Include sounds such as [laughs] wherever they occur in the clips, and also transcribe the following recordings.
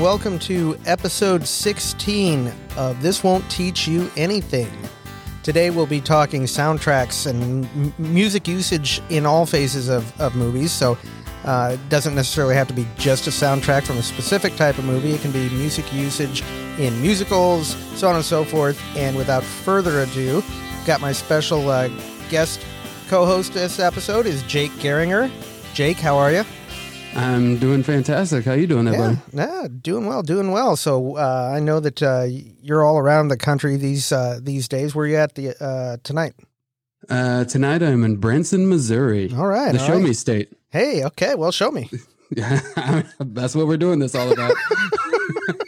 welcome to episode 16 of This Won't Teach You Anything. Today we'll be talking soundtracks and m- music usage in all phases of, of movies. So uh, it doesn't necessarily have to be just a soundtrack from a specific type of movie. It can be music usage in musicals, so on and so forth. And without further ado, got my special uh, guest co-host this episode is Jake Geringer. Jake, how are you? I'm doing fantastic. How you doing there, Yeah, buddy? yeah, doing well, doing well. So uh, I know that uh, you're all around the country these uh, these days. Where you at the uh, tonight? Uh, tonight I'm in Branson, Missouri. All right, the all show right. me state. Hey, okay, well, show me. [laughs] [laughs] That's what we're doing this all about.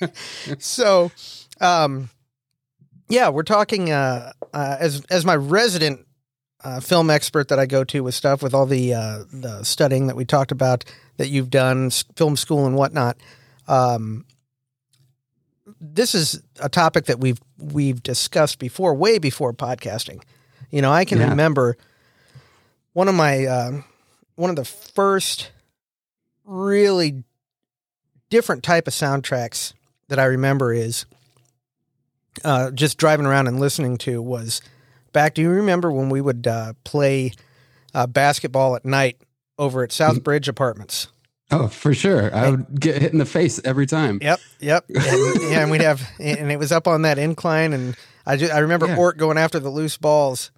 [laughs] so, um, yeah, we're talking uh, uh, as as my resident uh, film expert that I go to with stuff with all the uh, the studying that we talked about that you've done, film school and whatnot. Um, this is a topic that we've we've discussed before, way before podcasting. You know, I can Yeah. remember one of my uh, one of the first really different type of soundtracks that I remember is uh, just driving around and listening to was back. Do you remember when we would uh, play uh, basketball at night over at Southbridge Apartments? oh, for sure. I would get hit in the face every time. Yep, yep. [laughs] And, yeah, and we'd have, and it was up on that incline, and I just, I remember Yeah. Ort going after the loose balls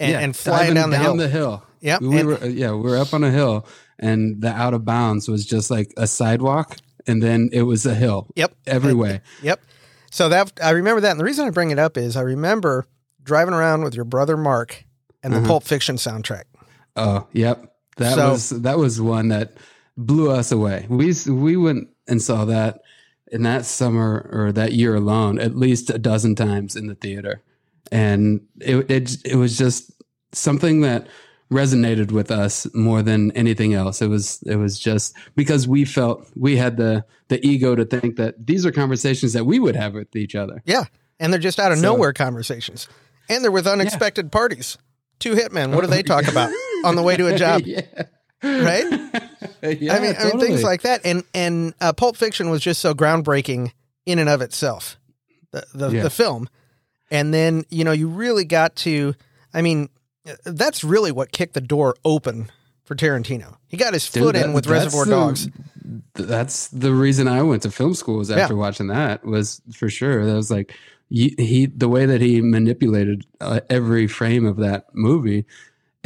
and, Yeah, and flying down the hill. hill. Yep, We and- were, yeah, we were up on a hill, and the out of bounds was just like a sidewalk, and then it was a hill. Yep. every way. [laughs] Yep. So that I remember that, and the reason I bring it up is I remember driving around with your brother Mark and the Uh-huh. Pulp Fiction soundtrack. Oh, yep. That So- was that was one that blew us away. We we went and saw that in that summer or that year alone at least a dozen times in the theater, and it it it was just something that resonated with us more than anything else. It was it was just because we felt we had the the ego to think that these are conversations that we would have with each other. Yeah, and they're just out of So- nowhere conversations, and they're with unexpected parties. Two hitmen. What do they talk about [laughs] on the way to a [laughs] job? yeah. Right? [laughs] yeah, I mean, I mean, things like that, and and uh, Pulp Fiction was just so groundbreaking in and of itself, the the, Yeah. the film, and then you know you really got to, I mean, uh, that's really what kicked the door open for Tarantino. He got his Dude, foot in with Reservoir the- Dogs. That's the reason I went to film school was after watching that was for sure. That was like he, he the way that he manipulated uh, every frame of that movie.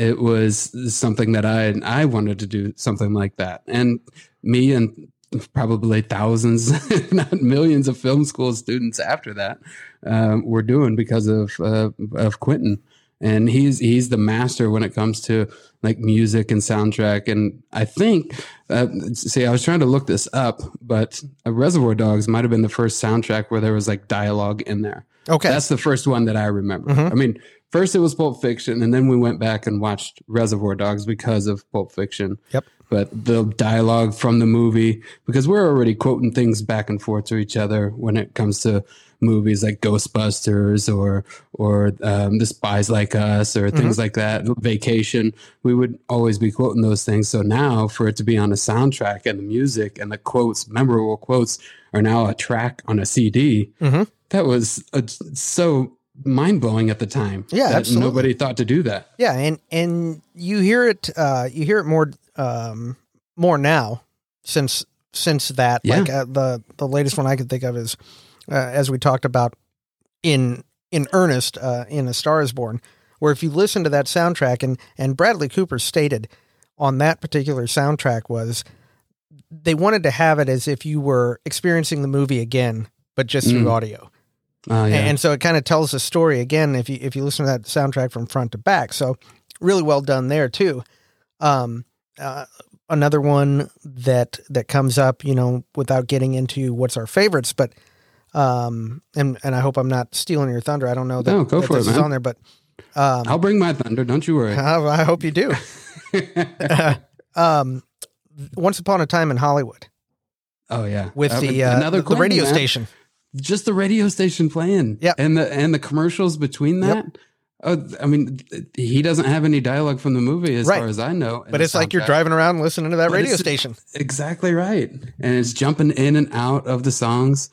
It was something that I I wanted to do something like that, and me and probably thousands, [laughs] not millions, of film school students after that um, were doing because of uh, of Quentin. And he's he's the master when it comes to like music and soundtrack. And i think uh, see i was trying to look this up but reservoir dogs might have been the first soundtrack where there was like dialogue in there. Okay, that's the first one that i remember. Mhm. i mean first it was pulp fiction and then we went back and watched reservoir dogs because of pulp fiction Yep. but the dialogue from the movie because we're already quoting things back and forth to each other when it comes to movies like Ghostbusters or or um, The Spies Like Us or things like that. Vacation, we would always be quoting those things. So now for it to be on a soundtrack and the music and the quotes, memorable quotes, are now a track on a CD. Mhm. That was uh, so mind blowing at the time. Yeah, that absolutely. Nobody thought to do that. Yeah, and and you hear it uh you hear it more um more now since since that Yeah. like uh, the the latest one I could think of is uh, as we talked about in in earnest uh in A Star is Born where if you listen to that soundtrack and and Bradley Cooper stated on that particular soundtrack was they wanted to have it as if you were experiencing the movie again but just through Mm. audio. Oh yeah. And so it kind of tells the story again if you if you listen to that soundtrack from front to back. So really well done there too. Um, uh, another one that that comes up, you know, without getting into what's our favorites, but um, and and I hope I'm not stealing your thunder. I don't know that, No, go that for it, this is on there, but um, I'll bring my thunder. Don't you worry. I, I hope you do. [laughs] [laughs] um, Once upon a time in Hollywood oh yeah. with the uh, the, the radio man. station. Just the radio station playing. Yeah. And the and the commercials between Yep. that Oh, I mean, he doesn't have any dialogue from the movie as right. far as I know. But it's like you're driving around listening to that but radio station. Exactly right. And it's jumping in and out of the songs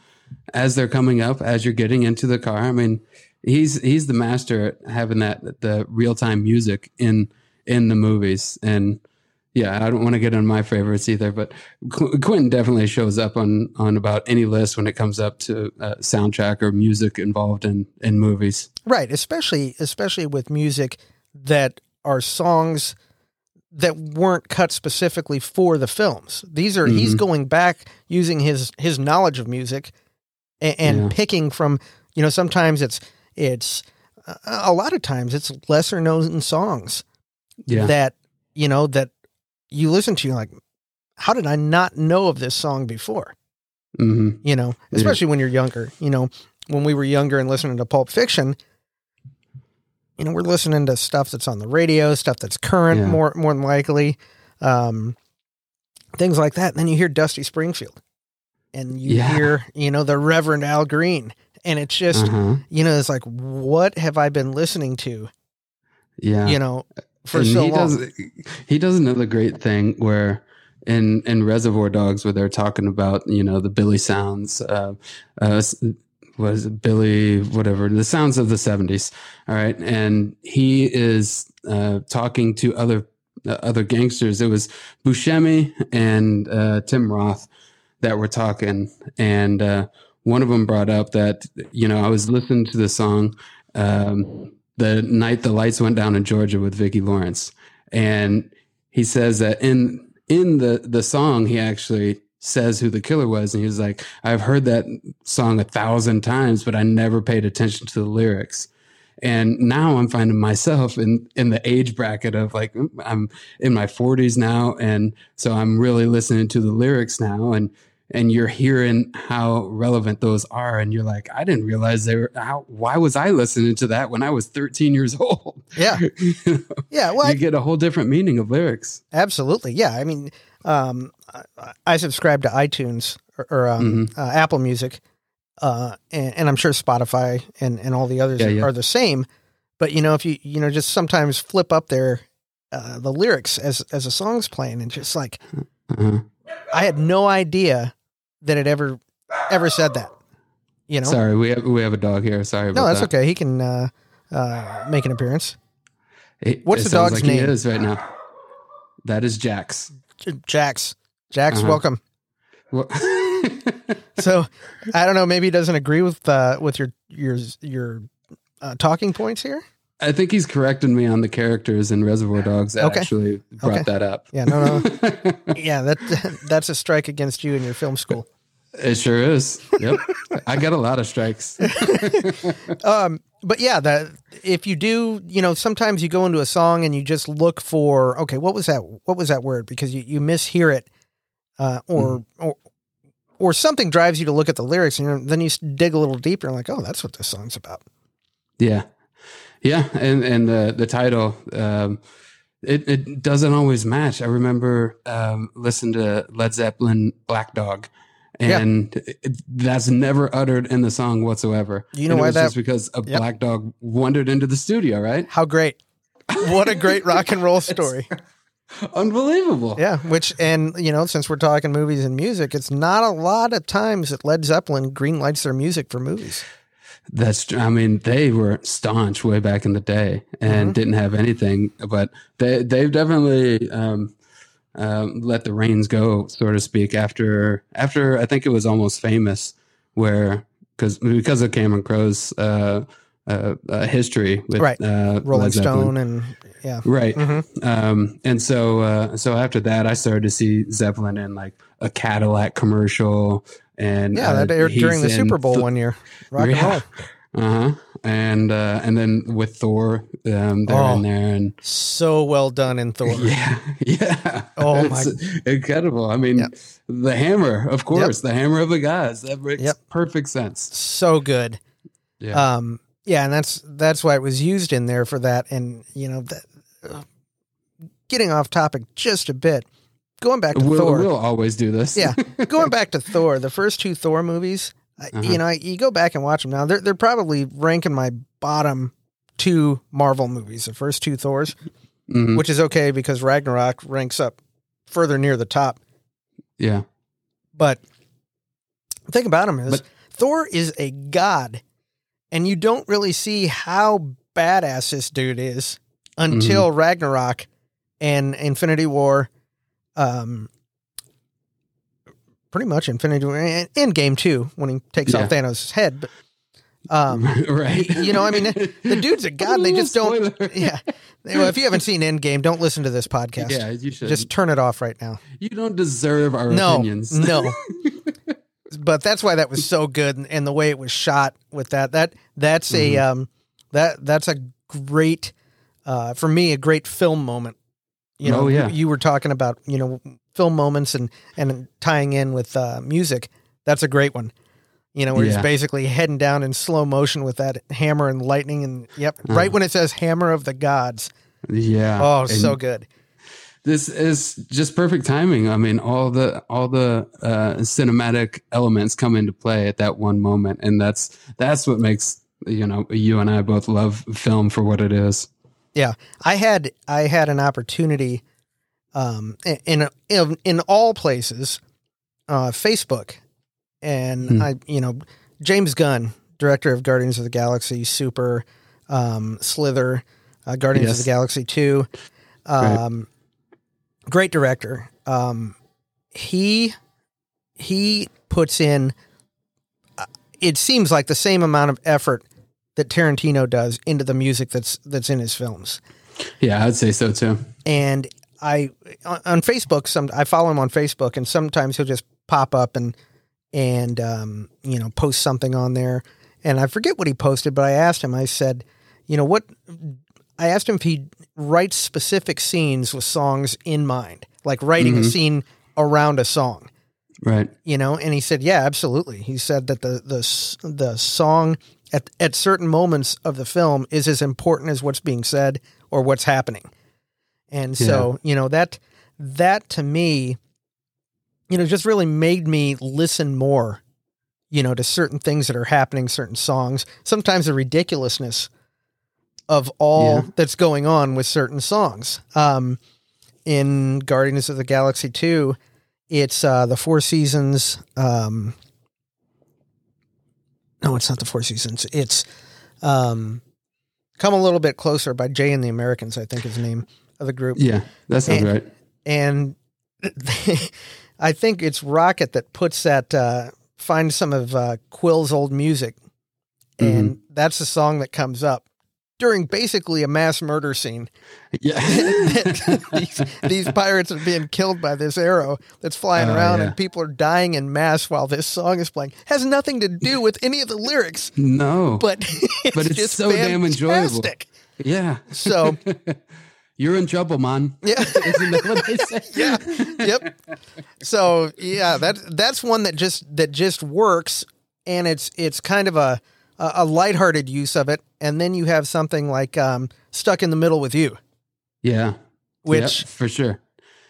as they're coming up, as you're getting into the car. I mean, he's he's the master at having that the real time music in in the movies. And yeah, I don't want to get on my favorites either, but Qu- Quentin definitely shows up on on about any list when it comes up to uh, soundtrack or music involved in in movies. Right, especially especially with music that are songs that weren't cut specifically for the films. These are mm-hmm. he's going back using his his knowledge of music and, and yeah. picking from. You know, sometimes it's it's uh, a lot of times it's lesser known songs yeah. that you know that you listen to, you're like, how did I not know of this song before? Mm-hmm. You know, especially yeah. when you're younger. You know, when we were younger and listening to Pulp Fiction, you know, we're listening to stuff that's on the radio, stuff that's current, yeah. more more than likely, um, things like that. And then you hear Dusty Springfield, and you yeah. hear, you know, the Reverend Al Green, and it's just, uh-huh. you know, it's like, what have I been listening to? Yeah, you know, for and so he long. Does, he does another great thing where in in Reservoir Dogs, where they're talking about you know the Billy sounds, uh, uh, was Billy whatever the sounds of the seventies. All right, and he is uh, talking to other uh, other gangsters. It was Buscemi and uh, Tim Roth that were talking, and uh, one of them brought up that you know I was listening to the song. Um, the night the lights went down in Georgia with Vicki Lawrence, and he says that in in the the song he actually says who the killer was, and he was like, "I've heard that song a thousand times, but I never paid attention to the lyrics." And now I'm finding myself in in the age bracket of like I'm in my 40s now, and so I'm really listening to the lyrics now, and and you're hearing how relevant those are and you're like i didn't realize they were how why was i listening to that when i was 13 years [laughs] old yeah [laughs] yeah well you I, get a whole different meaning of lyrics absolutely yeah i mean um, I, I, subscribe to itunes or, or um, mm-hmm. uh, apple music uh, and, and, i'm sure spotify and, and all the others yeah, yeah. are the same but you know if you you know just sometimes flip up there uh, the lyrics as as a song's playing and just like uh-huh. i had no idea that had ever ever said that. You know. Sorry, we have we have a dog here. Sorry. no, that's that. okay. He can uh, uh, make an appearance. It, What's it the dog's like name? He is right now. That is Jax. Jax. Jax, uh-huh. welcome. Well- [laughs] so, I don't know. Maybe he doesn't agree with uh, with your your your uh, talking points here. I think he's correcting me on the characters in Reservoir Dogs that okay. actually brought okay. that up. Yeah, no, no. [laughs] yeah, that [laughs] that's a strike against you in your film school. It sure is. Yep. I got a lot of strikes. [laughs] um, but yeah, that if you do, you know, sometimes you go into a song and you just look for, okay, what was that? What was that word? Because you, you mishear it, uh, or, mm. or or something drives you to look at the lyrics, and then you dig a little deeper and like, oh, that's what this song's about. Yeah, yeah, and and the the title um, it it doesn't always match. I remember um, listening to Led Zeppelin Black Dog. And yeah. it, that's never uttered in the song whatsoever. You know and why that? Just because a yep. black dog wandered into the studio, right? How great! What a great rock and roll [laughs] story. Unbelievable. Yeah, which and you know, since we're talking movies and music, it's not a lot of times that Led Zeppelin green lights their music for movies. That's, I mean, they were staunch way back in the day and mm-hmm. didn't have anything, but they, they've definitely, um, um, let the reins go, so to speak, after, after I think it was almost famous where, cause, because of Cameron Crowe's, uh, uh, uh, history with right. uh, Rolling Stone and yeah, right. Mm-hmm. Um, and so uh, so after that, I started to see Zeppelin in like a Cadillac commercial, and yeah, that uh, aired during the Super Bowl th- one year. Rock yeah. and roll. [laughs] Uh huh. And uh, and then with Thor, um, they're oh, in there, and so well done in Thor. [laughs] Yeah, yeah. Oh my, incredible! I mean, yep. the hammer, of course, yep. the hammer of the gods. That makes yep. perfect sense. So good. Yeah. Um. Yeah, and that's that's why it was used in there for that. And you know, that, uh, getting off topic just a bit going back to we'll, Thor. We'll always do this. yeah, [laughs] going back to Thor, the first two Thor movies. Uh-huh. You know, you go back and watch them now. They're they're probably ranking my bottom two Marvel movies, the first two Thors, Mhm. which is okay because Ragnarok ranks up further near the top. Yeah. But the thing about him is But- Thor is a god, and you don't really see how badass this dude is until Ragnarok and Infinity War. Um, pretty much Infinity War and Endgame too when he takes off Thanos' head. But um, [laughs] right. you know, I mean, the dude's a god. They just don't. [laughs] Yeah. Well, if you haven't seen Endgame, don't listen to this podcast. Yeah, you should. Just turn it off right now. you don't deserve our no, opinions. no. [laughs] but that's why that was so good, and, and the way it was shot with that that that's a Mm-hmm. um that that's a great uh for me a great film moment. You know, Oh, yeah. you, were talking about you know film moments and and tying in with uh, music. That's a great one. You know, where he's Yeah. basically heading down in slow motion with that hammer and lightning, and yep, right Uh-huh. when it says "Hammer of the Gods." Yeah. Oh, And so good. this is just perfect timing. I mean, all the all the uh, cinematic elements come into play at that one moment, and that's that's what makes you know you and I both love film for what it is. Yeah, I had I had an opportunity, um, in in, in all places, uh, Facebook, and Hmm. I you know James Gunn, director of Guardians of the Galaxy, Super, um, Slither, uh, Guardians of the Galaxy Two, um, great director. Um, he he puts in. uh, It seems like the same amount of effort that Tarantino does into the music that's that's in his films. Yeah, I'd say so too. And I on on Facebook, some I follow him on Facebook, and sometimes he'll just pop up and and um, you know post something on there. And I forget what he posted, but I asked him. I said, you know what? I asked him if he writes specific scenes with songs in mind, like writing a Mhm. scene around a song Right. you know and he said yeah absolutely he said that the the the song at at certain moments of the film is as important as what's being said or what's happening and so you know that that to me you know just really made me listen more you know to certain things that are happening certain songs sometimes the ridiculousness of all Yeah. that's going on with certain songs um in guardians of the galaxy 2 it's uh, the Four Seasons. Um, no, it's not the Four Seasons. It's um, Come a Little Bit Closer by Jay and the Americans, I think is the name of the group. Yeah, that sounds And- right. And [laughs] I think it's Rocket that puts that, uh, finds some of uh, Quill's old music. And that's the song that comes up during basically a mass murder scene. Yeah. [laughs] these, these pirates are being killed by this arrow that's flying Oh, around, yeah. and people are dying in mass while this song is playing. Has nothing to do with any of the lyrics, no. but [laughs] it's, But it's just so damn enjoyable. yeah. So [laughs] You're in trouble, man. yeah, Isn't that what they say? yeah, yep. So yeah, that that's one that just that just works, and it's it's kind of a a a lighthearted use of it, and then you have something like um, "Stuck in the Middle with You," Yeah. which Yep, for sure.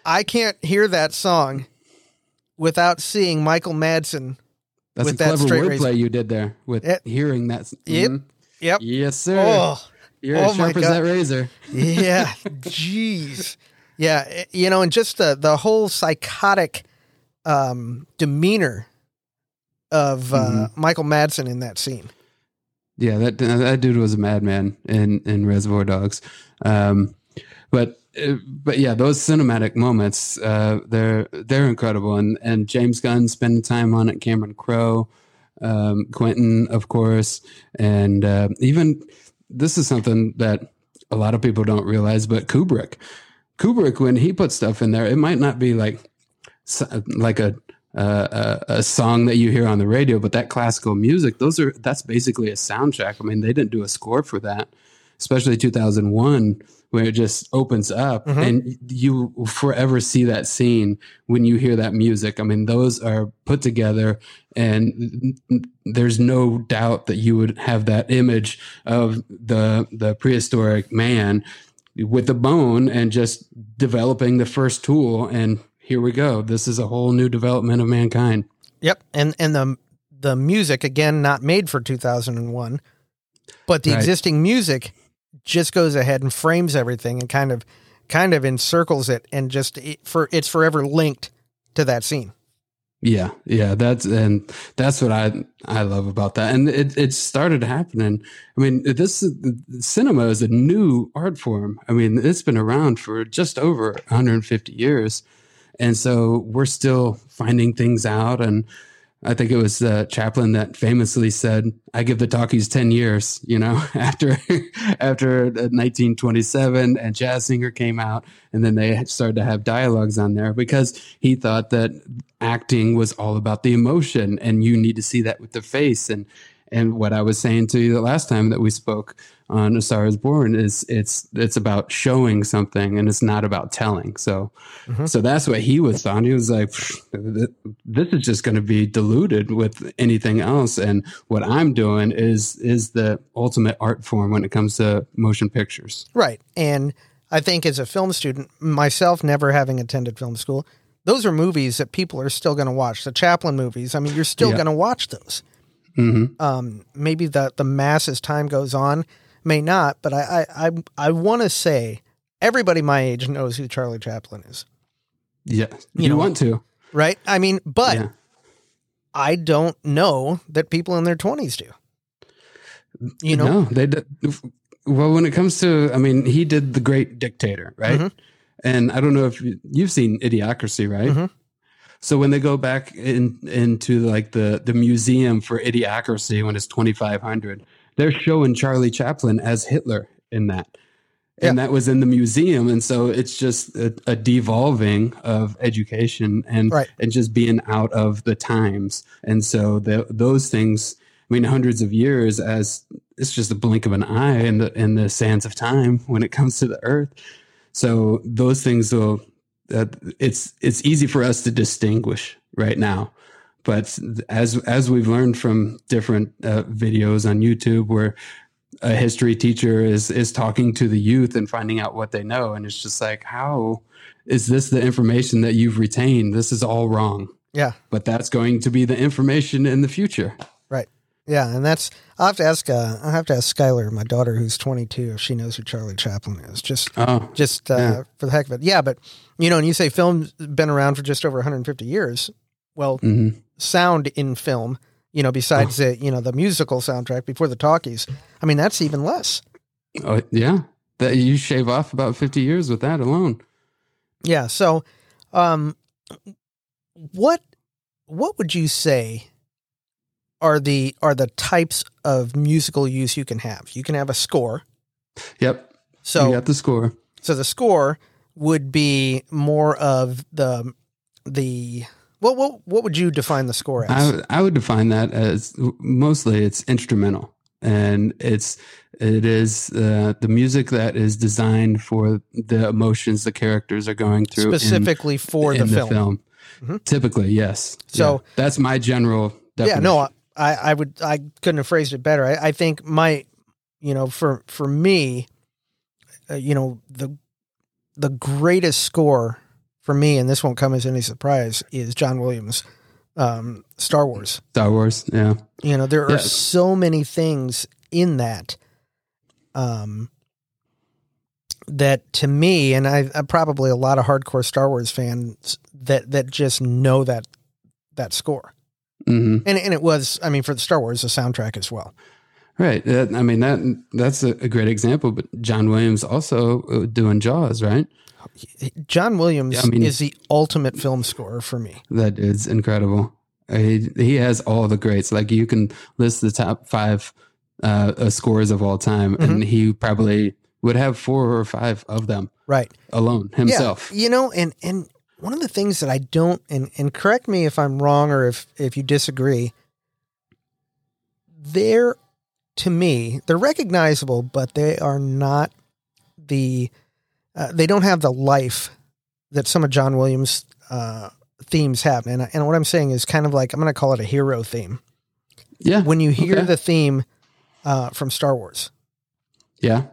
I can't hear that song without seeing Michael Madsen. That's With a that clever straight wordplay razor. you did there with Yep. hearing that. Yep. Mhm. Yep. Yes, sir. Oh, You're oh as sharp as that razor. yeah. [laughs] Jeez. Yeah. eh, You know, and just the, the whole psychotic um, demeanor of uh, Mm-hmm. Michael Madsen in that scene. Yeah, that that dude was a madman in in Reservoir Dogs. Um, but uh, but yeah, those cinematic moments, uh, they're they're incredible, and and James Gunn spending time on it, Cameron Crowe, um, Quentin, of course, and uh, even this is something that a lot of people don't realize, but Kubrick, Kubrick, when he puts stuff in there, it might not be like like a uh, a, a song that you hear on the radio, but that classical music, those are that's basically a soundtrack. I mean, they didn't do a score for that, especially 2001, where it just opens up Mhm. and you forever see that scene when you hear that music. I mean, those are put together, and there's no doubt that you would have that image of the the prehistoric man with the bone and just developing the first tool and here we go this is a whole new development of mankind Yep. And and the the music again not made for 2001, but the Right. existing music just goes ahead and frames everything and kind of kind of encircles it and just it, for it's forever linked to that scene. Yeah, yeah, that's and that's what I I love about that, and it it started happening. I mean, this cinema is a new art form. I mean, it's been around for just over 150 years, and so we're still finding things out and I think it was uh, Chaplin that famously said, "I give the talkies ten years." You know, [laughs] after after 1927 and Jazz Singer came out, and then they started to have dialogues on there because he thought that acting was all about the emotion, and you need to see that with the face. And and what I was saying to you the last time that we spoke on A Star Is Born is it's it's about showing something and it's not about telling. So mm-hmm. so that's what he was on. He was like, this is just going to be diluted with anything else. And what I'm doing is is the ultimate art form when it comes to motion pictures. Right. And I think as a film student, myself never having attended film school, those are movies that people are still going to watch. The Chaplin movies. I mean, you're still yeah. going to watch those. Mm-hmm. Um, maybe the the mass as time goes on may not, but I I I, I want to say everybody my age knows who Charlie Chaplin is. Yeah, you, you know, want to, right? I mean, but yeah. I don't know that people in their twenties do. You know, no, they. Do. Well, when it comes to, I mean, he did the Great Dictator, right? Mm-hmm. And I don't know if you've seen Idiocracy, right? Mm-hmm. So when they go back in into like the the museum for Idiocracy when it's 2500, they're showing Charlie Chaplin as Hitler in that. And yeah. that was in the museum. And so it's just a, a devolving of education and right. and just being out of the times. And so the, those things, I mean, hundreds of years as it's just a blink of an eye in the in the sands of time when it comes to the earth. So those things will uh, it's it's easy for us to distinguish right now. But as as we've learned from different uh, videos on YouTube where a history teacher is is talking to the youth and finding out what they know and it's just like how is this the information that you've retained? This is all wrong. Yeah. But that's going to be the information in the future yeah and that's i'll have to ask uh, i'll have to ask skylar my daughter who's 22 if she knows who charlie chaplin is just oh, just uh, yeah. for the heck of it yeah but you know and you say film's been around for just over 150 years well mm-hmm sound in film, you know, besides oh. the, you know, the musical soundtrack before the talkies. I mean, that's even less. Oh, yeah. That you shave off about 50 years with that alone. Yeah. So, um, what, what would you say are the, are the types of musical use you can have? You can have a score. Yep. So you got the score. So the score would be more of the, the, what what what would you define the score as? I, I would define that as mostly it's instrumental, and it's it is uh, the music that is designed for the emotions the characters are going through, specifically in, for the, film. film. Mm-hmm. Typically, yes. So yeah, that's my general. Definition. Yeah, no, I I would I couldn't have phrased it better. I, I think my you know for for me, uh, you know the the greatest score for me, and this won't come as any surprise, is John Williams, um, Star Wars. Star Wars, yeah. You know, there are yeah. so many things in that, um, that to me, and I, I probably a lot of hardcore Star Wars fans that that just know that that score. Mm-hmm. And and it was, I mean, for the Star Wars, the soundtrack as well. Right. I mean that that's a, great example. But John Williams also uh, doing Jaws, right? John Williams yeah, I mean, is the ultimate film scorer for me. That is incredible. He he has all the greats. Like you can list the top five uh, uh, scores of all time, mm-hmm. and he probably would have four or five of them, right, alone himself. Yeah, you know, and and one of the things that I don't and and correct me if I'm wrong or if if you disagree. They're to me, they're recognizable, but they are not the uh, they don't have the life that some of John Williams' uh, themes have. And, and what I'm saying is kind of like, I'm going to call it a hero theme. Yeah. When you hear okay. the theme uh, from Star Wars. Yeah.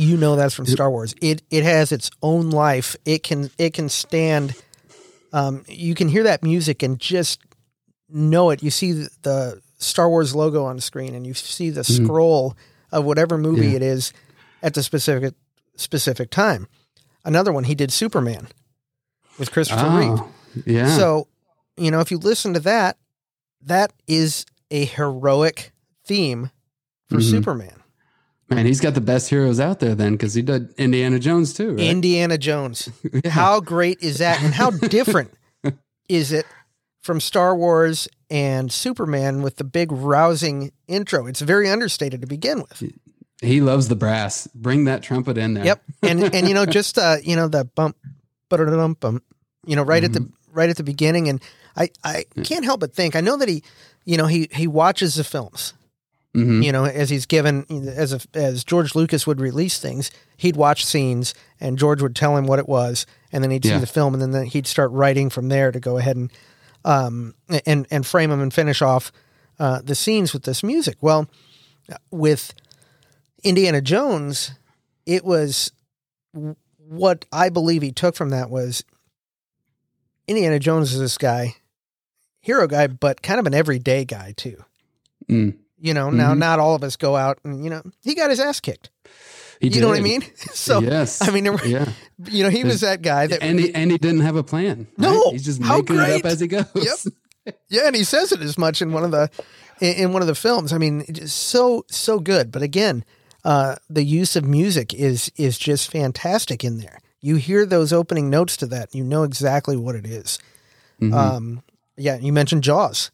You know that's from Star Wars. It it has its own life. It can it can stand. Um, you can hear that music and just know it. You see the, Star Wars logo on the screen, and you see the mm-hmm. scroll of whatever movie yeah. it is, at the specific specific time. Another one he did Superman with Christopher Oh, Reeve. yeah. So, you know, if you listen to that, that is a heroic theme for Mhm. Superman. Man, he's got the best heroes out there then because he did Indiana Jones too, right? Indiana Jones. [laughs] Yeah. How great is that? And how different [laughs] is it from Star Wars and Superman with the big rousing intro? It's very understated to begin with. He loves the brass. Bring that trumpet in there. Yep. And [laughs] and you know, just uh, you know, the bump ba-da-da-dum, bump, you know, right at the right at the beginning. And I, I can't help but think, I know that he you know, he he watches the films. Hmm you know, as he's given as a, as George Lucas would release things, he'd watch scenes and George would tell him what it was, and then he'd Yeah. see the film, and then he'd start writing from there to go ahead and um and and frame them and finish off uh, the scenes with this music. Well, with Indiana Jones, it was what I believe he took from that was Indiana Jones is this guy, hero guy, but kind of an everyday guy too. Mm. You know, now Mhm. not all of us go out and you know he got his ass kicked. He you know what I mean? [laughs] So yes. I mean, were- yeah. [laughs] you know, he was that guy that and he and he didn't have a plan. right? No, he's just making it up as he goes. [laughs] Yep. yeah, and he says it as much in one of the in, one of the films. I mean, it's so so good. But again, uh, the use of music is is just fantastic in there. You hear those opening notes to that, you know exactly what it is. Mhm. Um, yeah, you mentioned Jaws.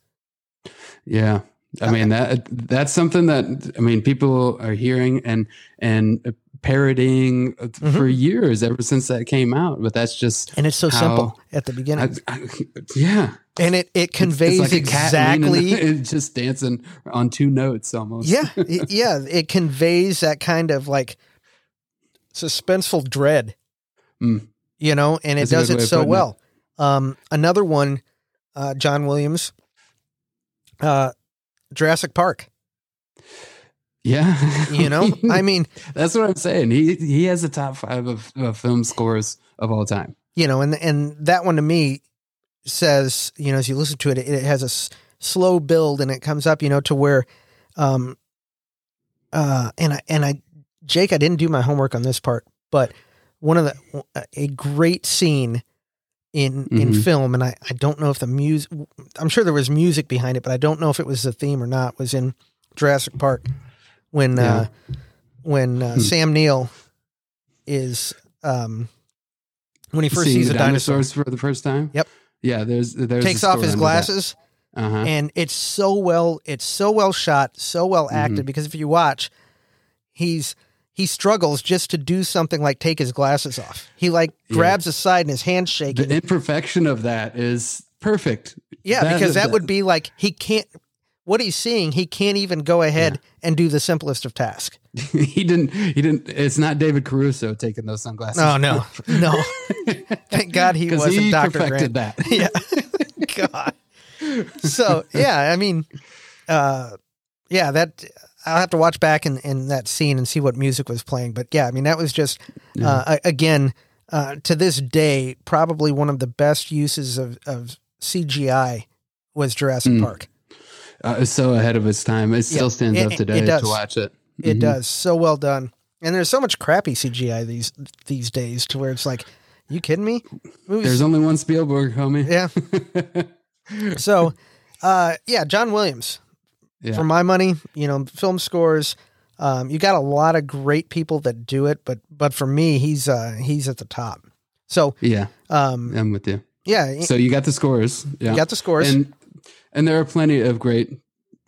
Yeah. I mean that that's something that I mean people are hearing and and parodying Mm-hmm. for years ever since that came out. But that's just And it's so simple at the beginning. I, I, yeah. and it, it It's conveys like cat leaning- exactly [laughs] it's just dancing on two notes almost. yeah, [laughs] yeah, it conveys that kind of like suspenseful dread, Mm. you know, and it That's does it so putting it. well. Um, another one, uh, John Williams, uh, Jurassic Park. Yeah. You know, [laughs] I mean, that's what I'm saying. He he has the top five of, of film scores of all time. you know, and and that one to me says, you know, as you listen to it, it, it has a s- slow build, and it comes up, you know, to where, um, uh, and I and I, Jake, I didn't do my homework on this part, but one of the a great scene in in Mhm. film, and I I don't know if the music, I'm sure there was music behind it, but I don't know if it was the theme or not. Was in Jurassic Park when uh, when uh, Hmm. Sam Neill is um when he first Seeing sees the a dinosaur dinosaurs for the first time. Yep. Yeah. There's there's takes off his glasses Uh huh. and it's so well it's so well shot so well acted Mm-hmm. because if you watch he's he struggles just to do something like take his glasses off he like Yeah. grabs his side and his hand's shaking The imperfection of that is perfect. yeah that because that would be like he can't what he's seeing he can't even go ahead and do the simplest of tasks [laughs] he didn't. He didn't. It's not David Caruso taking those sunglasses. oh no [laughs] no [laughs] thank god he wasn't he dr perfected grant that. yeah god so yeah i mean uh yeah that i'll have to watch back in, in that scene and see what music was playing but yeah i mean that was just uh, again uh, to this day probably one of the best uses of, of cgi was jurassic Mm. park Uh, it's so ahead of its time. It still Yeah, stands it- up today to watch it. it Mhm. does so well done and there's so much crappy cgi these these days to where it's like you kidding me Movies- There's only one Spielberg, homie. yeah [laughs] so uh yeah john williams Yeah. for my money, you know, film scores. Um, you got a lot of great people that do it, but but for me, he's uh, he's at the top. So yeah, um, I'm with you. yeah, So you got the scores. Yeah. you got the scores. and and there are plenty of great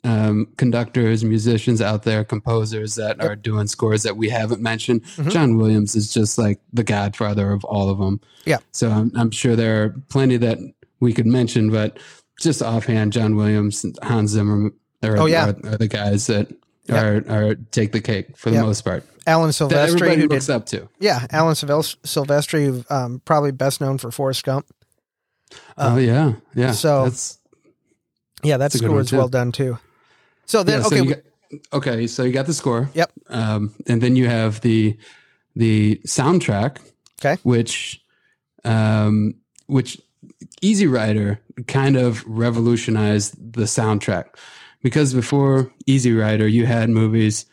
um, conductors, musicians out there, composers that are doing scores that we haven't mentioned. Mhm. John Williams is just like the godfather of all of them. Yeah. So I'm, I'm sure there are plenty that we could mention, but just offhand, John Williams, Hans Zimmer, are, Oh, yeah. are, are the guys that Yep. are are take the cake for the Yep. most part. Alan Silvestri, everybody who looks did up to. yeah, Alan Silvestri, um, probably best known for Forrest Gump. oh yeah, yeah. so- that's Yeah, that That's score is well done too. So then, yeah, so okay, you got- okay. So you got the score. Yep. Um, and then you have the the soundtrack. Okay. Which, um, which Easy Rider kind of revolutionized the soundtrack because before Easy Rider, you had movies,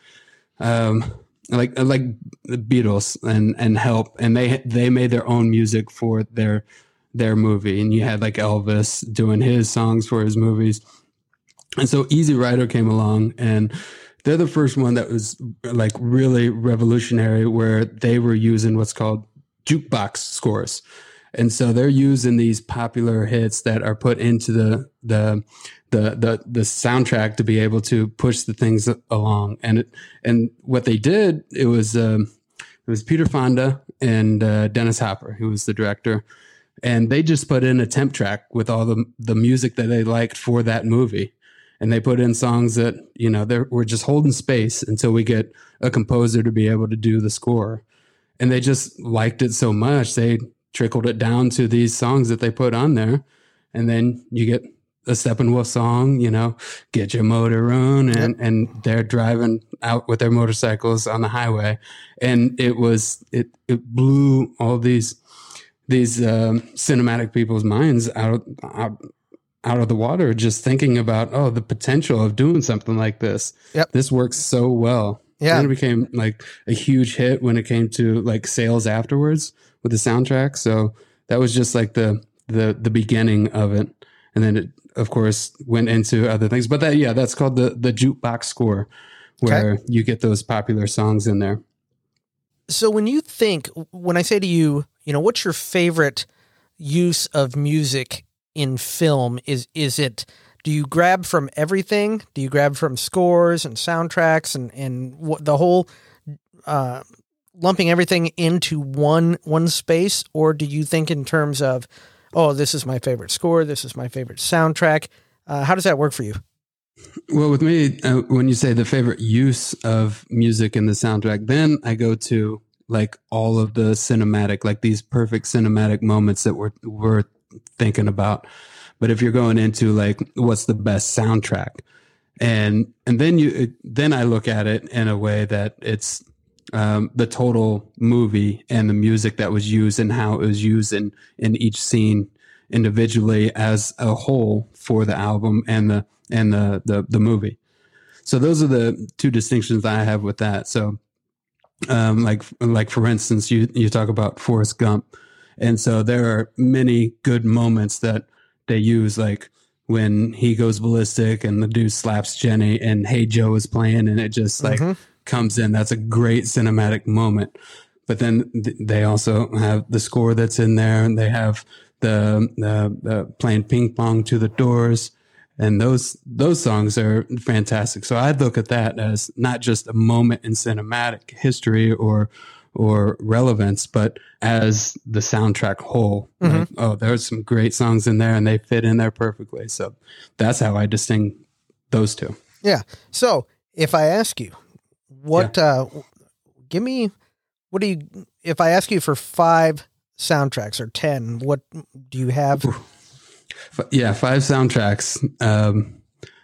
um, like like the Beatles and and Help, and they they made their own music for their their movie, and you had like Elvis doing his songs for his movies, and so Easy Rider came along, and they're the first one that was like really revolutionary, where they were using what's called jukebox scores. And so they're using these popular hits that are put into the the the the the soundtrack to be able to push the things along. And it, and what they did, it was um, it was Peter Fonda and uh, Dennis Hopper, who was the director, and they just put in a temp track with all the the music that they liked for that movie. And they put in songs that you know they we're just holding space until we get a composer to be able to do the score. And they just liked it so much they trickled it down to these songs that they put on there, and then you get a Steppenwolf song, you know, get your motor on and, and they're driving out with their motorcycles on the highway. And it was, it, it blew all these, these, um, cinematic people's minds out, out, out of the water, just thinking about, oh, the potential of doing something like this. Yep. This works so well. Yeah. And it became like a huge hit when it came to like sales afterwards with the soundtrack. So that was just like the, the, the beginning of it. And then it of course, went into other things. But that, yeah, that's called the the jukebox score, where okay. you get those popular songs in there. So when you think, when I say to you, you know, what's your favorite use of music in film? Is is it do you grab from everything? Do you grab from scores and soundtracks and and what the whole uh, lumping everything into one one space, or do you think in terms of oh, this is my favorite score, this is my favorite soundtrack. Uh, how does that work for you? Well, with me, uh, when you say the favorite use of music in the soundtrack, then I go to like all of the cinematic, like these perfect cinematic moments that we're we're thinking about. But if you're going into like what's the best soundtrack, and and then you then I look at it in a way that it's um, the total movie and the music that was used and how it was used in in each scene individually as a whole for the album and the and the the, the movie. So those are the two distinctions I have with that. So um, like like for instance, you you talk about Forrest Gump, and so there are many good moments that they use, like when he goes ballistic and the dude slaps Jenny, and Hey Joe is playing, and it just like. Mm-hmm comes in. That's a great cinematic moment. But then th- they also have the score that's in there, and they have the, the, the playing ping pong to the doors, and those those songs are fantastic. So I look at that as not just a moment in cinematic history or or relevance, but as the soundtrack whole. Mm-hmm. Like, oh, there's some great songs in there, and they fit in there perfectly. So that's how I distinguish those two. Yeah. So if I ask you, what? Yeah. Uh, give me. What do you? If I ask you for five soundtracks or ten, what do you have? Yeah, five soundtracks. Um,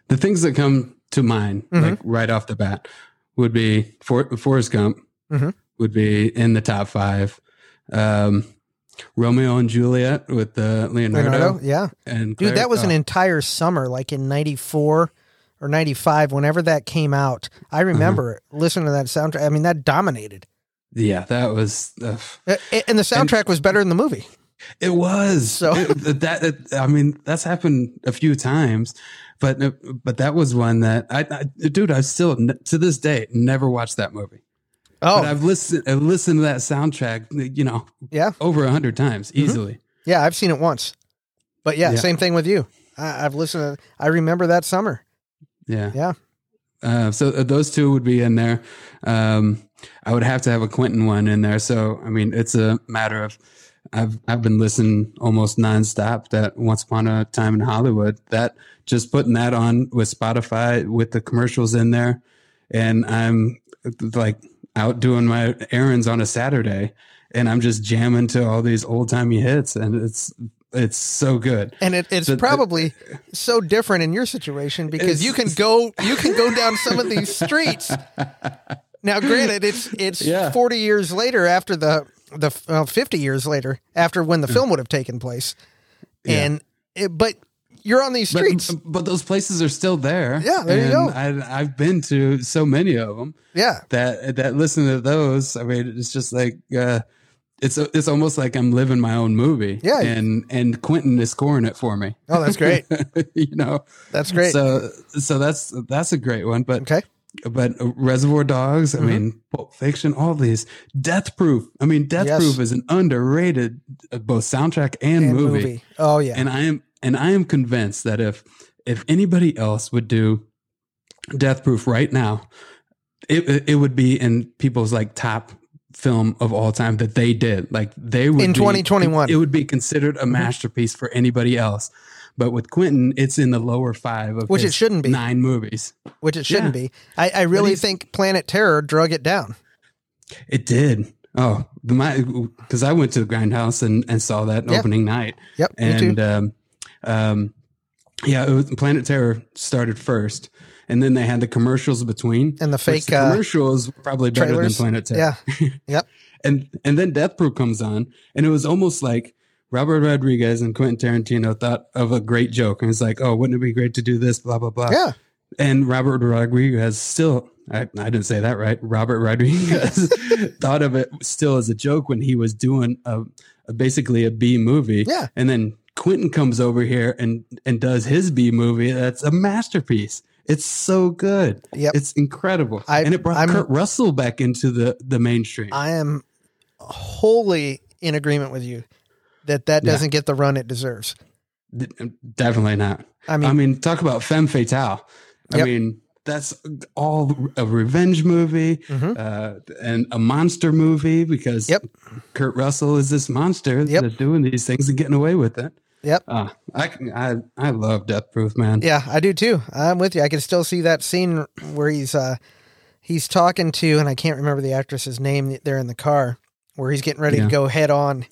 the things that come to mind, mm-hmm. like right off the bat, would be For- Forrest Gump. Mm-hmm. Would be in the top five. Um, Romeo and Juliet with uh, Leonardo, Leonardo. Yeah, and Claire, dude, that was oh. an entire summer, like in '94 or 95 whenever that came out i uh-huh. remember uh-huh. listening to that soundtrack i mean that dominated yeah that was uh, and the soundtrack and was better than the movie it was so it, [laughs] that it, i mean that's happened a few times but but that was one that I, I dude i still to this day never watched that movie Oh, but I've listened. I've listened to that soundtrack. You know, yeah, over a hundred times mm-hmm. easily. Mm-hmm. Yeah, I've seen it once. But yeah, yeah. same thing with you. I, have listened. To, I remember that summer. Yeah. Yeah. Uh, so uh, those two would be in there. Um, I would have to have a Quentin one in there. So I mean, it's a matter of I've I've been listening almost nonstop. That Once Upon a Time in Hollywood. That just putting that on with Spotify with the commercials in there, and I'm like out doing my errands on a Saturday, and I'm just jamming to all these old timey hits, and it's it's so good, and it, it's probably so different in your situation because you can go you can go down some of these streets. Now, granted, it's it's yeah. forty years later after the the uh, fifty years later after when the film would have taken place, and it, but you're on these streets. But, but those places are still there. Yeah, there you go. I, I've been to so many of them. Yeah, that that listen to those. I mean, it's just like uh, it's it's almost like I'm living my own movie. Yeah, and and Quentin is scoring it for me. Oh, that's great. [laughs] you know, that's great. So so that's that's a great one. But okay. But Reservoir Dogs, I mm-hmm. mean, Pulp Fiction, all these. Death Proof. I mean, Death yes. Proof is an underrated uh, both soundtrack and, and movie. movie. Oh yeah. And I am and I am convinced that if if anybody else would do Death Proof right now, it it would be in people's like top film of all time that they did. Like they would in 2021. It would be considered a mm-hmm. masterpiece for anybody else. But with Quentin, it's in the lower five of which it shouldn't be nine movies. Which it shouldn't yeah. be. I, I really think Planet Terror drug it down. It did. Oh, my because I went to the Grindhouse and, and saw that yep. opening night. Yep. And um, um, yeah, was, Planet Terror started first, and then they had the commercials between and the fake the uh, commercials probably better trailers. than Planet Terror. Yeah. [laughs] Yep. and and then Death Proof comes on, and it was almost like Robert Rodriguez and Quentin Tarantino thought of a great joke, and it's like, oh, wouldn't it be great to do this? Blah blah blah. Yeah. And Robert Rodriguez still, I, I didn't say that right. Robert Rodriguez [laughs] thought of it still as a joke when he was doing a, a basically a B movie. Yeah. And then Quentin comes over here and and does his B movie. That's a masterpiece. It's so good. Yep. It's incredible. I, and it brought I'm, Kurt Russell back into the the mainstream. I am wholly in agreement with you that that doesn't yeah. get the run it deserves. Definitely not. I mean, I mean, talk about femme fatale. Yep. I mean, that's all a revenge movie mm-hmm. uh, and a monster movie because yep. Kurt Russell is this monster yep. that's doing these things and getting away with it. Yep. Uh, I, I I love Death Proof, man. Yeah, I do too. I'm with you. I can still see that scene where he's uh he's talking to and I can't remember the actress's name there in the car where he's getting ready yeah. to go head on.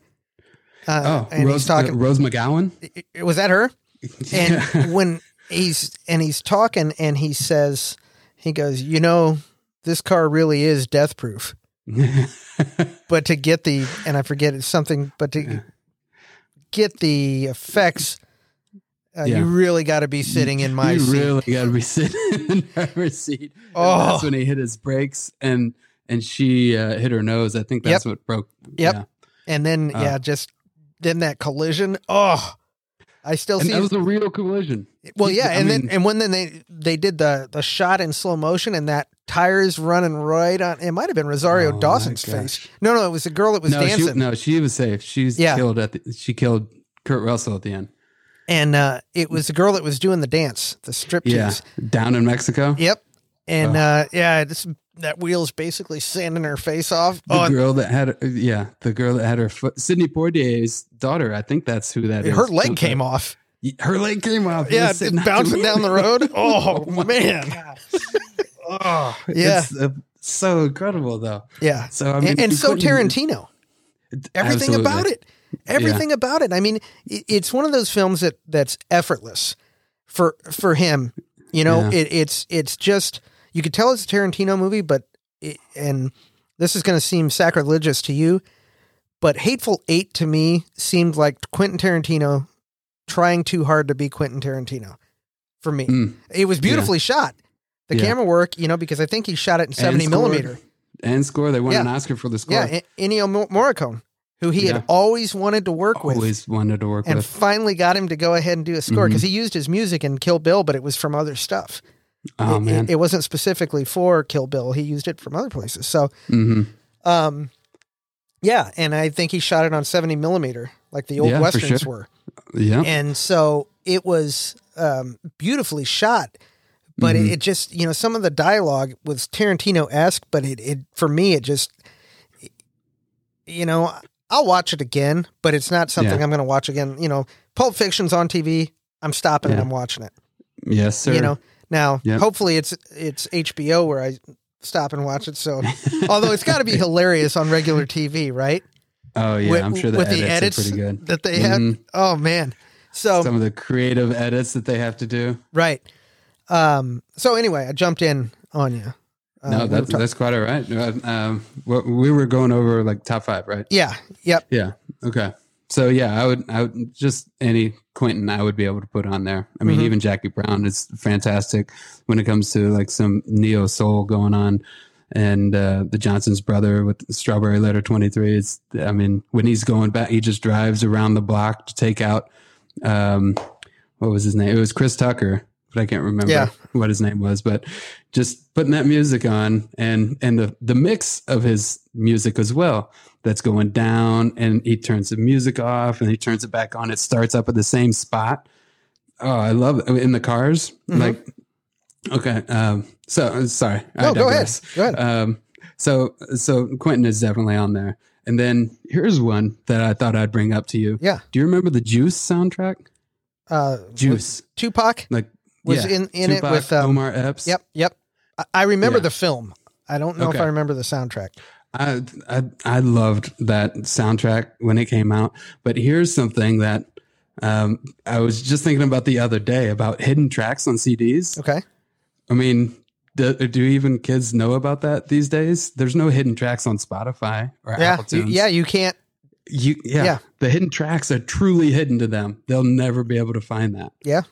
Uh, oh, and Rose, he's talking uh, Rose McGowan. Was that her? [laughs] And when he's and he's talking and he says he goes, "You know, this car really is death proof." [laughs] but to get the and I forget it's something but to get the effects, uh, yeah. you really got to be sitting in my seat. you seat. really got to be [laughs] sitting in driver's seat. Oh, and that's when he hit his brakes and and she uh, hit her nose. I think that's yep. what broke. Yep. Yeah. And then uh, yeah, just then that collision. Oh, I still and see that was a real collision. Well, yeah, I and mean, then and when then they they did the the shot in slow motion and that tires running right on. It might have been Rosario oh Dawson's face. No, no, it was the girl that was no, dancing. She, no, she was safe. She's yeah. killed at the, she killed Kurt Russell at the end. And uh, it was the girl that was doing the dance, the strip Yeah, down in Mexico. Yep. And oh. uh, yeah, this that wheel's basically sanding her face off. The oh, girl that had, yeah, the girl that had her foot, Sidney Poitier's daughter. I think that's who that her is. leg came off. Her leg came off. Yeah, bouncing down the road. [laughs] Oh, oh man. Oh, yeah. Uh, so incredible though. Yeah. So I mean, and, and so Tarantino. Everything absolutely. about it. Everything yeah. about it. I mean, it's one of those films that that's effortless for for him. You know, yeah. it, it's it's just you could tell it's a Tarantino movie, but it, and this is going to seem sacrilegious to you, but Hateful Eight to me seemed like Quentin Tarantino trying too hard to be Quentin Tarantino. For me, mm. it was beautifully yeah. shot. The yeah. camera work, you know, because I think he shot it in seventy millimeter. And score, they won yeah. an Oscar for the score. Yeah, Ennio Morricone, who he had always wanted to work always with, always wanted to work and with, And finally got him to go ahead and do a score because mm-hmm. he used his music in Kill Bill, but it was from other stuff. Oh it, man, it, it, wasn't specifically for Kill Bill. He used it from other places. So, mm-hmm. um, yeah, and I think he shot it on seventy millimeter, like the old yeah, westerns sure. were. Yeah, and so it was um, beautifully shot. But mm-hmm. it, it, just, you know, some of the dialogue was Tarantino esque, but it, it, for me, it just, you know, I'll watch it again, but it's not something yeah. I'm going to watch again. You know, Pulp Fiction's on TV. I'm stopping yeah. and I'm watching it. Yes, sir. You know, now yep. hopefully it's it's HBO where I stop and watch it. So, [laughs] although it's got to be hilarious on regular TV, right? Oh yeah, with, I'm sure the with edits the edits pretty good that they mm-hmm. had. Oh man, so some of the creative edits that they have to do. Right. Um. So anyway, I jumped in on you. Uh, no, that's that's quite all right. Uh, um, we were going over like top five, right? Yeah. Yep. Yeah. Okay. so yeah, I would, I would just any Quentin I would be able to put on there. I mean, Mhm. even Jackie Brown is fantastic when it comes to like some neo soul going on, and uh, the Johnson's brother with Strawberry Letter Twenty Three. It's, I mean, when he's going back, he just drives around the block to take out, um, what was his name? It was Chris Tucker, but I can't remember Yeah. what his name was. But just putting that music on and and the the mix of his music as well that's going down and he turns the music off and he turns it back on it starts up at the same spot oh i love it in the cars Mhm. like okay um so sorry I No, go ahead. Go ahead. um so so quentin is definitely on there and then here's one that i thought i'd bring up to you Yeah. do you remember the juice soundtrack Uh, juice Tupac like was yeah, in in it with um, omar epps Yep, yep. I, I remember Yeah. the film. I don't know if I remember the soundtrack. I, I I loved that soundtrack when it came out. But here's something that um, I was just thinking about the other day about hidden tracks on CDs. Okay. I mean, do, do even kids know about that these days? There's no hidden tracks on Spotify or Yeah. Apple You, Tunes. yeah. You can't. You, yeah, Yeah. The hidden tracks are truly hidden to them. They'll never be able to find that. Yeah.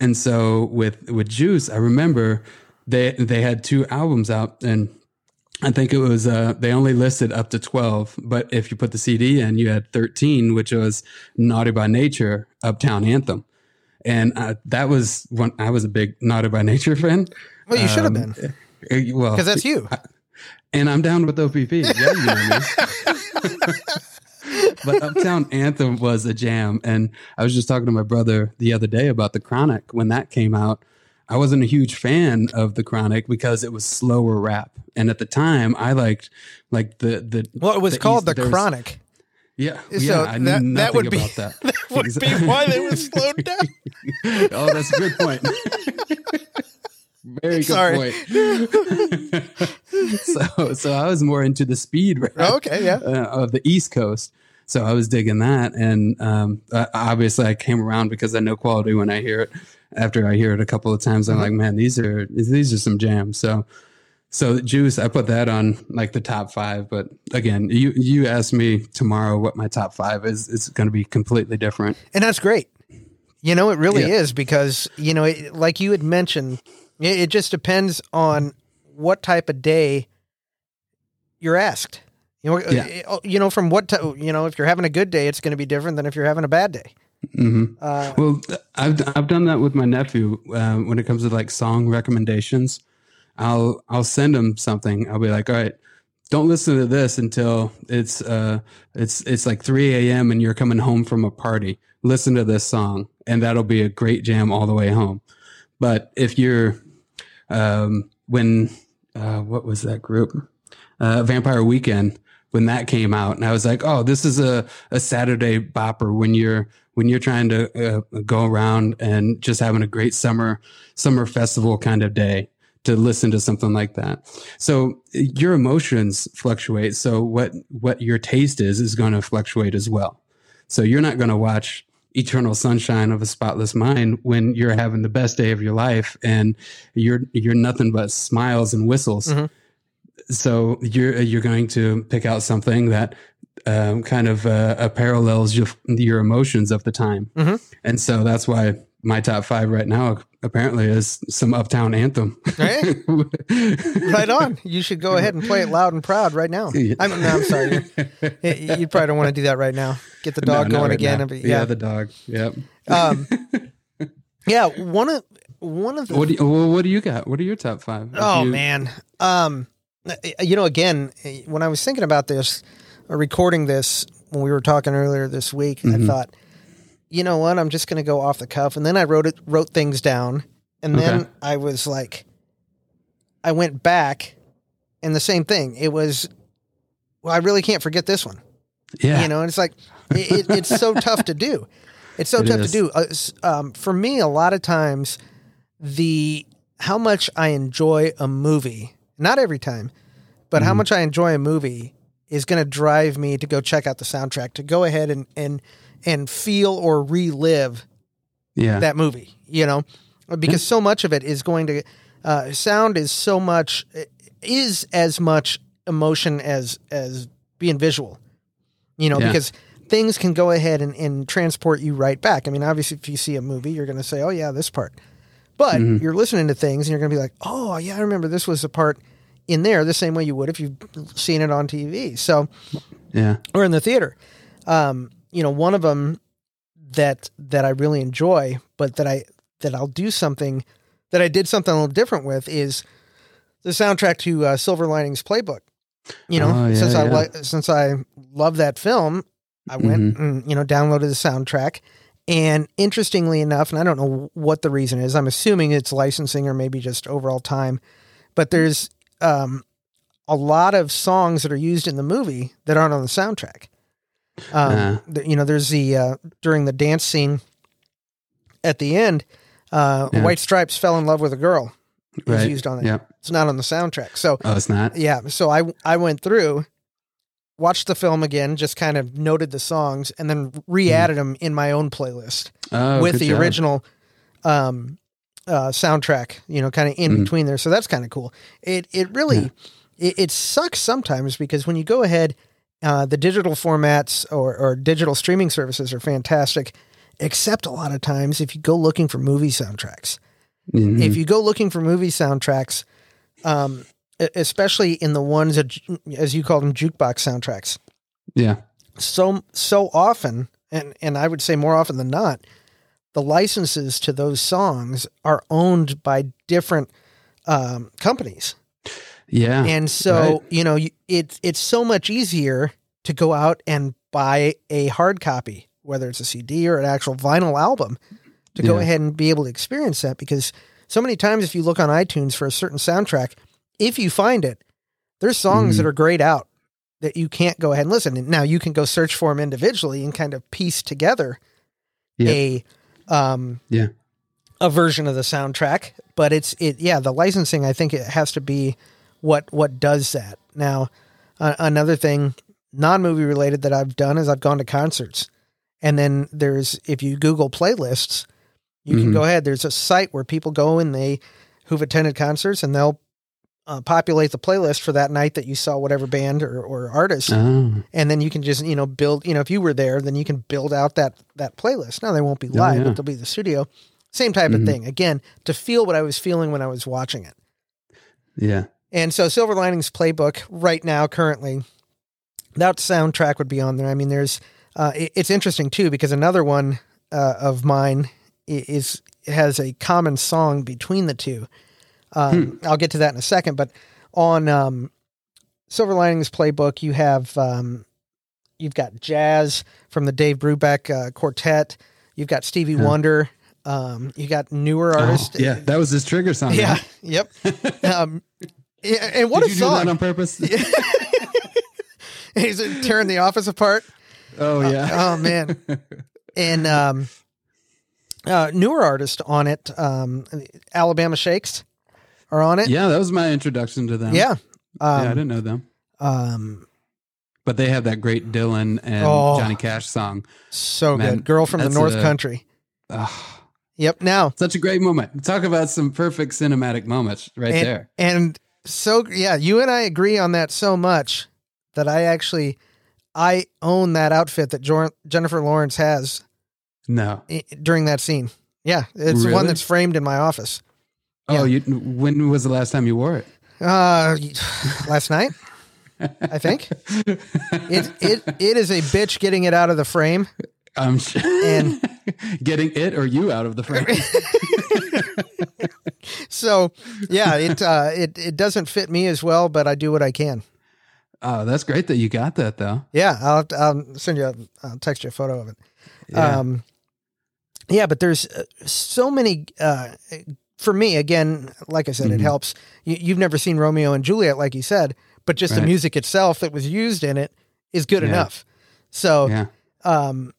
And so with with Juice, I remember they they had two albums out and I think it was uh they only listed up to 12, but if you put the CD in, you had 13, which was Naughty by Nature, Uptown Anthem. And uh, that was when I was a big Naughty by Nature [laughs] fan. Well, you should have Um, been Uh, Well, because that's you. and I'm down with OPP. Yeah, you know. [laughs] but Uptown Anthem was a jam. And I was just talking to my brother the other day about The Chronic when that came out. I wasn't a huge fan of The Chronic because it was slower rap. And at the time, I liked like the the Well, it was the called East- the Chronic. Yeah, So yeah, I knew that- that nothing would be- about that. [laughs] That would be why they were slowed [laughs] down. oh, that's a good point. Very good Sorry. point. [laughs] so, so I was more into the speed rap okay. Yeah. uh, of the East Coast. So I was digging that, and um, obviously I came around because I know quality when I hear it. After I hear it a couple of times, I'm Mhm. like, man, these are these are some jams. So, so Juice, I put that on like the top five. But again, you you ask me tomorrow what my top five is, it's going to be completely different. And that's great. You know, it really Yeah. is because, you know, it, like you had mentioned, it, it just depends on what type of day you're asked. You know, Yeah. you know, from what, ti- you know, if you're having a good day, it's going to be different than if you're having a bad day. hmm Uh, Well, I've I've done that with my nephew uh, when it comes to like song recommendations. I'll I'll send him something. I'll be like, all right, don't listen to this until it's uh it's it's like 3 a.m. and you're coming home from a party. Listen to this song, and that'll be a great jam all the way home. But if you're um when uh what was that group? Uh Vampire Weekend when that came out and I was like, "Oh, this is a a Saturday bopper when you're when you're trying to uh, go around and just having a great summer summer festival kind of day to listen to something like that. So your emotions fluctuate. So what what your taste is is going to fluctuate as well. So you're not going to watch Eternal Sunshine of a Spotless Mind when you're having the best day of your life and you're you're nothing but smiles and whistles. Mhm. So you're you're going to pick out something that um, kind of uh, parallels your your emotions of the time, Mhm. and so that's why my top five right now apparently is some Uptown Anthem. Hey. [laughs] right on. You should go ahead and play it loud and proud right now. I'm, no, I'm sorry. You probably don't want to do that right now. Get the dog not going right again. and be- yeah. yeah. the dog. Yep. um, [laughs] yeah. One of, one of the What do you, well, what do you got? What are your top five? Oh you- man. Um you know again when I was thinking about this or recording this when we were talking earlier this week I Mhm. thought you know what I'm just going to go off the cuff and then I wrote it wrote things down and then Okay. I was like I went back and the same thing it was well I really can't forget this one Yeah. you know and it's like it, it- it's so [laughs] tough to do it's so It tough is. to do uh, um, for me a lot of times the how much i enjoy a movie not every time but how Mhm. much i enjoy a movie is going to drive me to go check out the soundtrack to go ahead and and and feel or relive yeah. that movie you know because so much of it is going to uh, sound is so much is as much emotion as as being visual you know Yeah. because things can go ahead and, and transport you right back. I mean, obviously, if you see a movie, you're going to say, "Oh yeah, this part," but Mm-hmm. you're listening to things and you're going to be like, "Oh yeah, I remember this was a part in there," the same way you would if you've seen it on TV. So Yeah. or in the theater. Um, you know, one of them that that I really enjoy, but that I that I'll do something that I did something a little different with is the soundtrack to uh, Silver Linings Playbook. You know, Oh, yeah, since I li- since I love that film, I went and you know downloaded the soundtrack. And interestingly enough, and I don't know what the reason is, I'm assuming it's licensing or maybe just overall time, but there's um, a lot of songs that are used in the movie that aren't on the soundtrack. Um, the- you know, there's the uh, during the dance scene at the end, uh, Yeah. White Stripes fell in love with a girl. Right. used on it. Yeah. It's not on the soundtrack. So Oh, it's not. yeah, so I I went through, watched the film again, just kind of noted the songs, and then re-added them in my own playlist Oh, with the job. original um, uh, soundtrack. You know, kind of in Mhm. between there. So that's kind of cool. It it really it, it sucks sometimes because when you go ahead, uh, the digital formats or or digital streaming services are fantastic. Except a lot of times, if you go looking for movie soundtracks, Mhm. if you go looking for movie soundtracks, um, especially in the ones that, as you call them, jukebox soundtracks, yeah. so so often, and and I would say more often than not, the licenses to those songs are owned by different um, companies, Yeah. and so right. you know it's it's so much easier to go out and buy a hard copy, whether it's a CD or an actual vinyl album, to go Yeah. ahead and be able to experience that. Because so many times, if you look on iTunes for a certain soundtrack, if you find it, there's songs Mhm. that are grayed out that you can't go ahead and listen. And now you can go search for them individually and kind of piece together Yeah. a um Yeah. a version of the soundtrack. But it's it yeah the licensing I think it has to be what what does that now. Uh, another thing non movie related that I've done is I've gone to concerts, and then there's if you Google playlists, you can Mhm. go ahead. There's a site where people go and they who've attended concerts and they'll uh, populate the playlist for that night that you saw whatever band or, or artist Oh. and then you can just you know build you know if you were there then you can build out that that playlist now they won't be Oh, live yeah. but they'll be the studio same type of Mhm. thing again to feel what i was feeling when i was watching it Yeah. and so silver linings playbook right now currently that soundtrack would be on there i mean there's uh, it- it's interesting too because another one uh, of mine is has a common song between the two um, i'll get to that in a second but on um, silver linings playbook you have um, you've got jazz from the dave brubeck uh, quartet you've got stevie Huh. wonder um, you got newer Oh, artists yeah. That was his trigger song. yeah right? [laughs] yep [laughs] um, yeah, and what Did a you song do that on purpose? [laughs] He's tearing the office apart. Oh yeah. Oh man. And um uh newer artist on it, um Alabama Shakes are on it. yeah, that was my introduction to them. Yeah. yeah, I Um, didn't know them. um But they have that great Dylan and Oh. Johnny Cash song. so Man, good. Girl from the North a- Country. Ah, Yep. Now such a great moment. Talk about some perfect cinematic moments right and, there. and so yeah, you and I agree on that so much that I actually I own that outfit that Jor- Jennifer Lawrence has No. during that scene. Yeah, it's the one that's framed in my office. Oh, you, when was the last time you wore it? Uh, last night, I think. It it it is a bitch getting it out of the frame. I'm sure. And- [laughs] getting it or you out of the frame. [laughs] So yeah, it uh, it it doesn't fit me as well, but I do what I can. oh, that's great that you got that though. Yeah, I'll I'll send you. A, I'll text you a photo of it. Yeah. Um, yeah, but there's uh, so many. Uh, for me, again, like I said, it Mhm. helps. You, you've never seen Romeo and Juliet, like you said, but just the music itself that was used in it is good Yeah. enough. So yeah. um,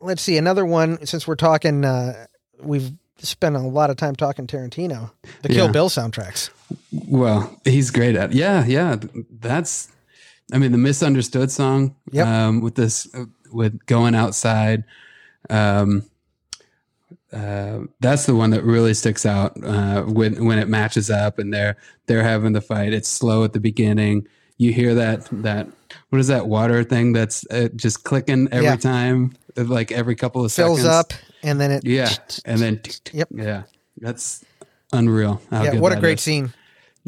let's see another one. Since we're talking, uh, we've spent a lot of time talking Tarantino. The Kill Yeah. Bill soundtracks. Well, he's great at. Yeah, yeah. That's. I mean, the misunderstood song. Yep. Um, with this, uh, with going outside. Um. Uh, that's the one that really sticks out uh, when when it matches up and they're they're having the fight. It's slow at the beginning. You hear that that what is that water thing that's uh, just clicking every Yeah. time, like every couple of Fills seconds. up and then it. Yeah, and then [tsk] [tsk] Yep. yeah, that's unreal. Yeah, what a great is. scene.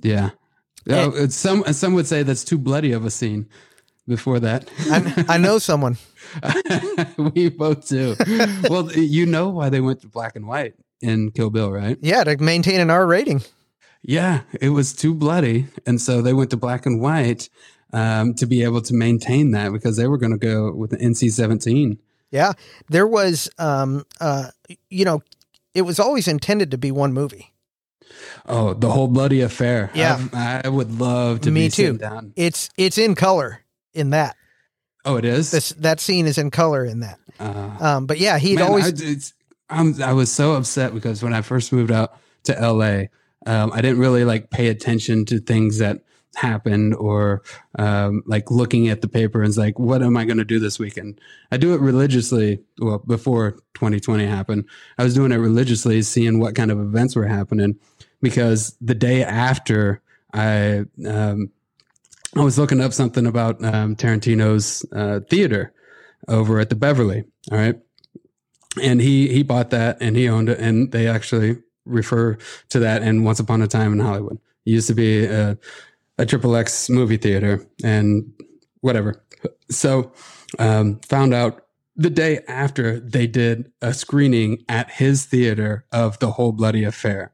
Yeah, And- oh, it's some some would say that's too bloody of a scene. Before that, I, I know someone. [laughs] we both do. [laughs] well, you know why they went to black and white in Kill Bill, right? Yeah, to maintain an R rating. Yeah, it was too bloody, and so they went to black and white um, to be able to maintain that because they were going to go with the NC seventeen. Yeah, there was, um, uh, you know, it was always intended to be one movie. Oh, the whole bloody affair. Yeah. I, I would love to Me be too. down. It's it's in color in that. Oh, it is. This that scene is in color in that. Uh, Um, but yeah, he'd man, always. I, I was so upset because when I first moved out to LA, um, I didn't really like pay attention to things that happened or um, like looking at the paper and it's like, what am I going to do this weekend? I do it religiously. Well, before 2020 happened, I was doing it religiously, seeing what kind of events were happening because the day after I, um, I was looking up something about um, Tarantino's uh, theater over at the Beverly. All right. And he he bought that and he owned it and they actually refer to that in Once Upon a Time in Hollywood. It used to be a, a triple X movie theater and whatever. So um, found out the day after they did a screening at his theater of the whole bloody affair.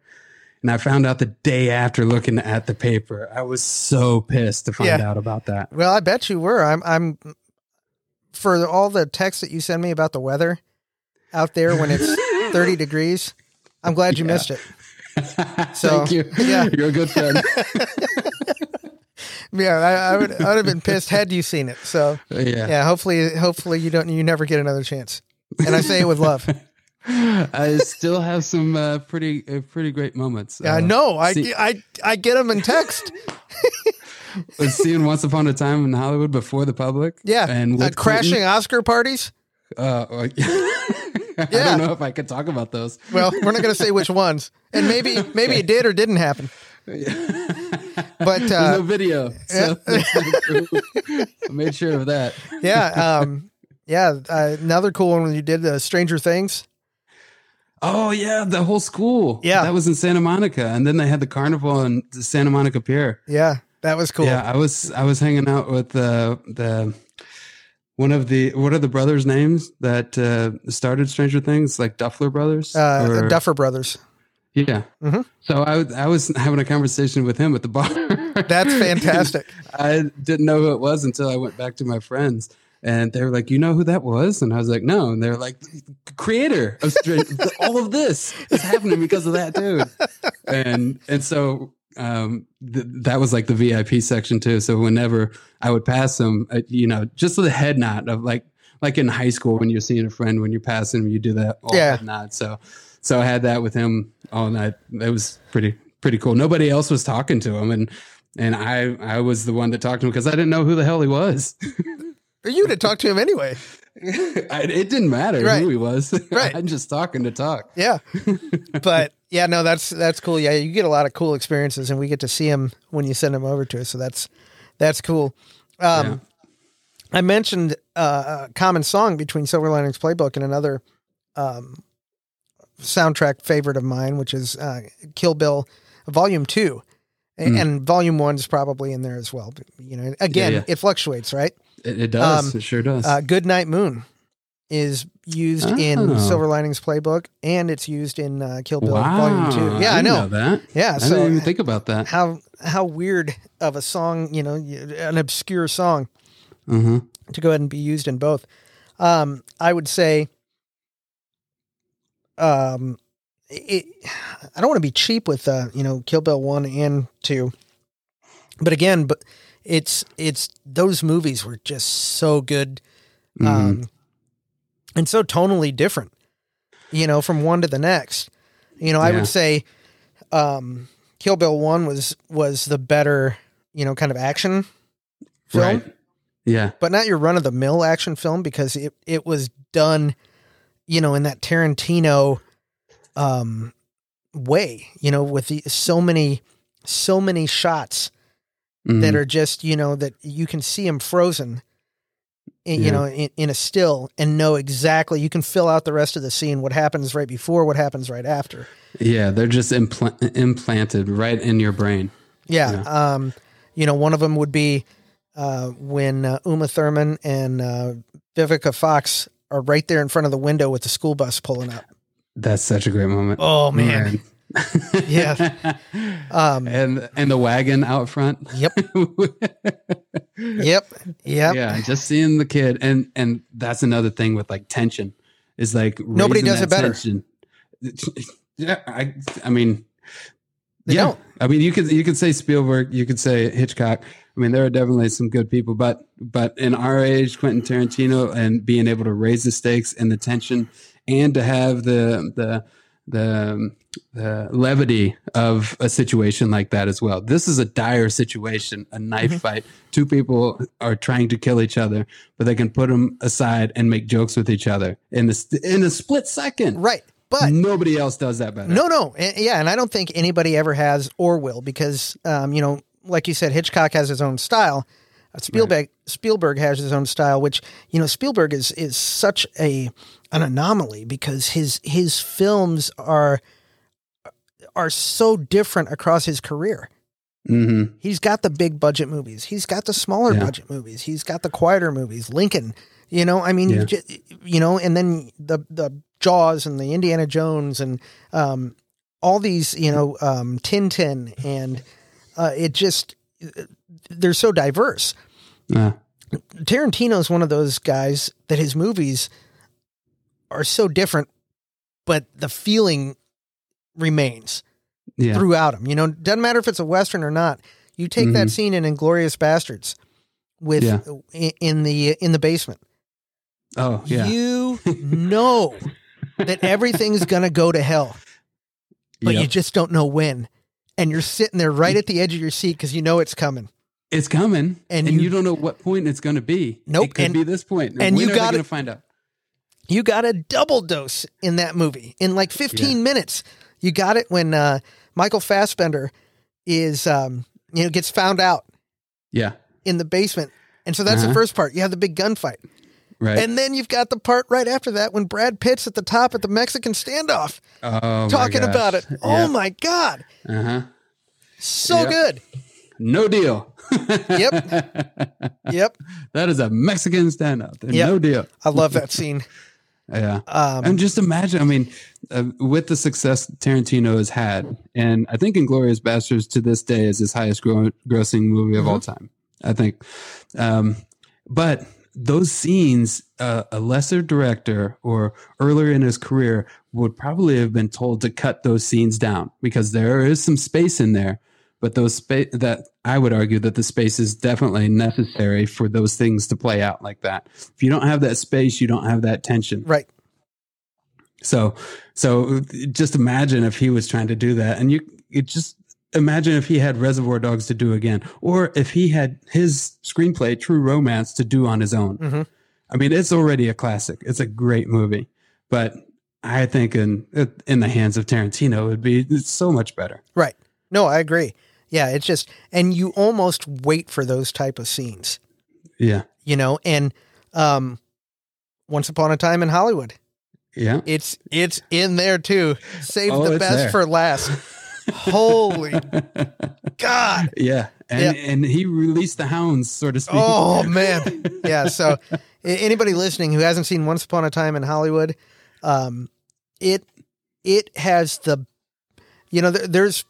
And I found out the day after looking at the paper. I was so pissed to find Yeah. out about that. well, I bet you were. I'm. I'm. For all the texts that you send me about the weather out there when it's [laughs] 30 degrees, I'm glad you Yeah. missed it. [laughs] So, Thank you. yeah. [laughs] You're a good friend. Yeah, I, I would. I would have been pissed had you seen it. So yeah. yeah, hopefully, hopefully you don't. You never get another chance. And I say it with love. I still have some uh, pretty uh, pretty great moments. Uh, know. I, see- I I get them in text. [laughs] was seeing Once Upon a Time in Hollywood before the public. Yeah, and uh, with crashing Clinton. Oscar parties. Uh, uh, [laughs] I Yeah. don't know if I could talk about those. Well, we're not going to say which ones, and maybe maybe it did or didn't happen. [laughs] But uh, no video, so I made sure of that. yeah, um, yeah. Uh, another cool one when you did the Stranger Things. Oh yeah, the whole school. Yeah. that was in Santa Monica, and then they had the carnival in the Santa Monica Pier. Yeah, that was cool. Yeah, I was I was hanging out with the the one of the what are the brothers' names that uh, started Stranger Things, like Duffler brothers. Uh, Or- the Duffer Brothers. yeah. Mhm. So I I was having a conversation with him at the bar. That's [laughs] fantastic. I didn't know who it was until I went back to my friends. And they were like, "You know who that was?" And I was like, "No." And they were like, "Creator of all of this is happening because of that dude." And and so um, th- that was like the VIP section too. So whenever I would pass them, uh, you know, just the head nod of like like in high school when you're seeing a friend when you're passing him, you do that all Yeah. head nod. So so I had that with him all night. That was pretty pretty cool. Nobody else was talking to him, and and I I was the one that talked to him because I didn't know who the hell he was. [laughs] You'd have talked to him anyway. [laughs] I, it didn't matter Right. who he was. [laughs] Right. I'm just talking to talk. Yeah, [laughs] but yeah, no, that's that's cool. Yeah, you get a lot of cool experiences, and we get to see him when you send him over to us. So that's that's cool. Um, Yeah. I mentioned uh, a common song between Silver Linings Playbook and another um, soundtrack favorite of mine, which is uh, Kill Bill Volume Two, A- Mm. and Volume One is probably in there as well. But, you know, again, yeah. it fluctuates, right? It, it does. Um, it sure does. Uh, Good Night Moon is used in Oh. Silver Linings Playbook, and it's used in uh, Kill Bill wow. Volume Two. Yeah, I, didn't know. that. Yeah, I so didn't even think about that. how how weird of a song, you know, an obscure song hmm to go ahead and be used in both. Um, I would say, um, it, I don't want to be cheap with uh, you know, Kill Bill one and two, but again, but it's it's those movies were just so good, Mm-hmm. um, and so tonally different, you know, from one to the next. You know, I would say, um, Kill Bill one was was the better, you know, kind of action film Right. Yeah. but not your run of the mill action film because it, it was done, you know, in that Tarantino um way, you know, with the so many so many shots mm-hmm. that are just you know that you can see them frozen in, yeah. you know in, in, a still and know exactly you can fill out the rest of the scene what happens right before what happens right after yeah they're just impl- implanted right in your brain yeah, yeah. um you know one of them would be uh, when uh, uma thurman and uh, vivica fox are right there in front of the window with the school bus pulling up that's such a great moment oh man, man. Yeah. Um, and and the wagon out front. Yep. [laughs] yep. Yep. Yeah. Just seeing the kid, and and that's another thing with like tension is like nobody does it better. Tension. [laughs] Yeah. I. I mean. They yeah. Don't. I mean, you could you could say Spielberg, you could say Hitchcock. I mean, there are definitely some good people, but but in our age, Quentin Tarantino, and being able to raise the stakes and the tension, and to have the the the, the levity of a situation like that as well. This is a dire situation, a knife mm-hmm. fight. Two people are trying to kill each other, but they can put them aside and make jokes with each other in the in a split second. Right. But nobody else does that better. No, no, yeah, and I don't think anybody ever has or will because, um, you know, like you said, Hitchcock has his own style. Spielberg right. Spielberg has his own style, which you know Spielberg is is such a an anomaly because his his films are are so different across his career. Mm-hmm. He's got the big budget movies. He's got the smaller yeah. budget movies. He's got the quieter movies. Lincoln, you know, I mean, yeah. you, you, know, and then the the Jaws and the Indiana Jones and um, all these, you know, um, Tintin, and uh, it just they're so diverse. Uh. Tarantino's one of those guys that his movies are so different, but the feeling remains yeah. throughout them. You know, doesn't matter if it's a western or not. You take mm-hmm. that scene in Inglourious Basterds with yeah. in the in the basement. Oh yeah, you [laughs] know that everything's gonna go to hell, but yep. you just don't know when, and you're sitting there right at the edge of your seat because you know it's coming. It's coming, and, and you, you, don't know what point it's going to be. Nope, it could and, be this point. And when you got to find out. You got a double dose in that movie in like 15 yeah. minutes. You got it when uh, Michael Fassbender is, um, you know, gets found out. Yeah. In the basement, and so that's uh-huh. the first part. You have the big gunfight. Right. And then you've got the part right after that when Brad Pitt's at the top at the Mexican standoff. Oh, talking about it. Oh my god. Uh huh. So yep. good. No deal. yep. [laughs] Yep. That is a Mexican standoff. Yep. No deal. I love that scene. [laughs] Yeah. Um, and just imagine, I mean, uh, with the success Tarantino has had, and I think Inglourious Basterds to this day is his highest gro- grossing movie of mm-hmm. all time. I think. Um, but those scenes, uh, a lesser director or earlier in his career would probably have been told to cut those scenes down because there is some space in there but those space that I would argue that the space is definitely necessary for those things to play out like that. If you don't have that space, you don't have that tension. Right. So, so just imagine if he was trying to do that, and you it just imagine if he had Reservoir Dogs to do again, or if he had his screenplay True Romance to do on his own. Mm-hmm. I mean, it's already a classic. It's a great movie, but I think in in the hands of Tarantino, it would be so much better. Right. No, I agree. Yeah, it's just and you almost wait for those type of scenes. Yeah. You know, and um Once Upon a Time in Hollywood. Yeah. It's it's in there too. Save oh, the best there. for last. [laughs] Holy God. Yeah. And yeah. and he released the hounds, so to speak. Oh [laughs] man. Yeah. So anybody listening who hasn't seen Once Upon a Time in Hollywood, um, it it has the you know, there's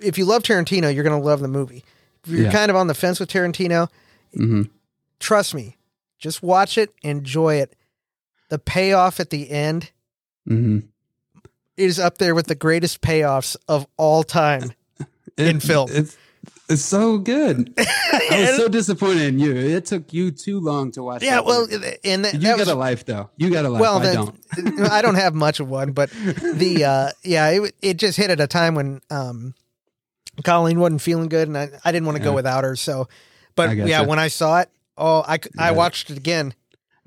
if you love Tarantino, you're going to love the movie. If you're yeah. kind of on the fence with Tarantino, mm-hmm. trust me, just watch it, enjoy it. The payoff at the end mm-hmm. Is up there with the greatest payoffs of all time [laughs] it, in film. It's, it's so good. [laughs] I was so disappointed in you. It took you too long to watch. Yeah, well, and that, you that got was, a life though. You got a life. Well, I don't. [laughs] I don't have much of one, but the uh, yeah, it, it just hit at a time when um, Colleen wasn't feeling good, and I, I didn't want to yeah. go without her. So, but yeah, when I saw it, oh, I, I watched it again,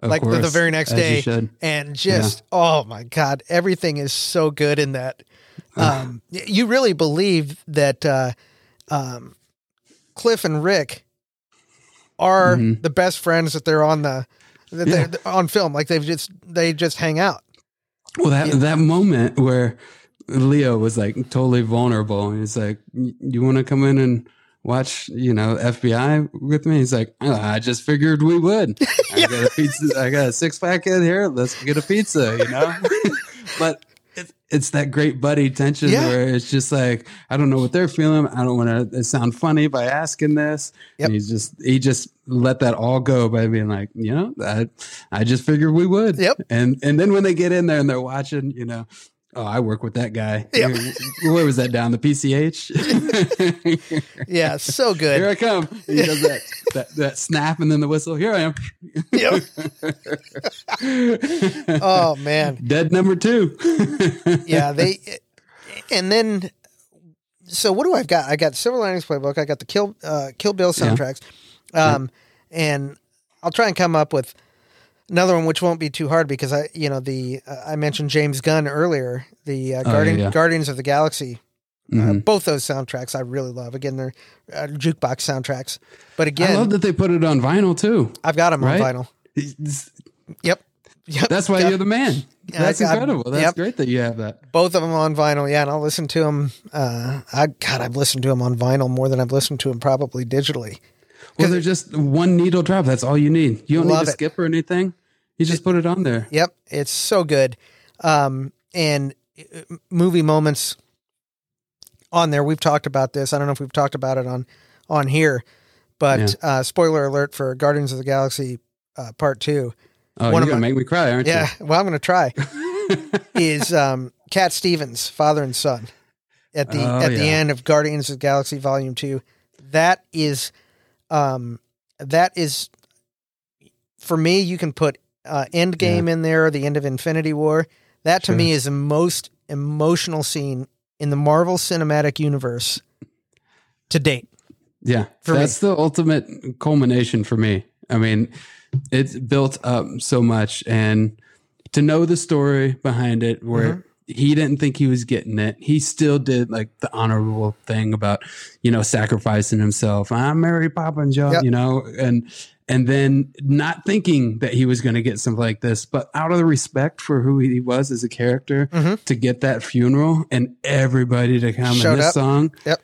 of like course, the, the, very next day, and just yeah. oh my god, everything is so good in that. Um, you really believe that uh, um, Cliff and Rick are mm-hmm. the best friends that they're on the that yeah. they're on film. Like they've just they just hang out. Well, that yeah. that moment where Leo was like totally vulnerable, and he's like, "You want to come in and." Watch, you know, FBI with me? He's like, oh, I just figured we would. [laughs] I got a pizza. I got a six pack in here. Let's get a pizza, you know? [laughs] but it's, it's that great buddy tension yeah. where it's just like, I don't know what they're feeling. I don't want to sound funny by asking this. Yep. And he's just, he just let that all go by being like, you know, I, I just figured we would. Yep. And, and then when they get in there and they're watching, you know, Oh, I work with that guy. [laughs] Yep. Where was that down the PCH? [laughs] yeah, so good. Here I come. He does that, that that snap and then the whistle. Here I am. Yep. [laughs] oh man. Dead number two. yeah, they and then so what do I've got? I got Silver Linings Playbook. I got the Kill uh, Kill Bill soundtracks, yeah. um, yeah. and I'll try and come up with another one which won't be too hard because I, you know, the uh, I mentioned James Gunn earlier, the uh, Guardian, oh, yeah, yeah. Guardians of the Galaxy. Uh, mm-hmm. Uh, both those soundtracks I really love. Again, they're uh, jukebox soundtracks. But again, I love that they put it on vinyl too. I've got them right? on vinyl. Yep. Yep. That's why yep. you're the man. That's incredible. That's yep. great that you have that. Both of them on vinyl. Yeah, and I'll listen to them. Uh, I God, I've listened to them on vinyl more than I've listened to them probably digitally. Well, they're just one needle drop. That's all you need. You don't need to it. skip or anything. You just put it on there. Yep, it's so good. Um, and uh, movie moments on there. We've talked about this. I don't know if we've talked about it on on here, but yeah. uh, spoiler alert for Guardians of the Galaxy uh, Part Two. Oh, One you're gonna my, make me cry, aren't yeah, you? Yeah, well, I'm gonna try. [laughs] is um, Cat Stevens, father and son, at the oh, at yeah. the end of Guardians of the Galaxy Volume Two. That is, um, that is, for me. You can put uh, End Game yeah. in there, the end of Infinity War. That to sure. me is the most emotional scene in the Marvel Cinematic Universe to date. Yeah, that's me. the ultimate culmination for me. I mean, it's built up so much, and to know the story behind it, where mm-hmm. he didn't think he was getting it, he still did like the honorable thing about you know sacrificing himself. I'm Mary Poppins, yep. you know, and and then not thinking that he was going to get something like this, but out of the respect for who he was as a character, mm-hmm. to get that funeral and everybody to come Showed in this up. song. Yep.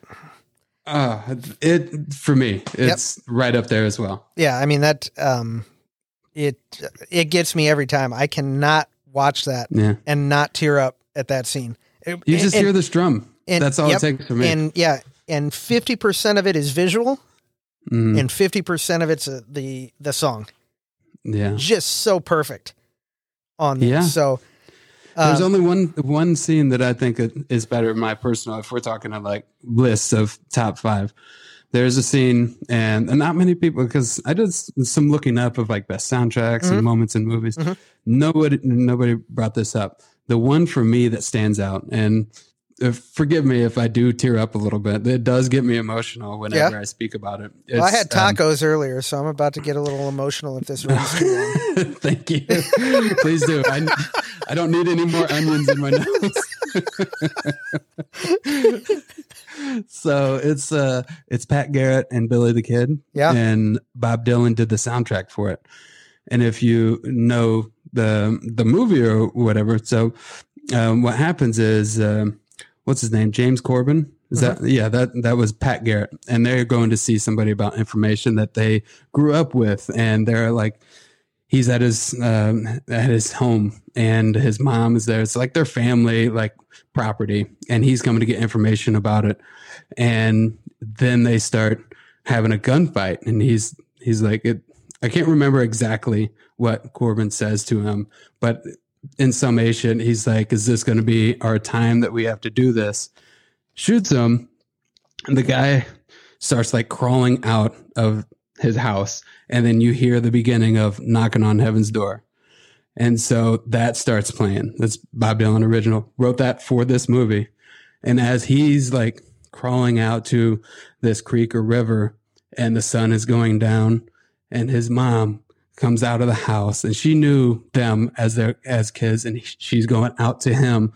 Uh, it for me, it's yep. right up there as well. Yeah, I mean that um, it it gets me every time. I cannot watch that yeah. and not tear up at that scene. It, you just and, hear this drum. And, That's all yep, it takes for me. And yeah, and fifty percent of it is visual, mm. and fifty percent of it's uh, the the song. Yeah, just so perfect on this. Yeah. So uh, there's only one one scene that I think is better. in My personal, if we're talking of like lists of top five, there's a scene, and, and not many people because I did some looking up of like best soundtracks mm-hmm. and moments in movies. Mm-hmm. Nobody nobody brought this up. The one for me that stands out, and forgive me if I do tear up a little bit. It does get me emotional whenever yeah. I speak about it. Well, I had um, tacos um, earlier, so I'm about to get a little emotional if this runs. [laughs] Thank you. Please do. I, I don't need any more onions in my nose. [laughs] so it's uh it's Pat Garrett and Billy the Kid. Yeah. And Bob Dylan did the soundtrack for it. And if you know the the movie or whatever, so um, what happens is um, what's his name? James Coburn. Is that mm-hmm. yeah? That that was Pat Garrett, and they're going to see somebody about information that they grew up with, and they're like, he's at his um, at his home, and his mom is there. It's like their family like property, and he's coming to get information about it, and then they start having a gunfight, and he's he's like it. I can't remember exactly what Corbin says to him, but in summation, he's like, "Is this going to be our time that we have to do this?" Shoots him, and the guy starts like crawling out of his house, and then you hear the beginning of knocking on heaven's door, and so that starts playing. That's Bob Dylan original. Wrote that for this movie, and as he's like crawling out to this creek or river, and the sun is going down, and his mom comes out of the house and she knew them as their as kids and she's going out to him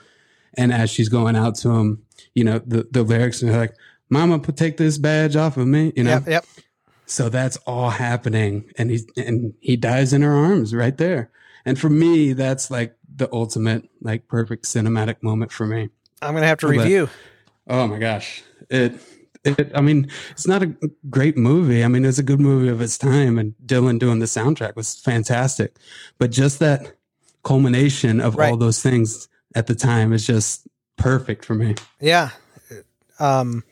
and as she's going out to him you know the, the lyrics are like Mama, take this badge off of me. You know. Yep. Yep. So that's all happening, and he and he dies in her arms right there. And for me, that's like the ultimate, like perfect cinematic moment for me. I'm gonna have to review. oh my gosh, it. It, I mean, it's not a great movie. I mean, it's a good movie of its time, and Dylan doing the soundtrack was fantastic. But just that culmination of right. all those things at the time is just perfect for me. Yeah. Um,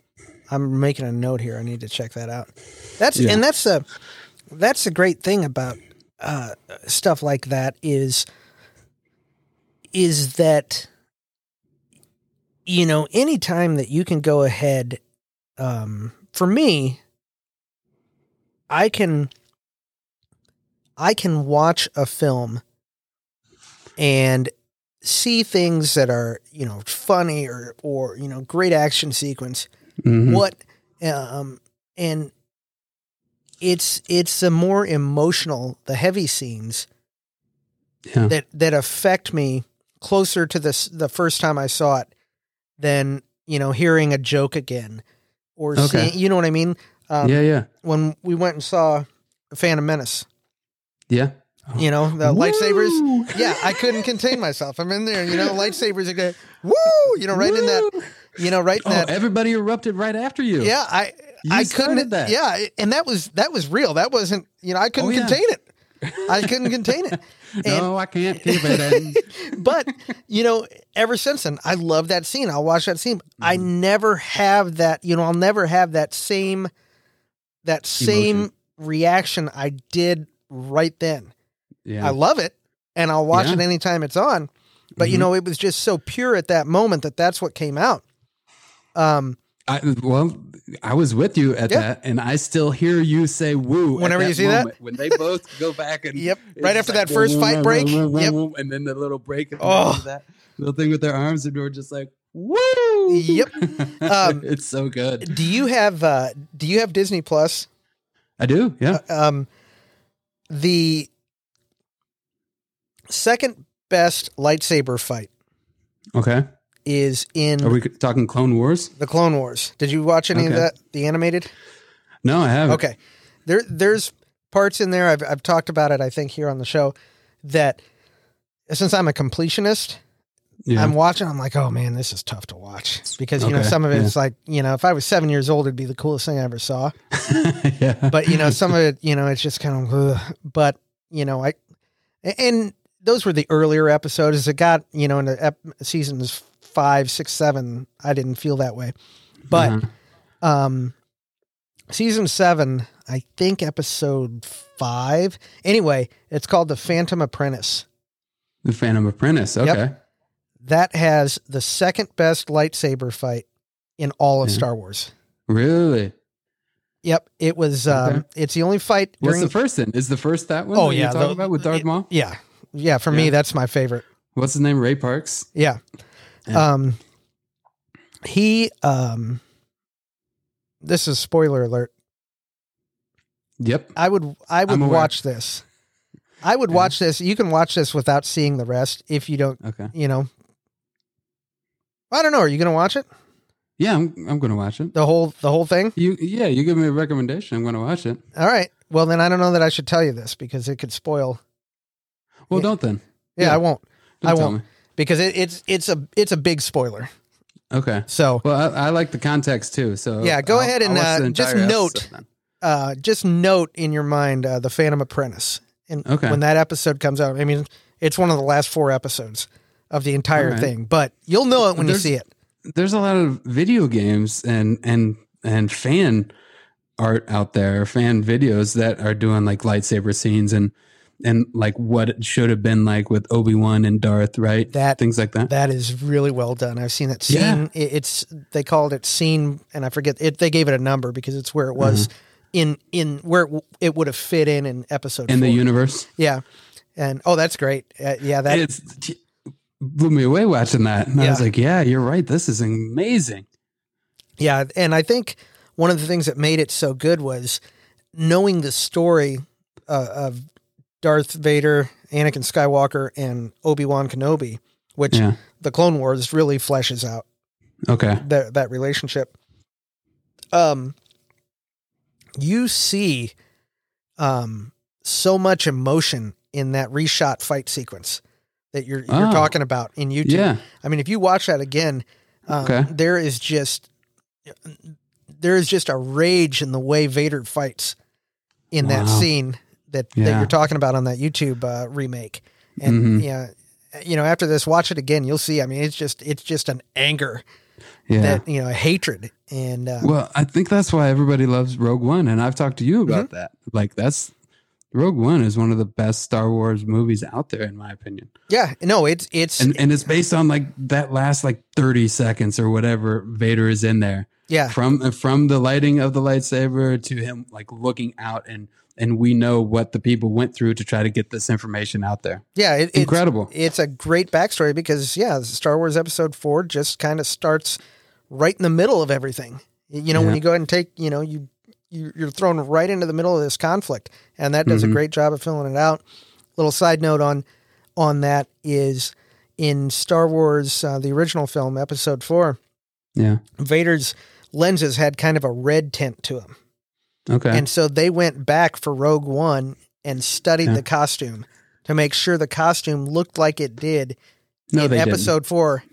I'm making a note here. I need to check that out. That's yeah. and that's a that's a great thing about uh, stuff like that is is that you know anytime that you can go ahead um, for me I can I can watch a film and see things that are you know funny or or you know great action sequence mm-hmm. what um and it's it's the more emotional the heavy scenes yeah. that that affect me closer to this the first time I saw it than you know hearing a joke again or okay. seeing you know what I mean um, yeah yeah when we went and saw Phantom Menace yeah you know, the Woo! lightsabers. Yeah, I couldn't contain myself. I'm in there, you know, lightsabers are woo, you know, right Woo! in that, you know, right in oh, that. Everybody erupted right after you. Yeah, I, you I couldn't. That. Yeah, and that was that was real. That wasn't, you know, I couldn't oh, yeah. contain it. I couldn't contain it. [laughs] And, no, I can't keep it [laughs] but you know, ever since then, I love that scene. I'll watch that scene. Mm-hmm. I never have that. You know, I'll never have that same that same Emotion. reaction I did right then. Yeah. I love it and I'll watch yeah. it anytime it's on. But mm-hmm. you know, it was just so pure at that moment that that's what came out. Um, I, well, I was with you at yeah. that, and I still hear you say "woo" whenever you see moment, that. When they both go back and [laughs] yep, right after like, that first fight break, yep, and then the little break, oh, that little thing with their arms, and we're just like "woo." Yep, um, [laughs] it's so good. Do you have uh, Do you have Disney Plus? I do. Yeah. Uh, um, the second best lightsaber fight. Okay. Is in. Are we talking Clone Wars? The Clone Wars. Did you watch any okay. of that? The animated? No, I haven't. Okay. There, there's parts in there. I've, I've talked about it. I think here on the show that since I'm a completionist, yeah. I'm watching. I'm like, oh man, this is tough to watch because you okay. know some of it's yeah. like you know if I was seven years old, it'd be the coolest thing I ever saw. [laughs] yeah. But you know some of it, you know, it's just kind of. Ugh. But you know, I and those were the earlier episodes. As it got, you know, in the ep- seasons five, six, seven, I didn't feel that way. But uh-huh. um, season seven, I think episode five. Anyway, it's called The Phantom Apprentice. The Phantom Apprentice. Okay. Yep. That has the second best lightsaber fight in all of yeah. Star Wars. Really? Yep, it was. Um. It's the only fight. During... What's the first then? Is the first that one? Oh that yeah, talking about with Darth Maul. Yeah, yeah, for yeah. me, that's my favorite. What's his name? Ray Parks. Yeah. Yeah. Um, he um, this is spoiler alert. Yep. I would I would watch this. I would yeah. watch this. You can watch this without seeing the rest if you don't. Okay. You know. I don't know. Are you going to watch it? Yeah, I'm. I'm going to watch it. The whole the whole thing. You yeah. You give me a recommendation. I'm going to watch it. All right. Well, then I don't know that I should tell you this because it could spoil well, yeah. don't then. Yeah, yeah. I won't. Don't I won't because it, it's it's a it's a big spoiler. Okay. So well, I, I like the context too. So yeah, go I'll, ahead and uh, just note, uh, just note in your mind uh, the Phantom Apprentice, and okay. when that episode comes out, I mean, it's one of the last four episodes of the entire right. thing, but you'll know it when there's, you see it. There's a lot of video games and and and fan art out there, fan videos that are doing like lightsaber scenes and and like what it should have been like with Obi Wan and Darth, right? That things like that. That is really well done. I've seen that scene. Yeah. it's they called it scene, and I forget it. They gave it a number because it's where it was mm-hmm. in in where it, it, would have fit in in episode in four. the universe. Yeah, and oh, that's great. Uh, yeah, that it's, blew me away watching that, and yeah. I was like, yeah, you're right. This is amazing. Yeah, and I think one of the things that made it so good was knowing the story uh, of Darth Vader, Anakin Skywalker, and Obi Wan Kenobi, which yeah. the Clone Wars really fleshes out. Okay, that that relationship. um, you see um, so much emotion in that reshot fight sequence that you're you're Oh. talking about in YouTube. Yeah. I mean, if you watch that again, um, Okay. there is just there is just a rage in the way Vader fights in that scene that, that you're talking about on that YouTube uh, remake. And Mhm. yeah, you know, after this, watch it again. You'll see. I mean, it's just it's just an anger Yeah. that you know, hatred, and uh, Well, I think that's why everybody loves Rogue One, and I've talked to you about Mm-hmm. that. Like that's Rogue One is one of the best Star Wars movies out there, in my opinion, yeah, no, it's it's and and it's based on like that last like thirty seconds or whatever Vader is in there yeah, from from the lighting of the lightsaber to him like looking out and and we know what the people went through to try to get this information out there. yeah, it, Incredible. It's a great backstory because yeah, Star Wars Episode Four just kind of starts right in the middle of everything. You know, when you go ahead and take, you know, you you- you're thrown right into the middle of this conflict, and that does a Mhm. great job of filling it out. Little side note on on that is in Star Wars, uh, the original film, Episode Four, Yeah. Vader's lenses had kind of a red tint to them. Okay. And so they went back for Rogue One and studied Yeah. the costume to make sure the costume looked like it did no, in episode four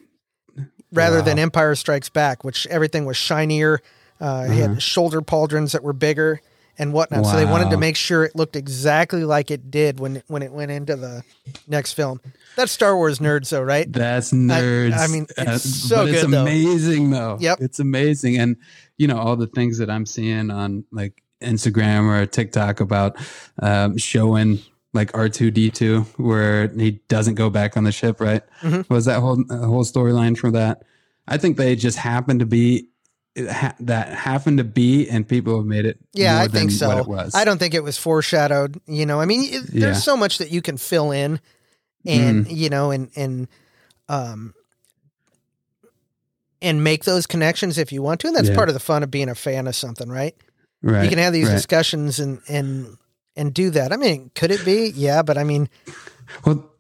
rather than Empire Strikes Back, which everything was shinier. Uh, He Uh-huh. had shoulder pauldrons that were bigger and whatnot. So they wanted to make sure it looked exactly like it did when when it went into the next film. That's Star Wars nerds, though, right? That's nerds. I mean, it's Uh, so but it's good, though. amazing though. Yep. It's amazing. And you know, all the things that I'm seeing on like Instagram or TikTok about um, showing like R2D2 where he doesn't go back on the ship, right? Mhm. Was that whole uh, whole storyline from that? I think they just happened to be ha- that happened to be and people have made it Yeah, I think so. what it was. I don't think it was foreshadowed. You know, I mean, it, Yeah. there's so much that you can fill in, and Mm. you know, and and um, and make those connections if you want to, and that's Yeah. part of the fun of being a fan of something, right? right. you can have these right. discussions and and and do that. I mean, could it be? Yeah, but I mean, Well,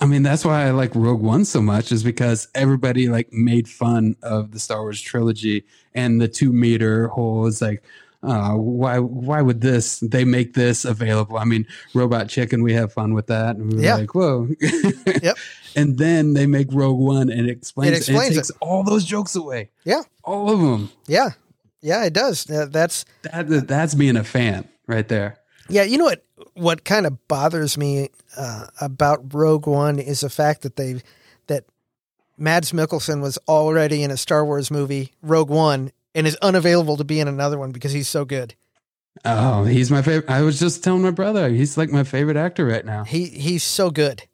I mean, that's why I like Rogue One so much is because everybody like made fun of the Star Wars trilogy and the two meter hole is like, uh, why, why would this, they make this available? I mean, Robot Chicken, we have fun with that. And we were Yeah. like, whoa. [laughs] Yep. And then they make Rogue One and it explains, It explains it. it takes all those jokes away. Yeah. All of them. yeah, yeah, it does. Uh, That's That, that's being a fan right there. yeah. You know what? What kind of bothers me uh, about Rogue One is the fact that they that Mads Mikkelsen was already in a Star Wars movie, Rogue One, and is unavailable to be in another one because he's so good. Oh, he's my favorite. I was just telling my brother, he's like my favorite actor right now. He he's so good.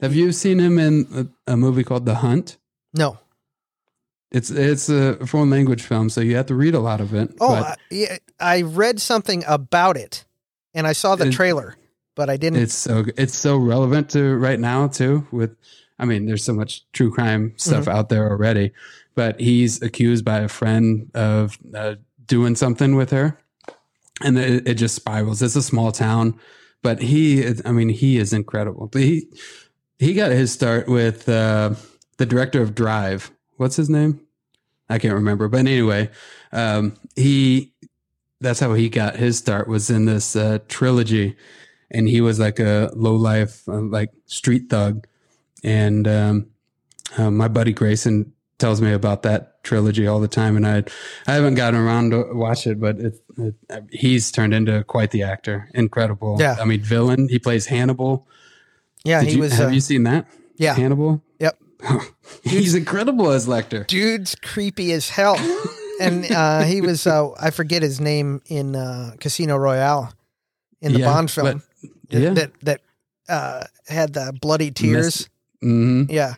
Have you seen him in a, a movie called The Hunt? No. It's it's a foreign language film, so you have to read a lot of it. Oh, I, yeah, I read something about it, and I saw the It- trailer, but I didn't. it's so it's so relevant to right now too. With I mean, there's so much true crime stuff Mm-hmm. out there already, but he's accused by a friend of uh, doing something with her, and it, it just spirals. It's a small town, but he, I mean, he is incredible. He he got his start with uh, the director of Drive. What's his name? I can't remember. But anyway, um, he that's how he got his start was in this uh, trilogy, and he was like a low life uh, like street thug, and um, uh, my buddy Grayson tells me about that trilogy all the time, and I I haven't gotten around to watch it, but it, it, he's turned into quite the actor, incredible. Yeah. I mean villain. He plays Hannibal. yeah, Did he you, was. have uh, you seen that? yeah, Hannibal. Yep. [laughs] he's incredible as Lecter. dude's creepy as hell. [laughs] and uh, he was uh, I forget his name in uh, Casino Royale in the Yeah, Bond film but- yeah. that that uh, had the bloody tears. hmm Yeah.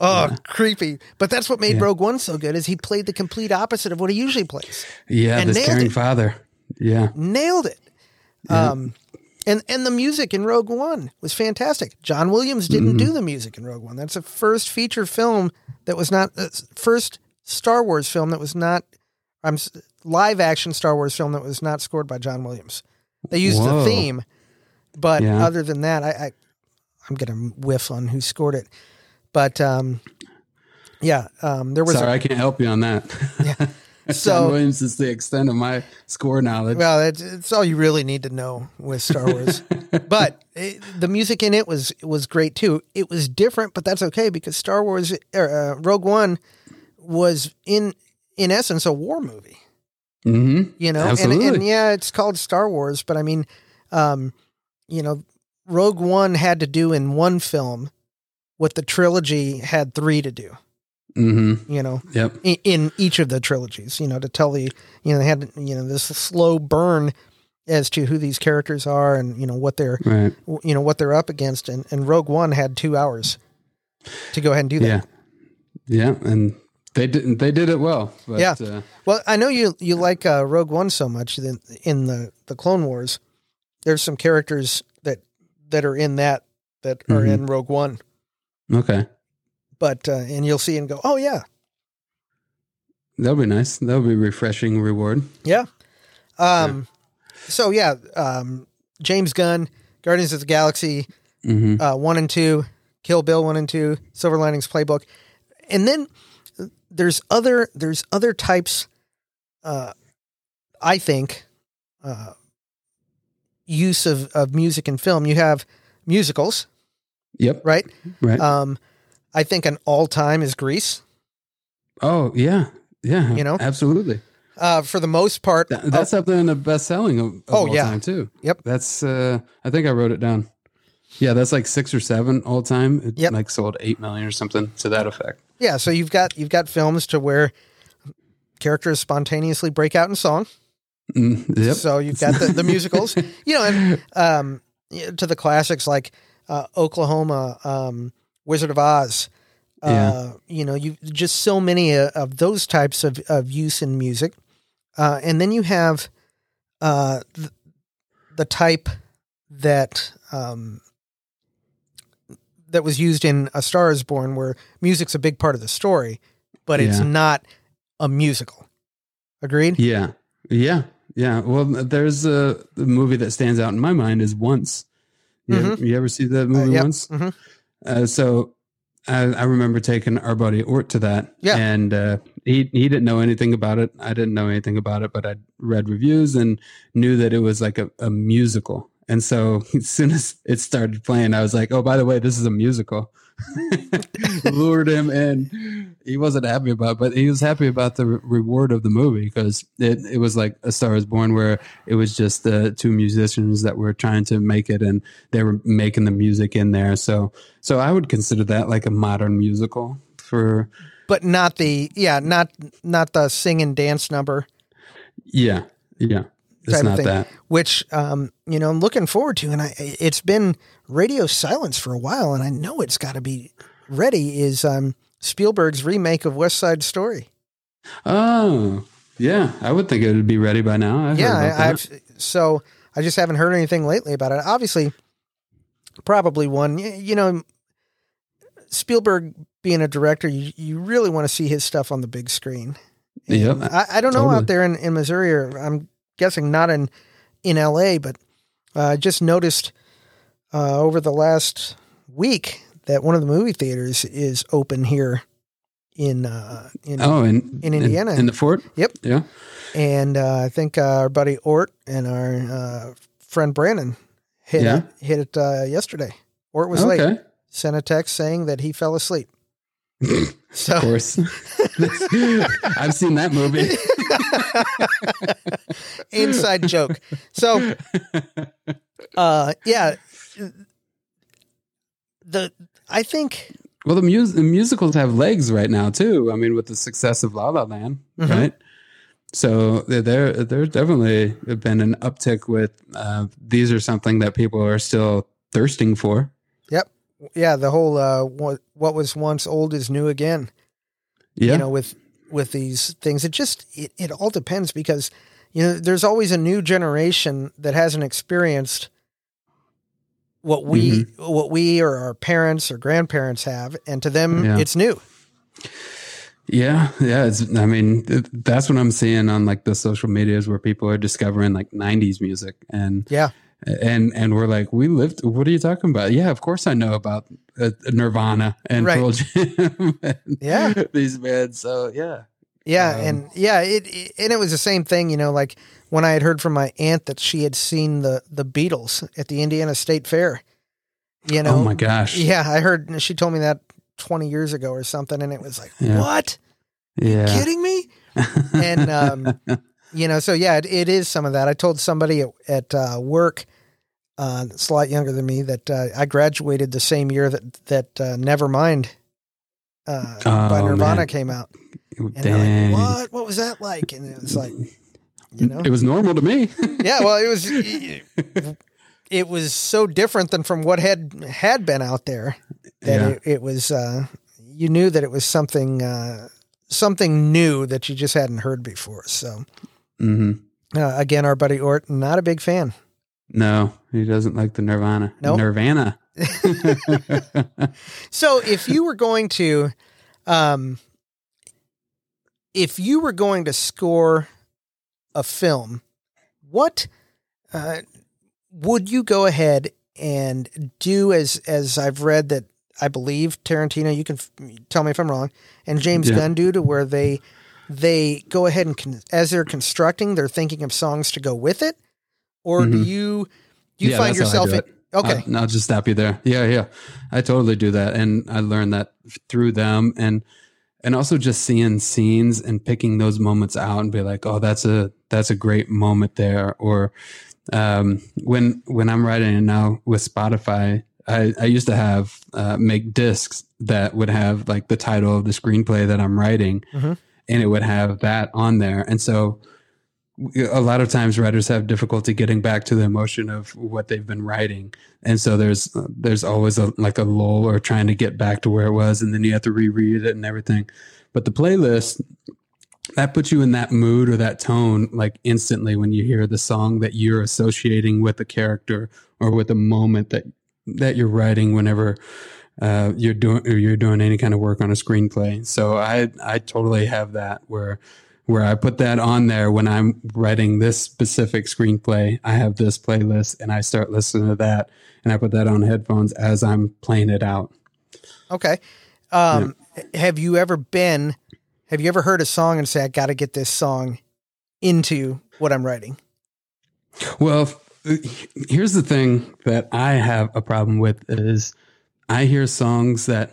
Oh, Yeah. creepy! But that's what made Yeah. Rogue One so good is he played the complete opposite of what he usually plays. Yeah, And this caring it. father. Yeah. Nailed it. Um, and and the music in Rogue One was fantastic. John Williams didn't Mhm. do the music in Rogue One. That's the first feature film that was not uh, first Star Wars film that was not I'm live action Star Wars film that was not scored by John Williams. They used Whoa. the theme, but Yeah. other than that, I, I I'm gonna whiff on who scored it. But um, yeah, um, there was Sorry, I can't help you on that. Yeah. [laughs] So- John Williams is the extent of my score knowledge. Well, it's, it's all you really need to know with Star Wars. [laughs] but it, the music in it was was great too. It was different, but that's okay because Star Wars uh, Rogue One was in in essence a war movie. hmm You know, and, and yeah, it's called Star Wars, but I mean, um, you know, Rogue One had to do in one film what the trilogy had three to do. hmm You know, Yep. in, in each of the trilogies, you know, to tell the, you know, they had, you know, this slow burn as to who these characters are and, you know, what they're, Right. you know, what they're up against. And, and Rogue One had two hours to go ahead and do that. Yeah. Yeah. And they did they did it well. But, Yeah. Uh, Well, I know you, you like uh, Rogue One so much that in the, the Clone Wars, there's some characters that, that are in that, that are Mhm. in Rogue One, okay. but, uh, and you'll see and go, oh yeah. That'll be nice. That'll be refreshing reward. Yeah. Um, so yeah, um, James Gunn, Guardians of the Galaxy, hmm uh, one and two, Kill Bill one and two, Silver Linings Playbook, and then there's other there's other types. Uh, I think uh, use of of music and film. You have musicals, Yep. right? Right. Um, I think an all time is Grease. oh yeah. Yeah. you know? Absolutely. Uh, for the most part, That, that's up there in the best selling of, of Oh, all yeah. time too. Yep. That's uh I think I wrote it down. Yeah, that's like six or seven all the time. It Yep. like sold eight million or something to that effect. yeah. So you've got you've got films to where characters spontaneously break out in song. Mm, yep. So you've got the, the musicals, [laughs] you know, and um, to the classics like uh, Oklahoma, um, Wizard of Oz. Uh, Yeah. You know, you just so many uh, of those types of, of use in music, uh, and then you have uh, the, the type that um, that was used in A Star Is Born, where music's a big part of the story, but it's Yeah. not a musical. Agreed. Yeah. Yeah. Yeah. Well, there's a, movie that stands out in my mind is Once. You, ever, you ever see that movie Mm-hmm. yep. Once? Mhm. Uh, so I, I remember taking our buddy Ort to that. Yeah. And uh, he, he didn't know anything about it. I didn't know anything about it, but I read reviews and knew that it was like a, a musical. And so [laughs] as soon as it started playing, I was like, oh, by the way, this is a musical. [laughs] Lured him in. He wasn't happy about it, but he was happy about the re- reward of the movie because it, it was like A Star is Born, where it was just the two musicians that were trying to make it and they were making the music in there. So, so I would consider that like a modern musical for, but not the yeah not not the sing and dance number yeah, yeah. It's type of thing, that. which um you know i'm looking forward to and i it's been radio silence for a while and i know it's got to be ready is um spielberg's remake of west side story Oh, yeah. I would think it would be ready by now. I heard yeah I, i've so i just haven't heard anything lately about it obviously probably one you know spielberg being a director you, you really want to see his stuff on the big screen Yep. And I, I don't know Totally. out there in, in Missouri, or I'm guessing not in in LA, but uh, I just noticed uh, over the last week that one of the movie theaters is open here in uh, in Oh, in in Indiana. in, the fort. Yep. Yeah. and uh, I think uh, our buddy Ort and our uh, friend Brandon hit Yeah. it, hit it uh, yesterday. Ort was okay. late. Sent a text saying that he fell asleep. [laughs] So Of course. [laughs] [laughs] I've seen that movie. [laughs] inside joke. So, uh, yeah, the I think Well, the, mus- the musicals have legs right now too. I mean, with the success of La La Land, Mhm. right? So there, there, there's definitely been an uptick with uh, these are something that people are still thirsting for. Yep. Yeah the whole uh, what what was once old is new again. Yeah, You know, with with these things, it just it, it all depends because you know there's always a new generation that hasn't experienced what we mm-hmm. what we or our parents or grandparents have, and to them Yeah. it's new. yeah, yeah. It's, I mean, that's what I'm seeing on like the social medias where people are discovering like '90s music and Yeah, and and we're like, we lived. What are you talking about? Yeah, of course I know about uh, Nirvana and Right. Pearl Jam. [laughs] and Yeah. these bands. So yeah, Yeah, um, and yeah, it, it, and it was the same thing. You know, like when I had heard from my aunt that she had seen the the Beatles at the Indiana State Fair. You know, oh my gosh, yeah, I heard. She told me that twenty years ago or something, and it was like, yeah. what? Yeah, kidding me? [laughs] and um, you know, so yeah, it, it is some of that. I told somebody at, at uh, work uh, that's a lot younger than me that uh, I graduated the same year that that uh, Nevermind uh, oh, by Nirvana man. came out. And Dang. Like, what? What was that like? And it was like, you know, it was normal to me. [laughs] yeah, well, it was. It, it, was so different than from what had had been out there that yeah. it, it, was. Uh, you knew that it was something uh, something new that you just hadn't heard before. So, mm-hmm. Uh, again, our buddy Ort, not a big fan. No, he doesn't like the Nirvana. No, nope. Nirvana. [laughs] [laughs] so if you were going to, um, if you were going to score a film, what uh, would you go ahead and do? As as I've read that I believe Tarantino. You can f- tell me if I'm wrong. And James yeah. Gunn do to where they they go ahead and con- as they're constructing, they're thinking of songs to go with it? Or mm-hmm. do you do you yeah, find yourself okay. I'll, I'll, just stop you there. Yeah yeah. I totally do that and i learned that through them and and also just seeing scenes and picking those moments out and be like oh that's a that's a great moment there or um, when when i'm writing it now with spotify I, I used to have uh, make discs that would have like the title of the screenplay that i'm writing. Mm-hmm. And it would have that on there. And so a lot of times writers have difficulty getting back to the emotion of what they've been writing. And so there's uh, there's always a like a lull or trying to get back to where it was and then you have to reread it and everything. But the playlist that puts you in that mood or that tone like instantly when you hear the song that you're associating with a character or with a moment that that you're writing whenever uh, you're doing you're doing any kind of work on a screenplay so i i totally have that where where I put that on there when I'm writing this specific screenplay. I have this playlist and I start listening to that and I put that on headphones as I'm playing it out. Okay. Um, yeah. Have you ever been, have you ever heard a song and say, I got to get this song into what I'm writing? Well, here's the thing that I have a problem with is I hear songs that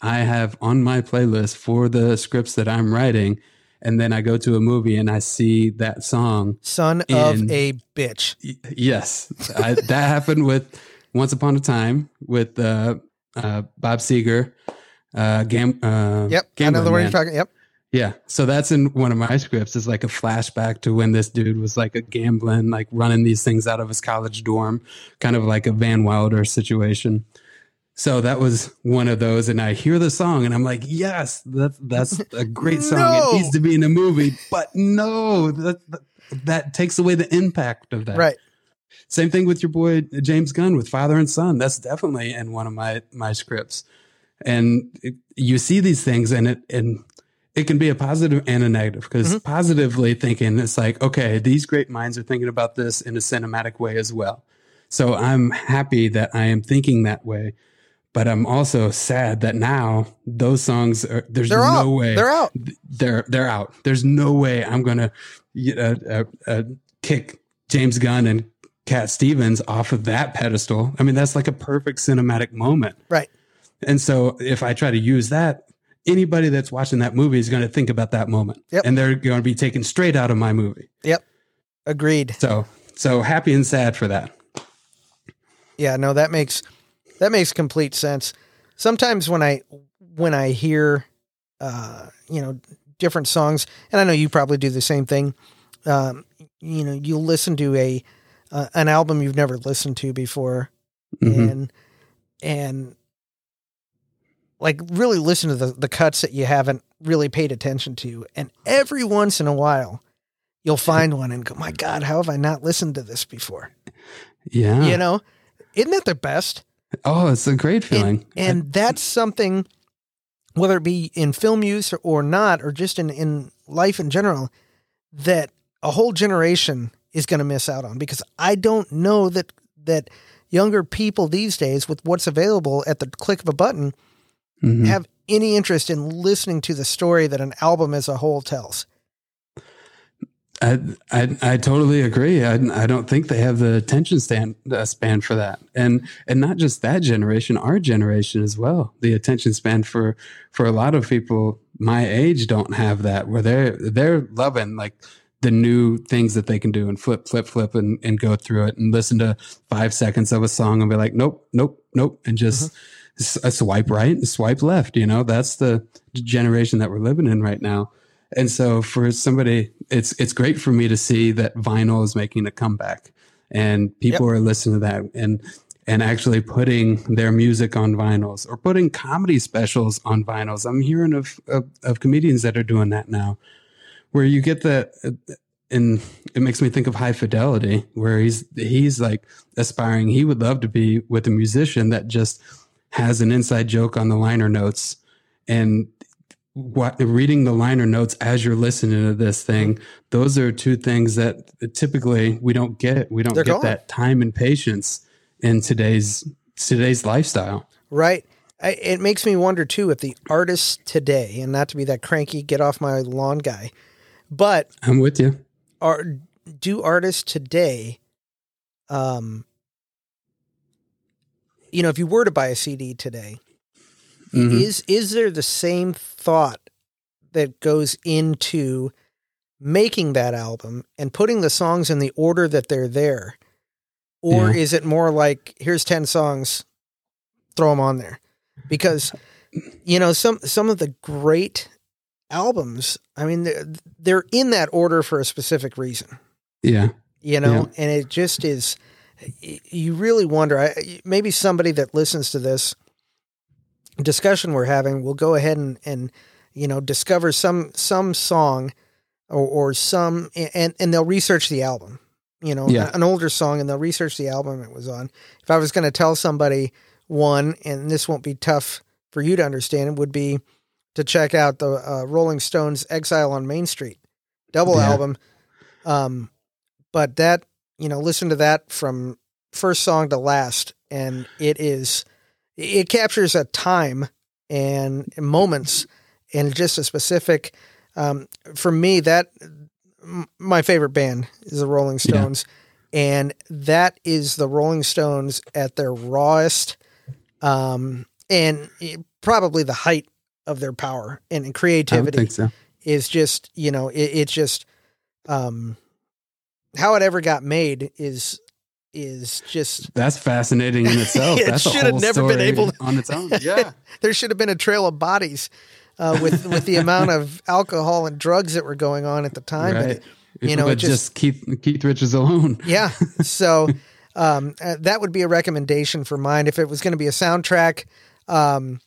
I have on my playlist for the scripts that I'm writing and then I go to a movie and I see that song. Son of a bitch. yes, I, that happened with Once Upon a Time with uh, uh, Bob Seger. Uh, gam, uh, yep, I know the word you're talking. Yep. Yeah, so that's in one of my scripts. It's like a flashback to when this dude was like a gambling, like running these things out of his college dorm, kind of like a Van Wilder situation. So that was one of those, and I hear the song, and I'm like, "Yes, that's that's a great [laughs] song. no. It needs to be in a movie." But no, that, that takes away the impact of that. Right. Same thing with your boy James Gunn with Father and Son. That's definitely in one of my my scripts, and it, you see these things, and it and it can be a positive and a negative because mm-hmm. positively thinking it's like, okay, these great minds are thinking about this in a cinematic way as well. So I'm happy that I am thinking that way but I'm also sad that now those songs are there's they're no out. way they're out. They're they're out. There's no way I'm gonna uh, uh, uh, kick James Gunn and Cat Stevens off of that pedestal. I mean, that's like a perfect cinematic moment, right? And so if I try to use that, anybody that's watching that movie is going to think about that moment, yep. and they're going to be taken straight out of my movie. Yep, agreed. So so happy and sad for that. Yeah, no, that makes that makes complete sense. Sometimes when I when I hear uh, you know different songs, and I know you probably do the same thing. Um, you know, you'll listen to a uh, an album you've never listened to before, mm-hmm. and and like really listen to the the cuts that you haven't really paid attention to, and every once in a while, you'll find one and go, "My God, how have I not listened to this before?" Yeah, you know, isn't that the best? Oh, it's a great feeling. And, and that's something, whether it be in film use or, or not, or just in, in life in general, that a whole generation is going to miss out on because I don't know that that younger people these days with what's available at the click of a button mm-hmm. have any interest in listening to the story that an album as a whole tells. I, I, I totally agree. I, I don't think they have the attention span, uh, span for that, and and not just that generation, our generation as well. The attention span for for a lot of people my age don't have that, where they're they're loving like the new things that they can do and flip, flip, flip, and and go through it and listen to five seconds of a song and be like, nope, nope, nope, and just. Mm-hmm. swipe right and swipe left. You know, that's the generation that we're living in right now. And so for somebody, it's it's great for me to see that vinyl is making a comeback and people yep. are listening to that and and actually putting their music on vinyls or putting comedy specials on vinyls. I'm hearing of, of, of comedians that are doing that now, where you get the and it makes me think of High Fidelity, where he's he's like aspiring. He would love to be with a musician that just has an inside joke on the liner notes, and what reading the liner notes as you're listening to this thing those are two things that typically we don't get we don't They're get gone. that time and patience in today's today's lifestyle right I, it makes me wonder too if the artists today and not to be that cranky get off my lawn guy but i'm with you are do artists today um you know if you were to buy a cd today Mm-hmm. Is is there the same thought that goes into making that album and putting the songs in the order that they're there? Or yeah. is it more like here's 10 songs, throw them on there? Because you know, some some of the great albums, I mean they're, they're in that order for a specific reason. Yeah. You know, yeah. and it just is you really wonder maybe somebody that listens to this discussion we're having, we'll go ahead and, and you know discover some some song or, or some and and they'll research the album. You know, yeah. an older song, and they'll research the album it was on. If I was going to tell somebody one, and this won't be tough for you to understand, it would be to check out the uh, Rolling Stones' "Exile on Main Street" double yeah. album. Um, but that you know, listen to that from first song to last, and it is it captures a time and moments and just a specific um, for me that my favorite band is the rolling stones yeah. and that is the rolling stones at their rawest um, and probably the height of their power and creativity so. is just you know it, it's just um, how it ever got made is is just that's fascinating in itself. [laughs] it that's should have never been able to, on its own. Yeah, [laughs] there should have been a trail of bodies uh, with with the amount of alcohol and drugs that were going on at the time. Right. But you know, it just, just Keith Keith Richards alone. yeah. [laughs] So um, uh, that would be a recommendation for mine if it was going to be a soundtrack. Um,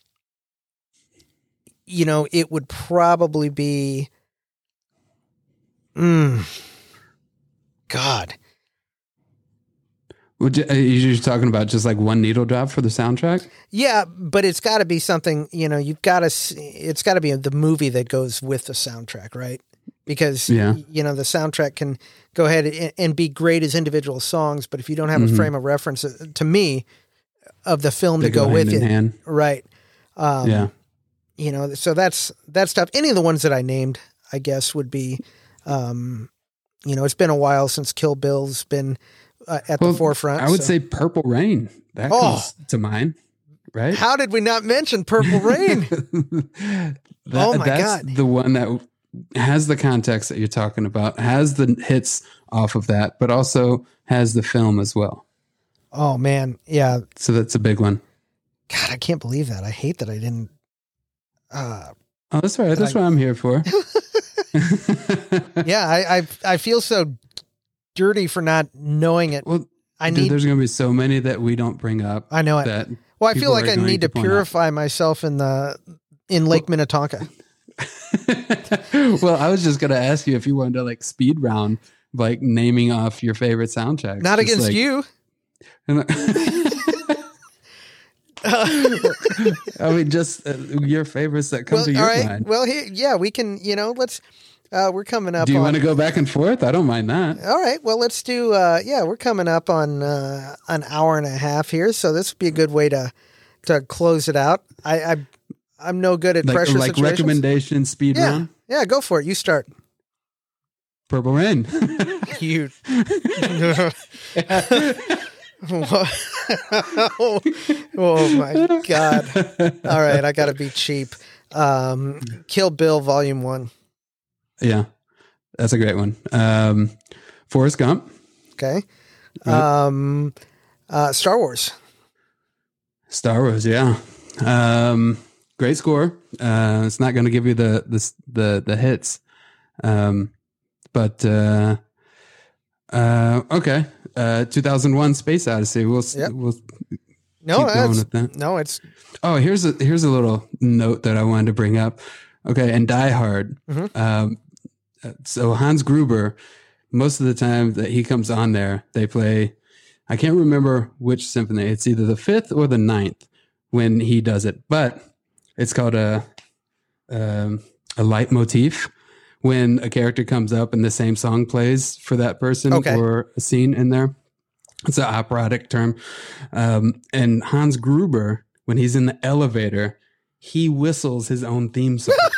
you know, it would probably be. Mm, God you, are you talking about just like one needle drop for the soundtrack? Yeah, but it's got to be something. You know, you've got to. It's got to be the movie that goes with the soundtrack, right? Because yeah. you know the soundtrack can go ahead and be great as individual songs, but if you don't have mm-hmm. a frame of reference, uh, to me, of the film they to go, go with it, right? Um, yeah, you know, so that's that stuff. Any of the ones that I named, I guess, would be. Um, you know, it's been a while since Kill Bill's been uh, at well, the forefront. I would so. say Purple Rain. That oh, comes to mind, right? How did we not mention Purple Rain? [laughs] that, oh my god, the one that has the context that you're talking about, has the hits off of that, but also has the film as well. Oh man, yeah. So that's a big one. God, I can't believe that. I hate that I didn't. Uh, oh, that's right. That's I, what I'm here for. [laughs] yeah, I, I I feel so dirty for not knowing it. Well, I dude, need. There's going to be so many that we don't bring up. I know it. That well, I feel like I need to, to purify out. myself in the in Lake well, Minnetonka. [laughs] well, I was just going to ask you if you wanted to like speed round, like naming off your favorite soundtracks. Not against like, you. [laughs] [laughs] I mean, just uh, your favorites that come well, to your all right. mind. Well, here, yeah, we can. You know, let's uh, we're coming up. Do you on, want to go back and forth? I don't mind that. All right. Well, let's do. Uh, yeah, we're coming up on uh, an hour and a half here, so this would be a good way to to close it out. I, I I'm no good at like, pressure like situations. recommendation speed Yeah. run. Yeah, go for it. You start. Purple Rain. [laughs] You. [laughs] [laughs] oh, oh my god! All right, I got to be cheap. Um, Kill Bill Volume One. Yeah, that's a great one. Um, Forrest Gump. Okay. Um, uh, Star Wars. Star Wars, yeah. Um, great score. Uh, it's not going to give you the the the, the hits, um, but uh, uh, okay. Uh, 2001: Space Odyssey. We'll Yep. we'll No, keep going with that. no, it's Oh, here's a here's a little note that I wanted to bring up. Okay, and Die Hard. Mhm. Um, so Hans Gruber, most of the time that he comes on there, they play. I can't remember which symphony. It's either the fifth or the ninth when he does it, but it's called a um, a leitmotif. When a character comes up and the same song plays for that person Okay. or a scene in there, it's an operatic term. Um, and Hans Gruber, when he's in the elevator, he whistles his own theme song. [laughs]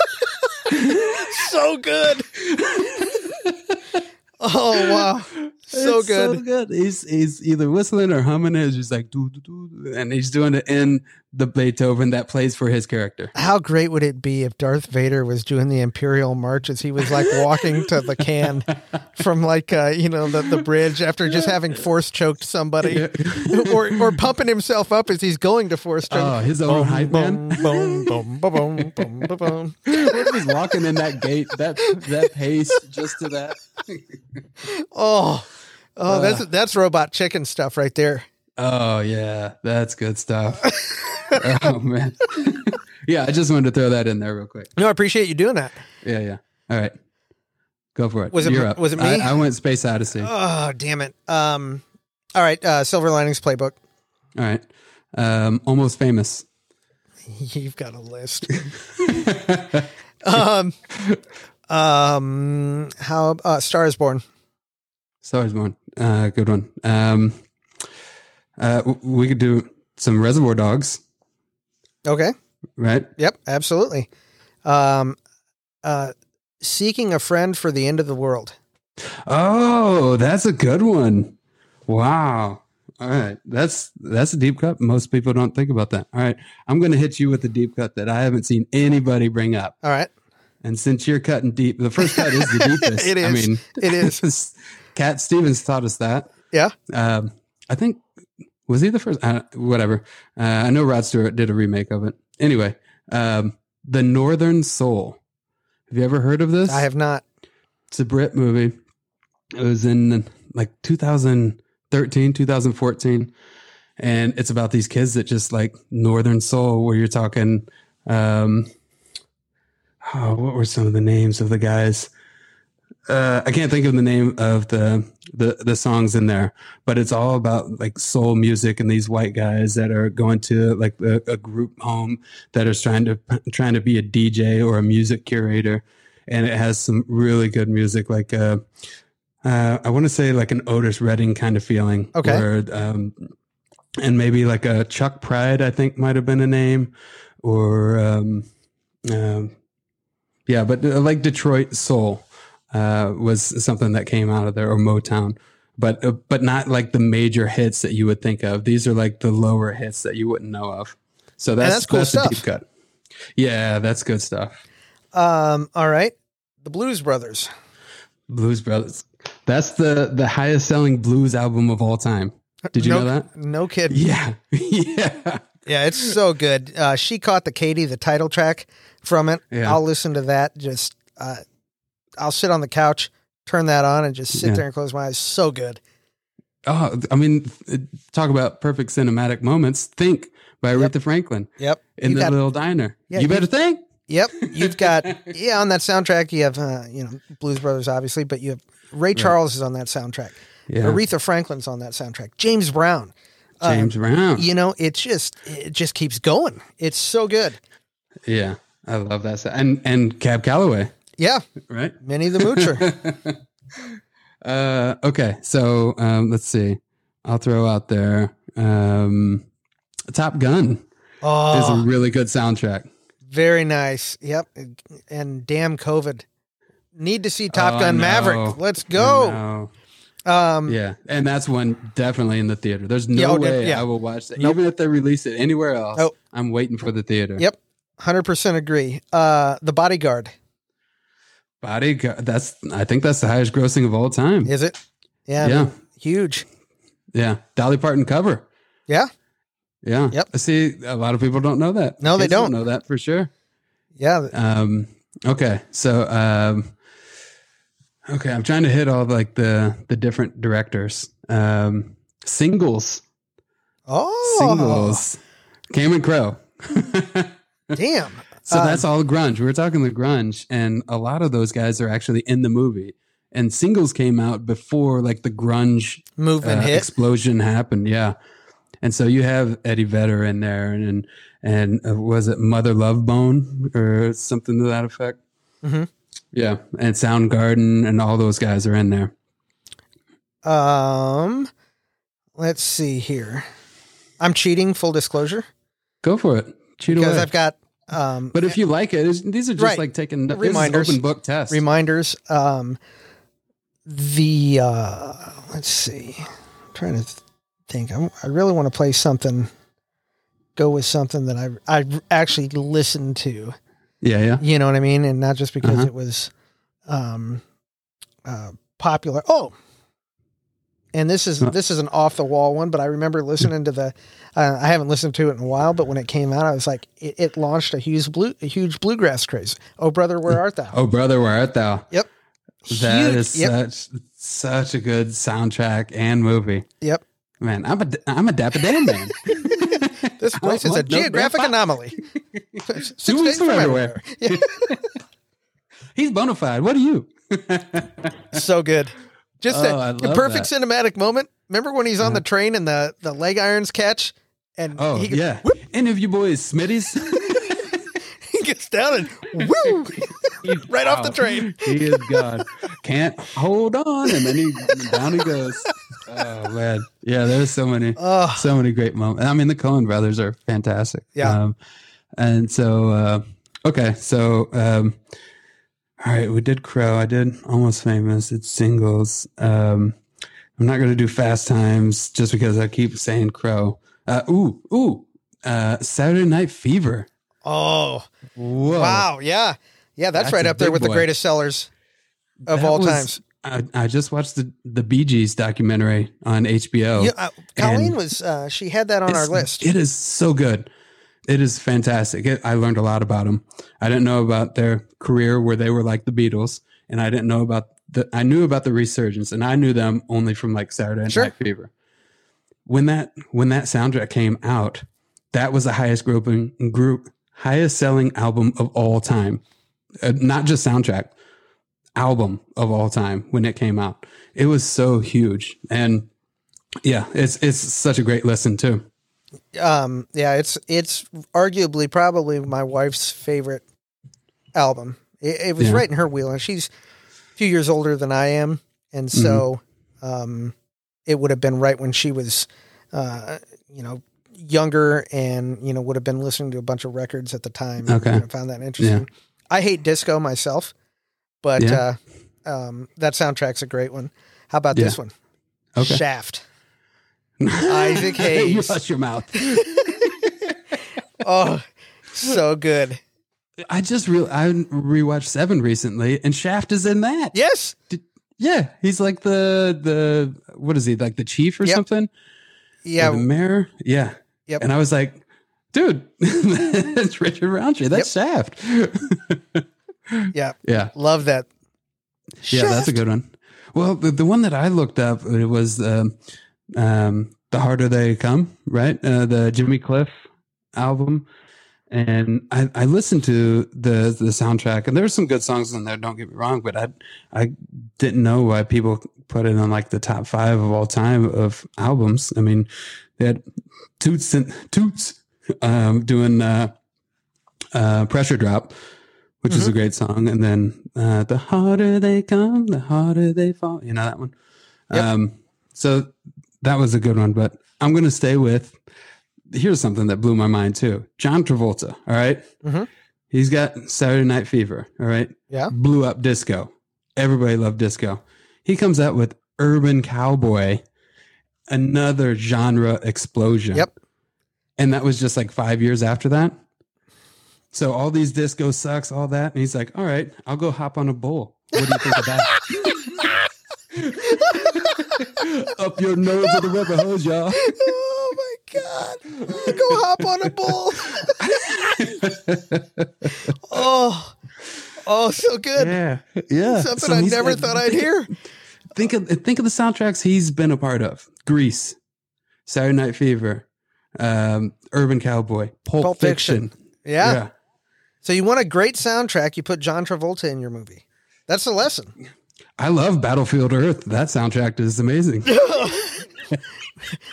so good. [laughs] oh wow, so It's good. So good. He's he's either whistling or humming it. It's just like doo, doo, doo, and he's doing it in the Beethoven that plays for his character. How great would it be if Darth Vader was doing the Imperial March as he was like walking to the can [laughs] from like uh, you know the, the bridge after just having force choked somebody, [laughs] or or pumping himself up as he's going to force choke. Oh, his own hype man. Boom, boom, boom, boom, boom, boom, boom. He's walking in that gate, that that pace, just to that. Oh, oh, that's that's robot chicken stuff right there. Oh yeah, that's good stuff. [laughs] oh man, [laughs] yeah. I just wanted to throw that in there real quick. No, I appreciate you doing that. Yeah, yeah. All right, go for it. Was it- You're up. was it me? I, I went Space Odyssey. Oh, damn it. Um, all right, uh, Silver Linings Playbook. All right, um, almost famous. [laughs] You've got a list. um, um, how uh, Star is Born. Stars Born. Uh, good one. Um, uh, we could do some Reservoir Dogs, Okay. right? Yep. Absolutely. Um, uh, seeking a friend for the end of the world. Oh, that's a good one. Wow. All right, that's that's a deep cut. Most people don't think about that. All right, I'm going to hit you with a deep cut that I haven't seen anybody bring up. All right. And since you're cutting deep, the first cut is the [laughs] deepest. It I is. mean, It is. [laughs] Cat Stevens taught us that. Yeah. Um, I think was he the first? Uh, whatever. Uh, I know Rod Stewart did a remake of it. Anyway, um, the Northern Soul. Have you ever heard of this? I have not. It's a Brit movie. It was in like 2013, 2014. And it's about these kids that just like Northern Soul, where you're talking, um, oh, what were some of the names of the guys? Uh, I can't think of the name of the, the the songs in there, but it's all about like soul music and these white guys that are going to like a, a group home that is trying to trying to be a DJ or a music curator, and it has some really good music like uh, uh, I want to say like an Otis Redding kind of feeling. Okay. Where, um, and maybe like a Chuck Pride, I think might have been a name, or um, um, yeah, but uh, like Detroit Soul uh, was something that came out of there, or Motown, but uh, but not like the major hits that you would think of. These are like the lower hits that you wouldn't know of. So that's that's cool that's a stuff. deep cut. Yeah, that's good stuff. Um, all right. The Blues Brothers. Blues Brothers. That's the the highest selling blues album of all time. Did you no, know that? No kid. Yeah, [laughs] yeah. Yeah, it's so good. Uh, she caught the Katy, the title track from it. Yeah. I'll listen to that. Just, uh, I'll sit on the couch, turn that on, and just sit Yeah. there and close my eyes. So good. Oh, I mean, talk about perfect cinematic moments. Think by Aretha Franklin Yep. in You the got- little diner. Yeah, you better think. Yep. You've got [laughs] yeah on that soundtrack. You have uh, you know Blues Brothers obviously, but you have Ray Charles is on that soundtrack. Yeah, Aretha Franklin's on that soundtrack. James Brown. Uh, James Brown. You know, it's just it just keeps going. It's so good. Yeah, I love that. And and Cab Calloway, Yeah, right? Minnie the Moocher. [laughs] uh, okay, so um, let's see. I'll throw out there. Um, Top Gun is a Oh, really good soundtrack. Very nice. Yep. And damn COVID. Need to see Top Oh, Gun no. Maverick. Let's go. No. Um, Yeah, and that's one definitely in the theater. There's no Yeah, oh, way yeah. I will watch that, Nope. even if they release it anywhere else. Nope. I'm waiting for the theater. Yep. 100% agree. Uh, the Bodyguard. Bodyguard. That's I think that's the highest grossing of all time. Is it? Yeah. Yeah. Huge. Yeah, Dolly Parton cover. Yeah. Yeah. Yep. I see, a lot of people don't know that. No, they Kids don't. know that for sure. Yeah. Um, okay, so um, okay, I'm trying to hit all like the the different directors. Um, singles, Oh. singles. Cameron Crowe. [laughs] Damn. So Um, that's all grunge. We were talking the grunge, and a lot of those guys are actually in the movie. And singles came out before like the grunge Movement uh, hit. explosion happened. Yeah, and so you have Eddie Vedder in there, and and, and uh, was it Mother Love Bone or something to that effect? Mhm. Yeah, and Soundgarden and all those guys are in there. Um, let's see here. I'm cheating. Full disclosure, Go for it, cheat because away. I've got um but if you like it, these are just Right. like taking Reminders. open book test. reminders. Um, the uh, let's see. I'm trying to think. I'm, I really want to play something. Go with something that I I actually listened to. yeah, yeah. You know what I mean, and not just because Uh-huh. it was um, uh, popular. Oh, and this is this is an off the wall one, but I remember listening to the. Uh, I haven't listened to it in a while, but when it came out, I was like, it, it launched a huge blue a huge bluegrass craze. Oh brother, where art thou? Oh, brother, where art thou? Yep. That Huge- is yep. such such a good soundtrack and movie. Yep. Man, I'm a I'm a Dapper Dan man. [laughs] This place is a [laughs] no geographic anomaly. [laughs] Two weeks from everywhere. Yeah, He's bona fide. What are you? so good. Just Oh, a, a perfect that. cinematic moment. Remember when he's on the train and the, the leg irons catch? And oh he, yeah. Any of you boys, Smitty's? [laughs] he gets down and woo! [laughs] right off the train. He is gone. Can't hold on, and then he down he goes. [laughs] Oh man, yeah. There's so many, Oh, so many great moments. I mean, the Coen brothers are fantastic. Yeah. Um, and so, uh, okay, so um, all right, we did Crow. I did Almost Famous. It's singles. Um, I'm not going to do Fast Times just because I keep saying Crow. Uh, ooh, ooh. Uh, Saturday Night Fever. oh, Whoa. wow. Yeah. Yeah, that's, That's right up there with the greatest sellers of That all was- times. I, I just watched the the Bee Gees documentary on HBO. Yeah, uh, Colleen was, uh, she had that on our list. It is so good. It is fantastic. It, I learned a lot about them. I didn't know about their career where they were like the Beatles, and I didn't know about the. I knew about the resurgence, and I knew them only from like Saturday Night Sure. Fever. When that when that soundtrack came out, that was the highest grouping group, highest selling album of all time. Uh, not just soundtrack, album of all time when it came out. It was so huge, and yeah, it's it's such a great listen too. Um yeah it's it's arguably probably my wife's favorite album it, it was Yeah. right in her wheel and she's a few years older than i am and so Mm-hmm. um it would have been right when she was uh you know younger and you know would have been listening to a bunch of records at the time and, Okay. you know, found that interesting i hate disco myself but Yeah. uh um that soundtrack's a great one how about this one Okay. shaft Isaac Hayes. [laughs] you hush your mouth. [laughs] oh so good I just real I rewatched Seven recently, and Shaft is in that. yes Yeah, he's like the the what is he like the chief or Yep. something? Yeah, Or the mayor. Yeah. Yep. And I was like, dude, [laughs] it's Richard Roundtree. That's Shaft. yeah, yeah. love that. Yeah, that's a good one. Well, the, the one that I looked up it was um, um, "The Harder They Come," right? Uh, the Jimmy Cliff album, and I, I listened to the the soundtrack, and there there's some good songs in there. Don't get me wrong, but I I didn't know why people put it on like the top five of all time of albums. I mean, they had Toots and Toots um, doing uh, uh, "Pressure Drop." which is a great song. And then uh, the harder they come, the harder they fall. You know that one. Yep. Um, so that was a good one. But I'm going to stay with. Here's something that blew my mind too. John Travolta. All right? Mhm. He's got Saturday Night Fever. All right. Yeah. Blew up disco. Everybody loved disco. He comes out with Urban Cowboy, another genre explosion. Yep. And that was just like five years after that. So all these disco sucks, all that. And he's like, all right, I'll go hop on a bull. What do you think of that? [laughs] [laughs] Up your nose with the rubber hose, y'all. Oh my god! Go hop on a bull. [laughs] oh, oh, so good. Yeah, yeah. Something So I never thought I'd hear. Think of think of the soundtracks he's been a part of: Grease, Saturday Night Fever, um, Urban Cowboy, Pulp, Pulp Fiction. Fiction. Yeah. So you want a great soundtrack? You put John Travolta in your movie. That's the lesson. I love Battlefield Earth. That soundtrack is amazing. [laughs]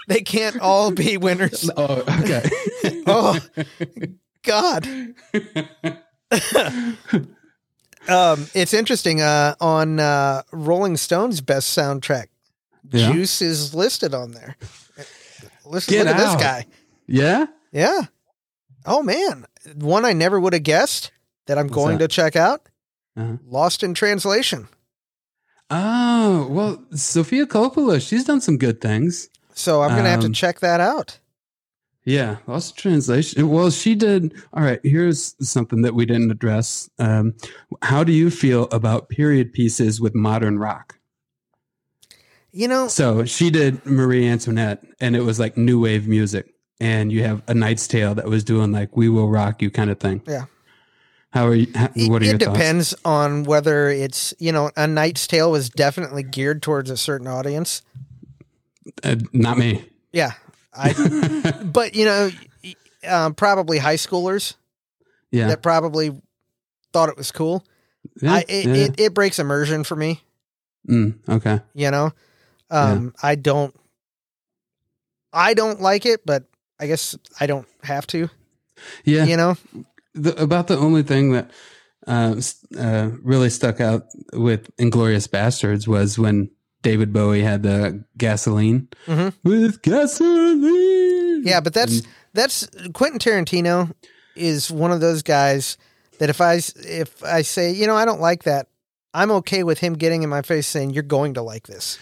They can't all be winners. [laughs] oh, okay. [laughs] Oh God. um, it's interesting. Uh, on uh, Rolling Stone's best soundtrack, Yeah. Juice is listed on there. Listen, Get look at this guy. Yeah. Yeah. Oh man, one I never would have guessed that I'm What's going that? to check out. Uh-huh. Lost in Translation. Oh well, Sofia Coppola. She's done some good things. So I'm gonna have to Um, check that out. Yeah, lost translation. Well, she did. All right, here's something that we didn't address. Um, how do you feel about period pieces with modern rock? You know, So she did Marie Antoinette, and it was like new wave music. And you have A Knight's Tale that was doing like "We Will Rock You" kind of thing. Yeah. How are you? How, it, what are your it thoughts? depends on whether it's you know a Knight's Tale was definitely geared towards a certain audience. Uh, not me. Yeah, I. [laughs] but you know, um, probably high schoolers yeah. that probably thought it was cool. yeah, I, it, yeah. it, it breaks immersion for me. Mm, okay. You know, um, I don't. I don't like it, but I guess I don't have to. Yeah. You know, the, about the only thing that uh, uh, really stuck out with Inglourious Basterds was when David Bowie had the gasoline Mhm. with gasoline. Yeah, but that's And- that's Quentin Tarantino is one of those guys that if I if I say you know I don't like that, I'm okay with him getting in my face saying you're going to like this.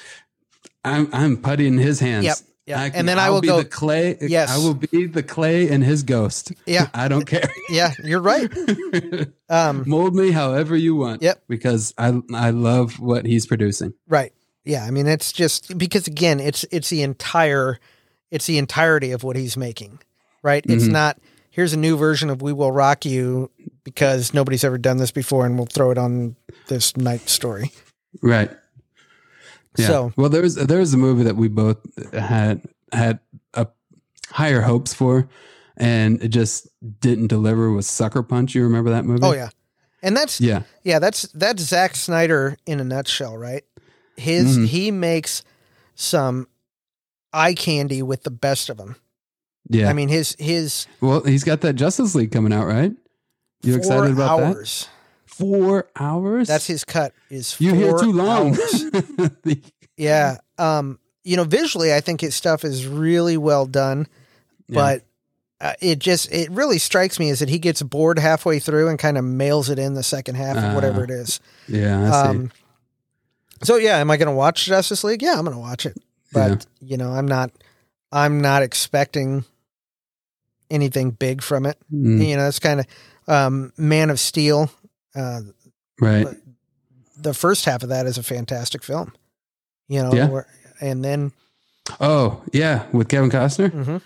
I'm I'm putty in his hands. Yep, yep. I And then I I'll be go- the clay. Yes. I will be the clay and his ghost. Yeah. [laughs] I don't care. [laughs] Yeah, you're right. [laughs] Um, Mold me however you want. Yep. Because I I love what he's producing. right. Yeah, I mean it's just because again it's it's the entire it's the entirety of what he's making. Right? It's Mhm. not here's a new version of We Will Rock You because nobody's ever done this before and we'll throw it on this knight story. Right. Yeah. So- well, there was there was a movie that we both had had a higher hopes for, and it just didn't deliver. Was Sucker Punch? You remember that movie? Oh yeah. And that's yeah, Yeah, that's that's Zack Snyder in a nutshell, right? His Mhm. he makes some eye candy with the best of them. yeah. I mean, his his well, he's got that Justice League coming out, right? You excited about hours. that? Four hours. That's his cut. Is you here four too long. [laughs] yeah. Um. You know, visually, I think his stuff is really well done, Yeah. but. Uh, it just it really strikes me is that he gets bored halfway through and kind of mails it in the second half of whatever Uh, it is. yeah, I see. Um, so yeah, am I going to watch Justice League? Yeah, I'm going to watch it. But you know, I'm not. I'm not expecting anything big from it. Mm, You know, it's kind of um, Man of Steel. Uh, right. the first half of that is a fantastic film. You know, Yeah. where, and then Oh yeah, with Kevin Costner. mhm.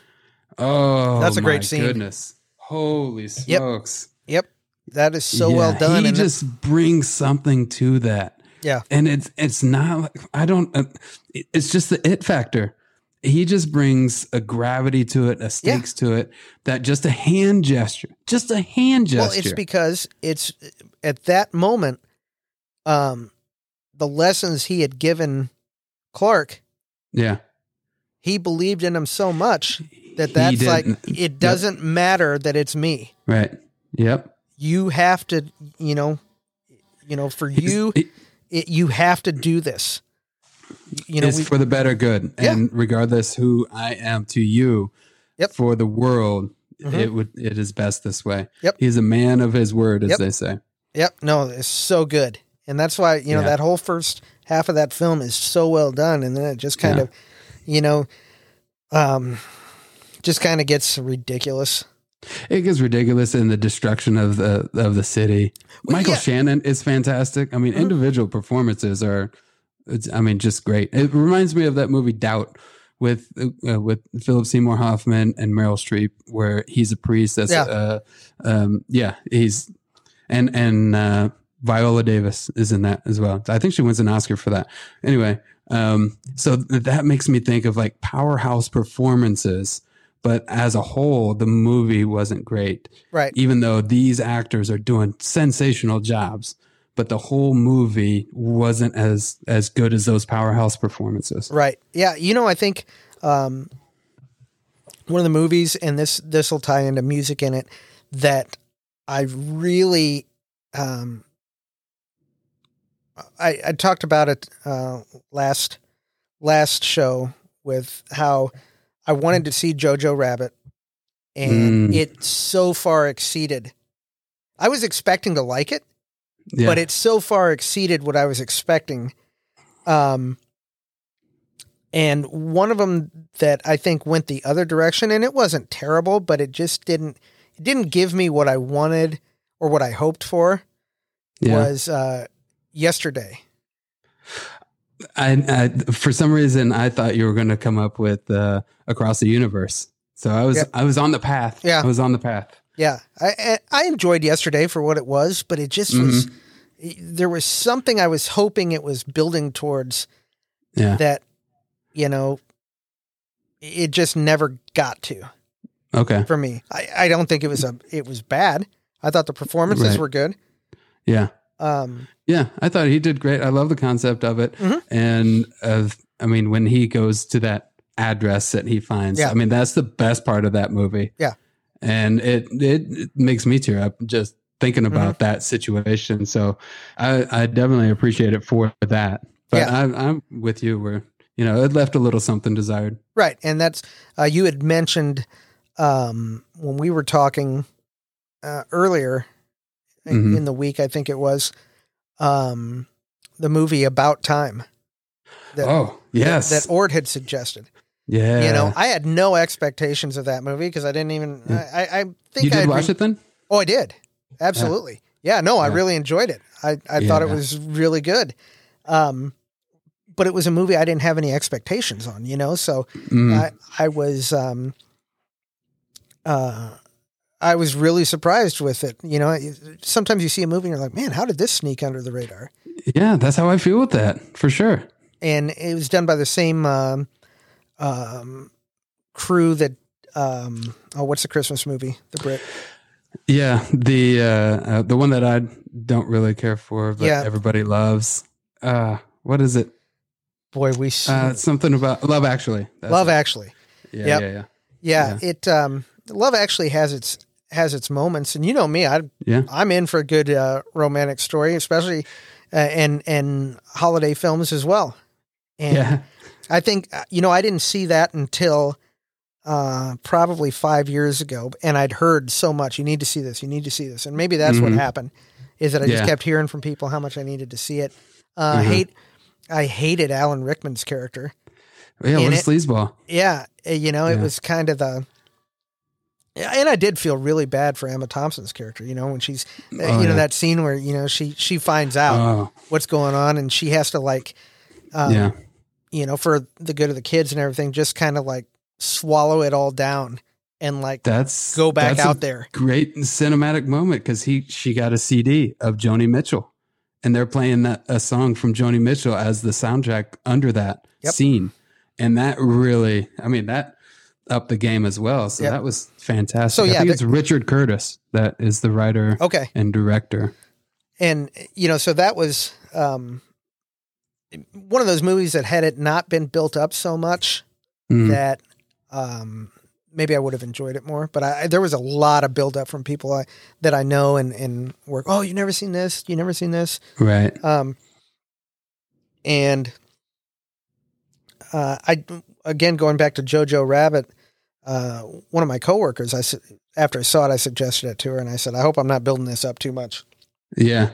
Oh, That's a great my scene. Goodness, holy Yep. smokes! yep, that is so well done. He just brings something to that. Yeah. and it's it's not. like I don't. Uh, it's just the it factor. He just brings a gravity to it, a stakes to it. That just a hand gesture, just a hand gesture. well, it's because it's at that moment, um, the lessons he had given Clark, yeah, he believed in him so much that that's like it doesn't matter that it's me. right. Yep. You have to, you know, you know, for you, it- it, you have to do this. You know, it's we, for the better good, Yeah. and regardless who I am to you, Yep. for the world, mm-hmm. it would it is best this way. Yep. He's a man of his word, as yep. they say. Yep. No, it's so good. And that's why, you know, yeah. that whole first half of that film is so well done. And then it just kind yeah. of, you know, um, just kind of gets ridiculous. It gets ridiculous in the destruction of the of the city. Michael yeah. Shannon is fantastic. I mean, mm-hmm. individual performances are, I mean, just great. It reminds me of that movie Doubt with uh, with Philip Seymour Hoffman and Meryl Streep, where he's a priest. That's yeah, uh, um, yeah, he's and and uh, Viola Davis is in that as well. I think she wins an Oscar for that. Anyway, um, so that makes me think of like powerhouse performances but as a whole, the movie wasn't great. Right. Even though these actors are doing sensational jobs, but the whole movie wasn't as as good as those powerhouse performances. Right. Yeah. You know, I think um, one of the movies, and this this will tie into music in it, that I really um, I, I talked about it uh, last last show with how I wanted to see Jojo Rabbit, and mm. it so far exceeded. I was expecting to like it, yeah. but it so far exceeded what I was expecting. Um, and one of them that I think went the other direction, and it wasn't terrible, but it just didn't. It didn't give me what I wanted or what I hoped for. Yeah. Was uh, yesterday. I, I, for some reason I thought you were going to come up with uh, across the universe. So I was. I was on the path. Yeah, I was on the path. Yeah, I I enjoyed yesterday for what it was, but it just mm-hmm. was. There was something I was hoping it was building towards. Yeah. That, you know, it just never got to. Okay. For me, I, I don't think it was a it was bad. I thought the performances right. were good. Yeah. Um, yeah, I thought he did great. I love the concept of it, mm-hmm. and uh, I mean, when he goes to that address that he finds, yeah. I mean, that's the best part of that movie. Yeah, and it it, it makes me tear up just thinking about mm-hmm. that situation. So I, I definitely appreciate it for that. But yeah. I, I'm with you where you know it left a little something desired. Right, and that's uh, you had mentioned um, when we were talking uh, earlier mm-hmm. in the week. I think it was um, the movie About Time. That, oh yes, that, that Ort had suggested. Yeah, you know, I had no expectations of that movie because I didn't even. Yeah. I, I think you did I'd watch re- it then. Oh, I did. Absolutely. Yeah. yeah no, yeah. I really enjoyed it. I I thought it was really good. Um, but it was a movie I didn't have any expectations on. You know, so mm. I I was um uh I was really surprised with it. You know, sometimes you see a movie and you're like, man, how did this sneak under the radar? Yeah, that's how I feel with that for sure. And it was done by the same um, um, crew that, um, oh, what's the Christmas movie? The Brit. Yeah, the uh, uh, the one that I don't really care for, but yeah. everybody loves. Uh, what is it? Boy, we uh, something about Love Actually. That's Love it. Actually. Yeah, yep. yeah, yeah, yeah. Yeah, it um, Love Actually has its has its moments, and you know me, I yeah. I'm in for a good uh, romantic story, especially uh, and and holiday films as well. And yeah. I think uh, you know I didn't see that until uh, probably five years ago, and I'd heard so much. You need to see this. You need to see this, and maybe that's mm-hmm. what happened. Is that I just kept hearing from people how much I needed to see it. Uh, mm-hmm. Hate, I hated Alan Rickman's character. Yeah, what a sleazeball. Yeah, you know, yeah. it was kind of the and I did feel really bad for Emma Thompson's character, you know, when she's, uh, oh, you know, that scene where you know she she finds out oh. what's going on and she has to like, um, yeah, you know, for the good of the kids and everything, just kind of like swallow it all down and like that's go back that's out there. Great cinematic moment because he she got a CD of Joni Mitchell, and they're playing that a song from Joni Mitchell as the soundtrack under that yep. scene, and that really, I mean that up the game as well. So yep. that was fantastic. So yeah, I think it's Richard Curtis that is the writer, okay, and director. And you know, so that was um, one of those movies that had it not been built up so much mm. that um, maybe I would have enjoyed it more. But I, there was a lot of build up from people I, that I know and and work. Oh, you never seen this? You never seen this? Right. Um, and uh, I again going back to Jojo Rabbit uh, one of my coworkers, I said after I saw it, I suggested it to her, and I said, I hope I'm not building this up too much. Yeah,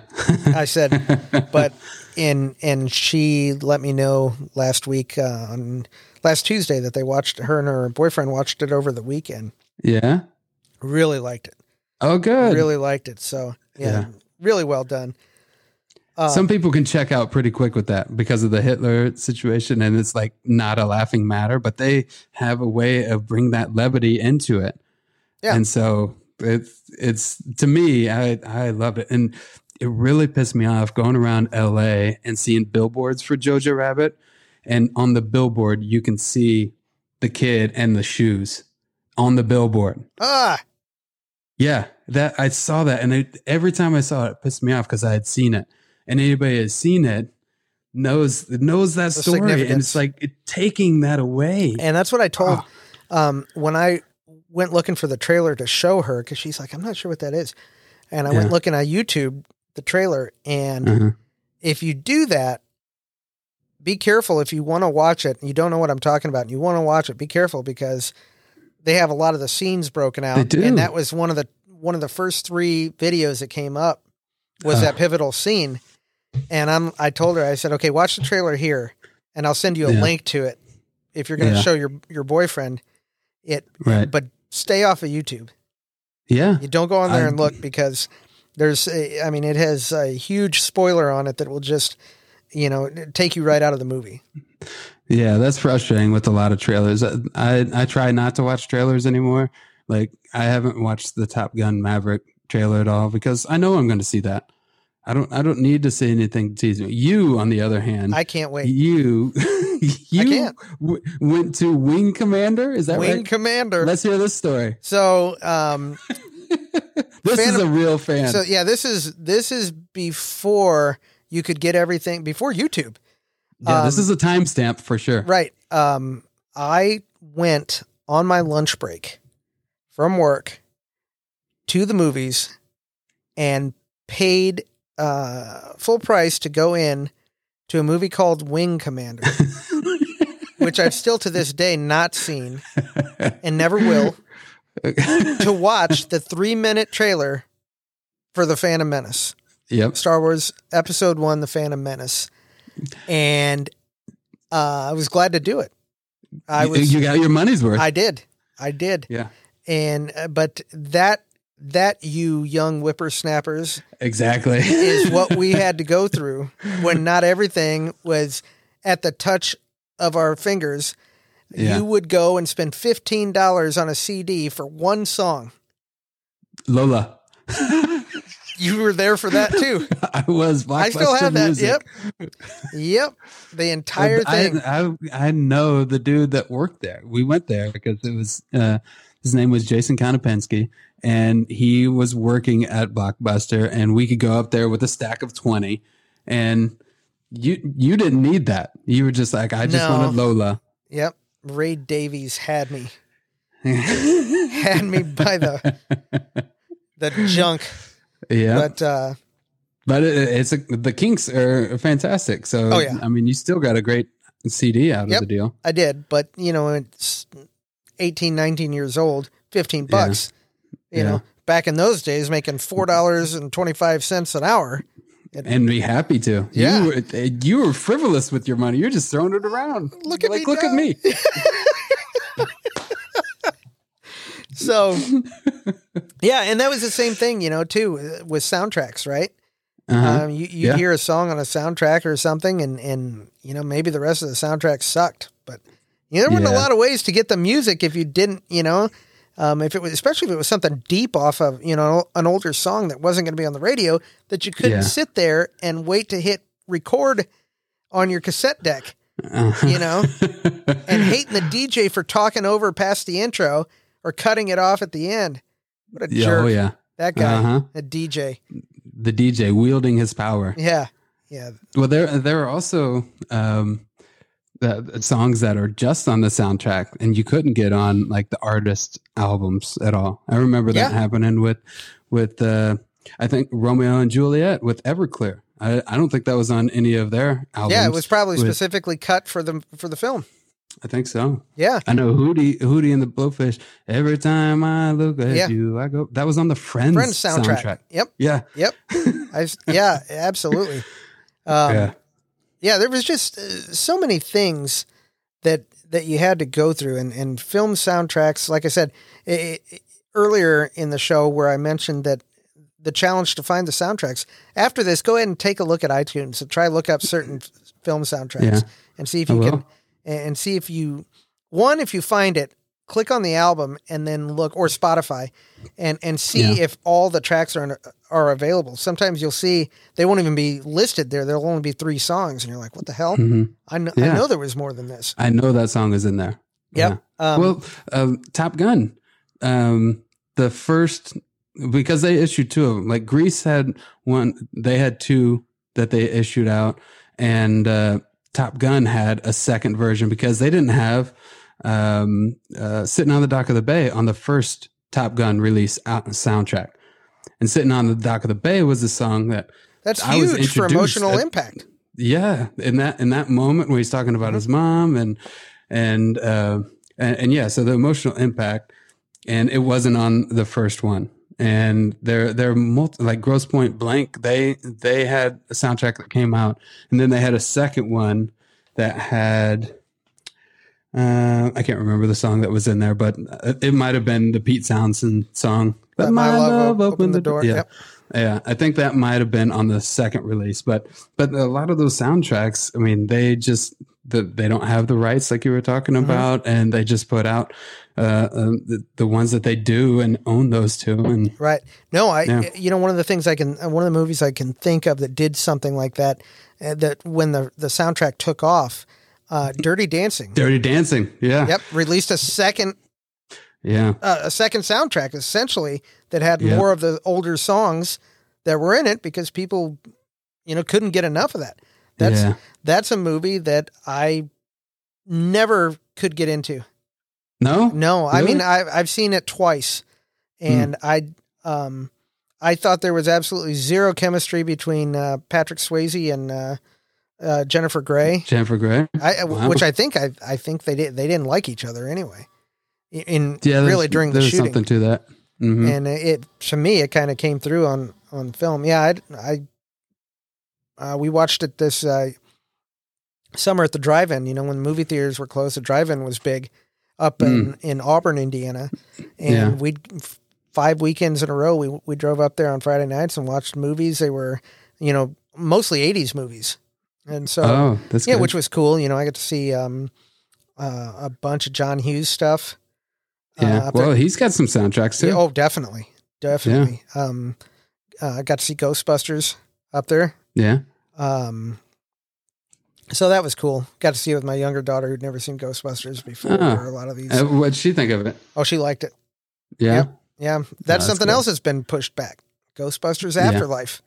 I said, [laughs] but in and she let me know last week uh, on last Tuesday that they watched her and her boyfriend watched it over the weekend. Yeah, really liked it. Oh, good. Really liked it. So yeah, yeah. really well done. Um, Some people can check out pretty quick with that because of the Hitler situation, and it's like not a laughing matter. But they have a way of bring that levity into it, yeah. And so it's it's to me, I I love it, and it really pissed me off going around L.A. and seeing billboards for Jojo Rabbit, and on the billboard you can see the kid and the shoes on the billboard. Ah, yeah, that I saw that, and it, every time I saw it, it pissed me off because I had seen it and anybody has seen it knows knows that the story and it's like it, taking that away and that's what i told oh. um, when i went looking for the trailer to show her because she's like i'm not sure what that is and i yeah. went looking at youtube the trailer and uh-huh. if you do that be careful if you want to watch it and you don't know what i'm talking about and you want to watch it be careful because they have a lot of the scenes broken out and that was one of the one of the first three videos that came up was uh. that pivotal scene and I'm I told her I said, okay, watch the trailer here, and I'll send you a yeah. link to it if you're going to yeah. show your your boyfriend it. Right. But stay off of YouTube. Yeah. You don't go on there I, and look because there's a, I mean it has a huge spoiler on it that will just you know take you right out of the movie. Yeah, that's frustrating with a lot of trailers. Uh, I I try not to watch trailers anymore. Like I haven't watched the Top Gun Maverick trailer at all because I know I'm going to see that. I don't. I don't need to say anything to tease me. You, on the other hand, I can't wait. You, [laughs] you w- went to Wing Commander. Is that Wing right? Wing Commander? Let's hear this story. So, um, [laughs] this is a real fan. So yeah, this is this is before you could get everything before YouTube. Yeah, um, this is a timestamp for sure. Right. Um, I went on my lunch break from work to the movies and paid uh, full price to go in to a movie called Wing Commander, [laughs] which I've still to this day not seen and never will, [laughs] to watch the three minute trailer for The Phantom Menace. Yep. Star Wars Episode One, The Phantom Menace. And uh, I was glad to do it. I was. You got your money's worth. I did. I did. Yeah. And, uh, but that that you young whippersnappers exactly is what we [laughs] had to go through when not everything was at the touch of our fingers. Yeah. You would go and spend fifteen dollars on a CD for one song. Lola. [laughs] you were there for that too. [laughs] I was. I still have that. Music. Yep. Yep. The entire thing. I, I, I know the dude that worked there. We went there because it was uh, his name was Jason Konopensky, and he was working at Blockbuster, and we could go up there with a stack of twenty, and you you didn't need that. You were just like, I just no. wanted Lola. Yep, Ray Davies had me, [laughs] had me by the the junk. Yeah, but uh, but it, it's a, the Kinks are fantastic. So oh, yeah. I mean, you still got a great CD out yep, of the deal. I did, but you know, it's 18, 19 years old, 15 bucks. Yeah. You yeah. know, back in those days, making $4.25 an hour. It, and be happy to. Yeah. You were, you were frivolous with your money. You're just throwing it around. Look at like, me. Look now. at me. [laughs] so, yeah. And that was the same thing, you know, too, with soundtracks, right? Uh-huh. Um, you you yeah. hear a song on a soundtrack or something, and and you know maybe the rest of the soundtrack sucked, but you know, there weren't yeah. a lot of ways to get the music if you didn't, you know, um, if it was, especially if it was something deep off of, you know, an older song that wasn't going to be on the radio, that you couldn't yeah. sit there and wait to hit record on your cassette deck, uh-huh. you know, [laughs] and hating the DJ for talking over past the intro or cutting it off at the end. What a yeah, oh, jerk. Oh, yeah. That guy, uh-huh. a DJ. The DJ wielding his power. Yeah. Yeah. Well, there, there are also, um, the songs that are just on the soundtrack and you couldn't get on like the artist albums at all. I remember that yeah. happening with with uh I think Romeo and Juliet with Everclear. I, I don't think that was on any of their albums. Yeah, it was probably with, specifically cut for the for the film. I think so. Yeah. I know Hootie, Hootie and the Blowfish. Every time I look at Yeah. you, I go. That was on the Friends, Friends soundtrack. soundtrack. Yep. Yeah. Yep. I yeah, absolutely. [laughs] Um, yeah. Yeah, there was just uh, so many things that that you had to go through, and and film soundtracks. Like I said i i earlier in the show, where I mentioned that the challenge to find the soundtracks. After this, go ahead and take a look at iTunes and try to look up certain film soundtracks Yeah. and see if you can and see if you one if you find it click on the album and then look or spotify and and see Yeah. if all the tracks are are available sometimes you'll see they won't even be listed there there'll only be three songs and you're like what the hell Mhm. I, know, I know there was more than this I know that song is in there. yep um, well, um, Top Gun, um, the first because they issued two of them. Like Grease had one, they had two that they issued out, and uh, Top Gun had a second version because they didn't have um, uh, sitting on the dock of the bay on the first Top Gun release out soundtrack. And sitting on the dock of the bay was a song that that's I was huge for emotional at- impact. Yeah in that in that moment when he's talking about his mom and and uh and, and yeah so the emotional impact and it wasn't on the first one. And they're they're multi, like Grosse Pointe Blank they they had a soundtrack that came out and then they had a second one that had uh, I can't remember the song that was in there, but it, it might have been the Pete Townshend song. Let my love op- open the door. Yeah, Yep. yeah, I think that might have been on the second release, but but a lot of those soundtracks, I mean, they just the, they don't have the rights like you were talking Mm-hmm. about, and they just put out uh, um, the, the ones that they do and own those two, and Right. No, I. Yeah. You know, one of the things I can, uh, one of the movies I can think of that did something like that, uh, that when the the soundtrack took off, uh, Dirty Dancing. Dirty Dancing, yeah, Yep, released a second yeah, uh, a second soundtrack essentially that had Yeah. more of the older songs that were in it because people, you know, couldn't get enough of that. That's yeah. that's a movie that I never could get into. No, No, I mean I I've seen it twice, and I um I thought there was absolutely zero chemistry between uh, Patrick Swayze and uh, uh, Jennifer Grey. Jennifer Grey. I, uh, Wow. which I think I I think they did they didn't like each other anyway. In- Yeah, really during the shooting, something to that. Mhm. and it to me it kind of came through on on film. Yeah, I I uh, we watched it this uh, summer at the drive-in. You know, when movie theaters were closed, the drive-in was big up in in Auburn, Indiana, and Mm. Yeah. we five weekends in a row we we drove up there on Friday nights and watched movies. They were you know mostly '80s movies, and so oh, that's yeah, good. which was cool. You know, I got to see um, uh, a bunch of John Hughes stuff. yeah. uh, there. well, he's got some soundtracks too. Yeah, oh, definitely, definitely. Um, uh, I got to see Ghostbusters up there. yeah. Um, so that was cool. Got to see it with my younger daughter who'd never seen Ghostbusters before. Or a lot of these. Uh, what'd she think of it? oh, she liked it. Yeah. Yep. Yeah, that's that's something else that's been pushed back. Ghostbusters Yeah. Afterlife.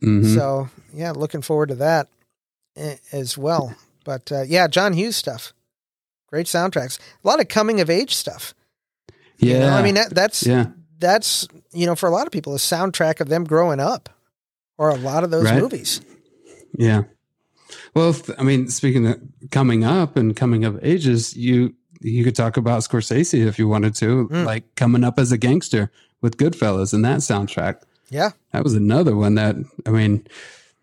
Mhm. So yeah, looking forward to that as well. But uh, yeah, John Hughes stuff. Great soundtracks. A lot of coming of age stuff. yeah. You know, I mean that, that's yeah. that's you know for a lot of people a soundtrack of them growing up, or a lot of those Right. movies. Yeah. Well, I mean, speaking of coming up and coming of ages, you you could talk about Scorsese if you wanted to, Mm. like coming up as a gangster with Goodfellas and that soundtrack. Yeah, That was another one that I mean,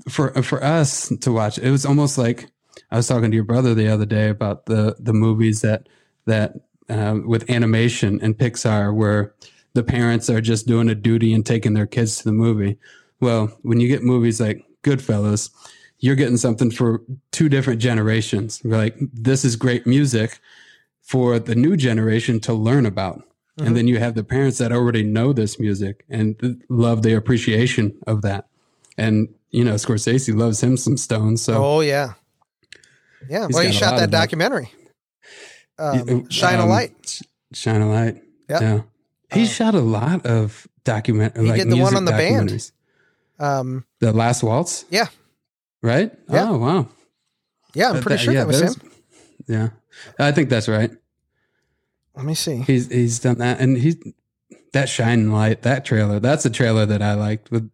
for for us to watch, it was almost like I was talking to your brother the other day about the the movies that that um, with animation and Pixar where the parents are just doing a duty and taking their kids to the movie. Well, when you get movies like Goodfellas, you're getting something for two different generations. You're like, this is great music for the new generation to learn about. Mhm. And then you have the parents that already know this music and love the appreciation of that. And, you know, Scorsese loves him some Stones. So, oh yeah, yeah. Well, he shot that documentary, um, Yeah, Shine a um, Light. Shine a Light. Yep. Yeah. He Uh, shot a lot of document, He like did the one on the band. Um, The Last Waltz? Yeah. Right? Yeah. Oh, wow. yeah, I'm Uh, pretty that- sure yeah, that was him. Yeah. I think that's right. Let me see. He's he's done that, and he's that shining light, that trailer. That's a trailer that I liked with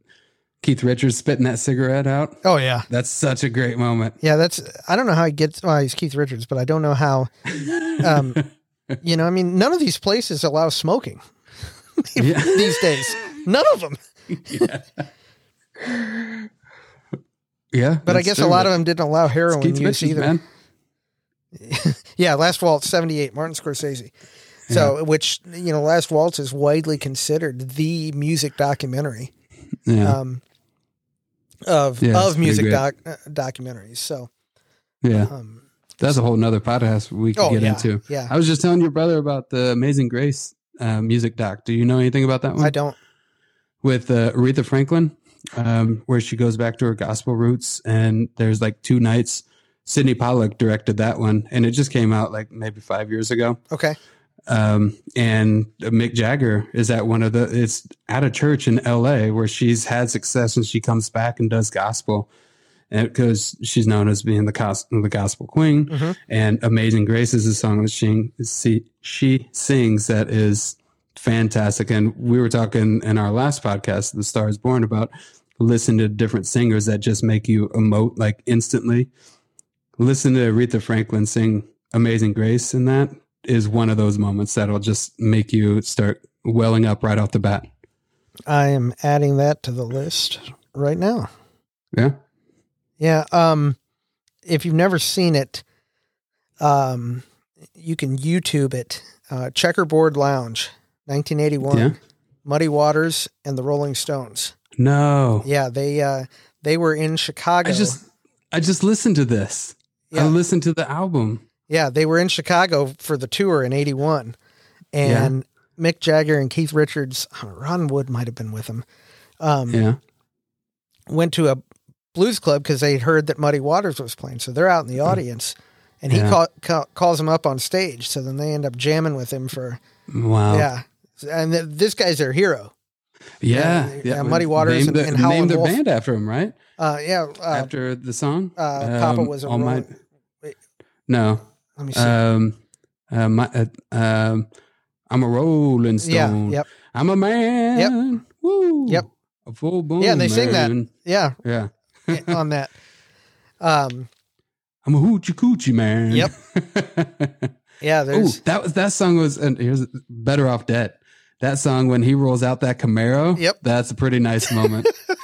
Keith Richards spitting that cigarette out. Oh yeah, that's such a great moment. Yeah, that's. I don't know how he gets. Well, he's Keith Richards, but I don't know how. Um, [laughs] you know, I mean, none of these places allow smoking [laughs] these days. None of them. yeah. [laughs] yeah but I guess true, a lot of them didn't allow heroin use Richards, either. Man. yeah, Last Waltz, seventy-eight, Martin Scorsese. So, yeah. which you know, Last Waltz is widely considered the music documentary. Yeah. Um, of yeah, of music doc, uh, documentaries. So, yeah, um, that's a whole nother podcast we could oh, get yeah, into. Yeah, I was just telling your brother about the Amazing Grace uh, music doc. Do you know anything about that one? I don't. With uh, Aretha Franklin, um, where she goes back to her gospel roots, and there's like two nights. Sydney Pollack directed that one, and it just came out like maybe five years ago. Okay. Um, and Mick Jagger is at one of the, it's at a church in LA where she's had success and she comes back and does gospel. And because she's known as being the, cos- the gospel queen mm-hmm. and Amazing Grace is a song that she, she, she sings that is fantastic. And we were talking in our last podcast, The Star is Born, about listen to different singers that just make you emote like instantly. Listen to Aretha Franklin sing Amazing Grace in that is one of those moments that'll just make you start welling up right off the bat. I am adding that to the list right now. Yeah. Yeah. Um, if you've never seen it, um, you can YouTube it. Uh, Checkerboard Lounge, 1981. Yeah. Muddy Waters and the Rolling Stones. No. Yeah, they uh, they were in Chicago. I just I just listened to this. Yeah. I listened to the album. Yeah, they were in Chicago for the tour in '81, and yeah. Mick Jagger and Keith Richards, Ron Wood might have been with them. Um, yeah, went to a blues club because they heard that Muddy Waters was playing, so they're out in the mm. audience, and he yeah. call, call, calls them up on stage. So then they end up jamming with him for wow, yeah, and th- this guy's their hero. Yeah, yeah, yeah. Muddy Waters and, and Howlin' named their Wolf. band after him, right? Uh, yeah, uh, after the song. Uh, um, Papa was a my, no, let me see. Um, uh, my, uh, um, I'm a Rolling Stone. Yeah. Yep. I'm a man. Yep. Woo. Yep. A full blown. Yeah, they man. sing that. Yeah. Yeah. on that. Um, [laughs] I'm a hoochie coochie man. Yep. [laughs] yeah. There's Ooh, that was that song was and here's better off dead. That song when he rolls out that Camaro. Yep. That's a pretty nice moment. [laughs]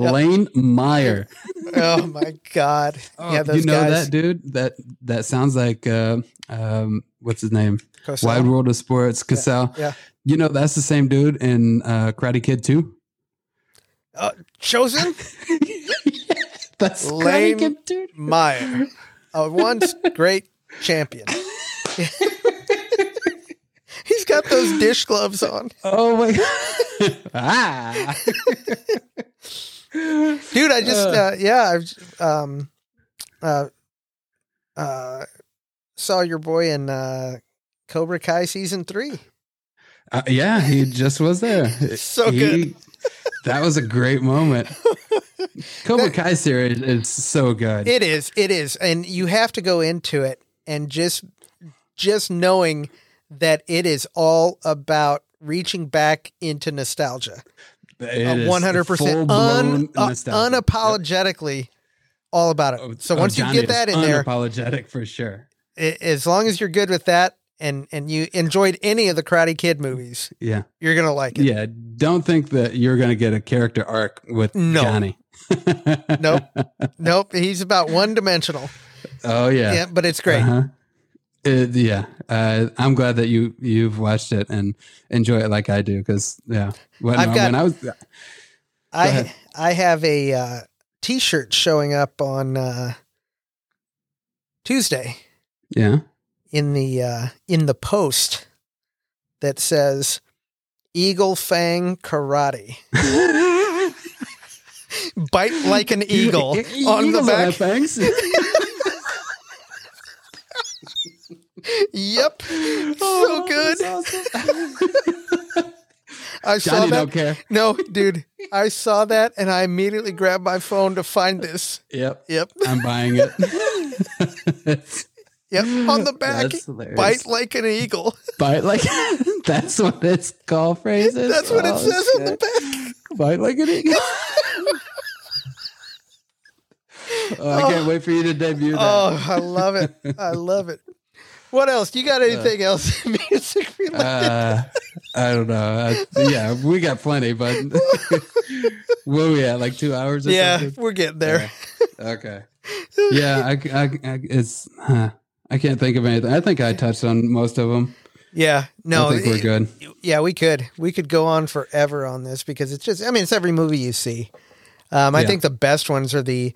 Lane Meyer. [laughs] oh my god! Oh, yeah, you know guys. that dude. That that sounds like uh, um, what's his name? Cosell. Wide World of Sports. Cosell. Yeah, yeah. You know that's the same dude in uh, Karate Kid too. Uh, chosen. [laughs] that's Lane Kid, dude. Meyer, a once [laughs] great champion. He's got those dish gloves on. Oh my god! ah. Dude. I just uh, uh, yeah, I um, uh, uh, saw your boy in uh, Cobra Kai season three. Uh, yeah, he just was there. [laughs] so he, good. that was a great moment. [laughs] Cobra Kai series is so good. It is. It is, and you have to go into it and just just knowing that it is all about reaching back into nostalgia. One hundred percent, unapologetically, yep. all about it. Oh, so once you get that in there, apologetic for sure. It, as long as you're good with that, and and you enjoyed any of the Karate Kid movies, yeah, you're gonna like it. Yeah, don't think that you're gonna get a character arc with no. Johnny. nope, [laughs] nope. He's about one dimensional. Oh yeah, yeah, but it's great. Uh-huh. It, yeah, uh, I'm glad that you you've watched it and enjoy it like I do because yeah, when, I've got, when I was, I. I have a uh, T-shirt showing up on uh, Tuesday. Yeah, in the uh, in the post that says Eagle Fang Karate. [laughs] Bite like an eagle on the back. [laughs] Fangs. yep. [laughs] Oh, so good. Awesome. [laughs] I Johnny saw that. don't care. No, dude. I saw that and I immediately grabbed my phone to find this. Yep. Yep. I'm buying it. [laughs] yep. On the back. Bite like an eagle. Bite like that's what it's called phrases. That's what oh, it says shit. on the back. Bite like an eagle. oh, I can't oh. wait for you to debut that. Oh, I love it. I love it. What else? You got anything uh, else [laughs] music related? Uh, I don't know. I, yeah, we got plenty, but [laughs] where we at? Like two hours? yeah, something? we're getting there. Okay. Yeah, I, I, I it's. Huh, I can't think of anything. I think I touched on most of them. Yeah, no, I think we're good. Yeah, we could. We could go on forever on this because it's just. I mean, it's every movie you see. Um, I yeah. think the best ones are the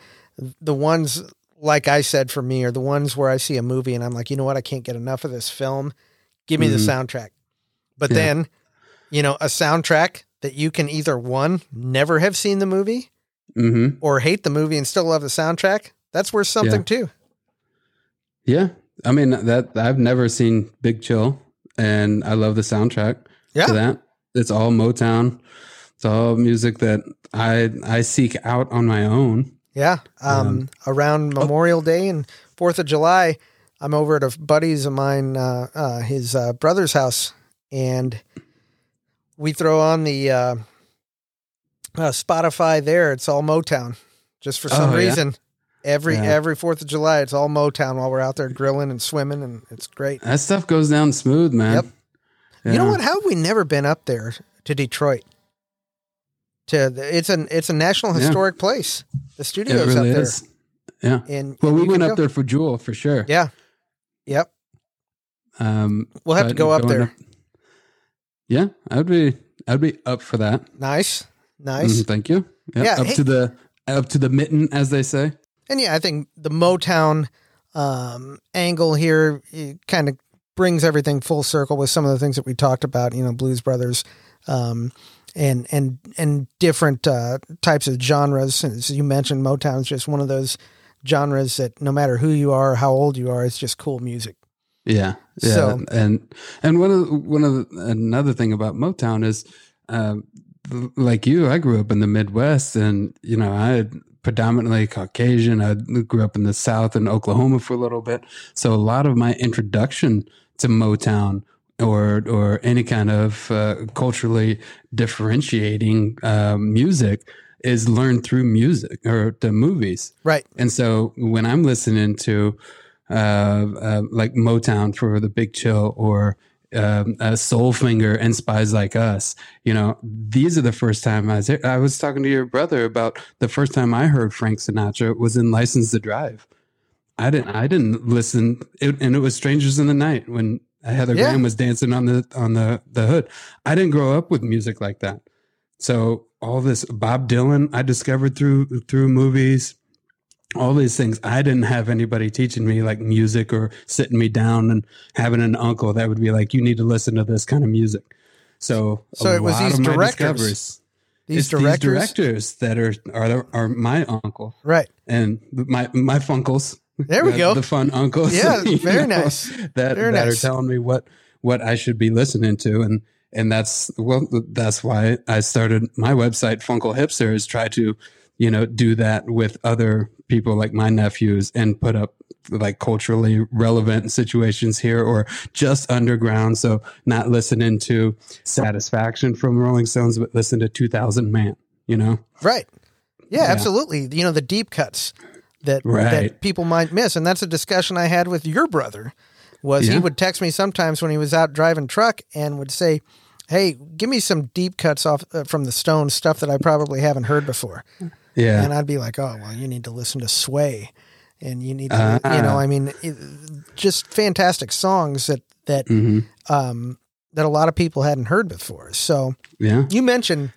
the ones like I said for me are the ones where I see a movie and I'm like, you know what, I can't get enough of this film. Give me mm-hmm. the soundtrack. But yeah. then, you know, a soundtrack that you can either one never have seen the movie mm-hmm. or hate the movie and still love the soundtrack. That's worth something yeah. too. Yeah, I mean that I've never seen Big Chill, and I love the soundtrack yeah. to that. It's all Motown. It's all music that I I seek out on my own. Yeah. Um, around oh. Memorial Day and Fourth of July, I'm over at a buddy's of mine, uh, uh, his uh, brother's house, and we throw on the uh, uh, Spotify there. It's all Motown, just for some oh, reason. Yeah? Every yeah. every Fourth of July, it's all Motown while we're out there grilling and swimming, and it's great. That stuff goes down smooth, man. Yep. You know what? How have we never been up there to Detroit? To the, it's an it's a national historic place. The studio's really up there. Is. Yeah. And well, we went up go. there for Jewel for sure. Yeah. Yep. Um, we'll have to go up there. Up, yeah, I'd be I'd be up for that. Nice, nice. Mm, thank you. Yep, yeah, up hey, to the up to the mitten, as they say. And yeah, I think the Motown um, angle here kind of brings everything full circle with some of the things that we talked about. You know, Blues Brothers, um, and and and different uh, types of genres. As you mentioned, Motown is just one of those genres that no matter who you are, how old you are, it's just cool music. Yeah, yeah, so, and and one of the, one of the, another thing about Motown is, uh, like you, I grew up in the Midwest, and you know I predominantly Caucasian. I grew up in the South in Oklahoma for a little bit. So a lot of my introduction to Motown or or any kind of uh, culturally differentiating uh, music is learned through music or the movies. Right. And so when I'm listening to uh, uh like Motown for the Big Chill or um, uh, Soulfinger and Spies Like Us. You know, these are the first time I was. I was talking to your brother about the first time I heard Frank Sinatra was in License to Drive. I didn't. I didn't listen, it, and it was Strangers in the Night when Heather yeah. Graham was dancing on the on the the hood. I didn't grow up with music like that, so all this Bob Dylan I discovered through through movies all these things. I didn't have anybody teaching me like music or sitting me down and having an uncle that would be like, you need to listen to this kind of music. So, so it was these directors. These directors? these directors that are are are my uncle, right? And my my funkles. There we the, go. The fun uncles. Yeah, [laughs] very know, nice. That very that nice. are telling me what what I should be listening to, and and that's well, that's why I started my website, Funkle Hipsters. Try to you know, do that with other people like my nephews and put up like culturally relevant situations here or just underground. So not listening to satisfaction from Rolling Stones, but listen to 2000 man, you know? Right. Yeah, yeah. absolutely. You know, the deep cuts that, right. that people might miss. And that's a discussion I had with your brother was yeah. he would text me sometimes when he was out driving truck and would say, Hey, give me some deep cuts off uh, from the Stones stuff that I probably haven't heard before. Yeah. And I'd be like, oh, well, you need to listen to Sway. And you need to, uh, you know, I mean, it, just fantastic songs that, that, mm-hmm. um, that a lot of people hadn't heard before. So yeah, you mentioned,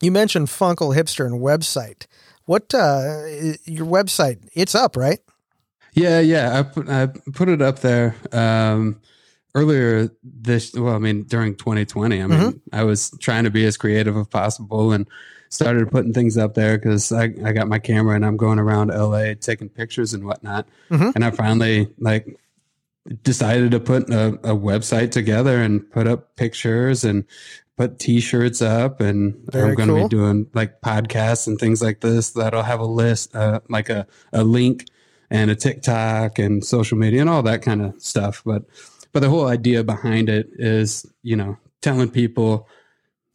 you mentioned Funkle Hipster and website. What, uh, your website, it's up, right? Yeah. Yeah. I put, I put it up there. Um, earlier this well i mean during 2020 i mean mm-hmm. i was trying to be as creative as possible and started putting things up there because I, I got my camera and I'm going around LA taking pictures and whatnot. Mm-hmm. And I finally like decided to put a, a, website together and put up pictures and put t-shirts up and Very I'm going to cool. be doing like podcasts and things like this that'll have a list, uh, like a, a link and a TikTok and social media and all that kind of stuff. But, but the whole idea behind it is, you know, telling people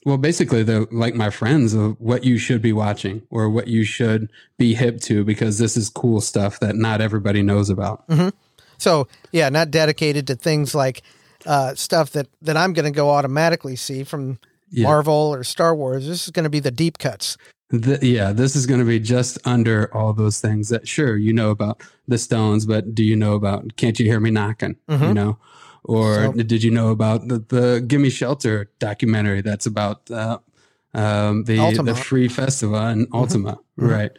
well, basically, the like my friends of what you should be watching or what you should be hip to because this is cool stuff that not everybody knows about. Mm-hmm. So yeah, not dedicated to things like uh, stuff that that I'm going to go automatically see from yeah. Marvel or Star Wars. This is going to be the deep cuts. The, yeah, this is going to be just under all those things that sure you know about the Stones, but do you know about Can't You Hear Me Knocking? Mm-hmm. You know, or so, did you know about the, the Gimme Shelter documentary that's about uh, um, the Altamont. the free festival in mm-hmm. Altamont, mm-hmm. right?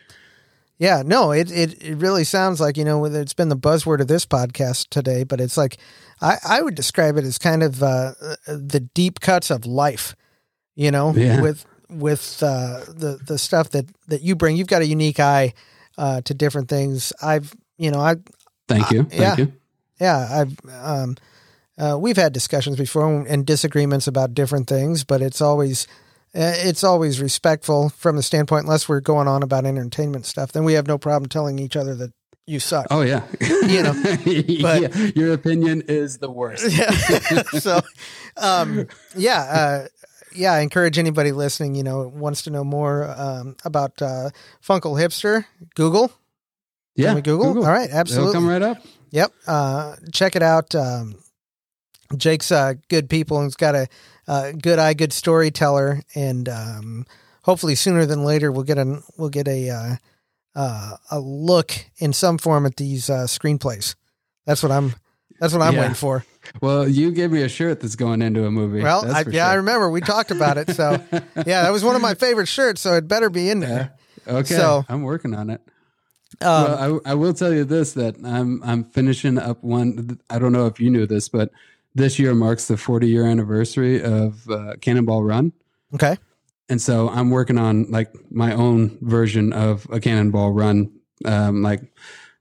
Yeah, no, it, it it really sounds like you know it's been the buzzword of this podcast today, but it's like I, I would describe it as kind of uh, the deep cuts of life, you know, yeah. with with uh, the the stuff that that you bring. You've got a unique eye uh, to different things. I've you know I thank you, thank yeah, you. Yeah, I've um, uh, we've had discussions before and disagreements about different things, but it's always uh, it's always respectful from the standpoint, unless we're going on about entertainment stuff. Then we have no problem telling each other that you suck. Oh yeah, you know. [laughs] But yeah, your opinion is the worst. [laughs] yeah. so, um, yeah, uh, yeah. I encourage anybody listening, you know, wants to know more um, about uh, Funkle Hipster. Google. Yeah, Google? Google? All right, absolutely. It'll come right up. Yep. Uh, check it out. Um, Jake's uh, good people and he's got a uh, good eye, good storyteller, and um, hopefully sooner than later we'll get a we'll get a uh, a look in some form at these uh, screenplays. That's what I'm. That's what I'm yeah. waiting for. Well, you gave me a shirt that's going into a movie. Well, I, yeah, sure. I remember we talked about it. So, [laughs] yeah, that was one of my favorite shirts. So it better be in there. Yeah. Okay, so I'm working on it. Um, well, I, I will tell you this: that I'm I'm finishing up one. I don't know if you knew this, but this year marks the 40 year anniversary of uh, Cannonball Run. Okay. And so I'm working on like my own version of a Cannonball Run, um, like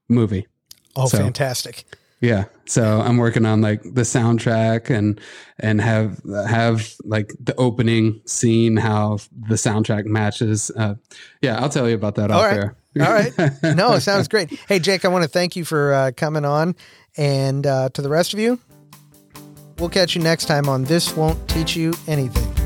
movie. Oh, so, fantastic! Yeah, so I'm working on like the soundtrack and and have have like the opening scene, how the soundtrack matches. Uh, yeah, I'll tell you about that All out right. there. All right. [laughs] No, it sounds great. Hey, Jake, I want to thank you for uh, coming on, and uh, to the rest of you, We'll catch you next time on This Won't Teach You Anything.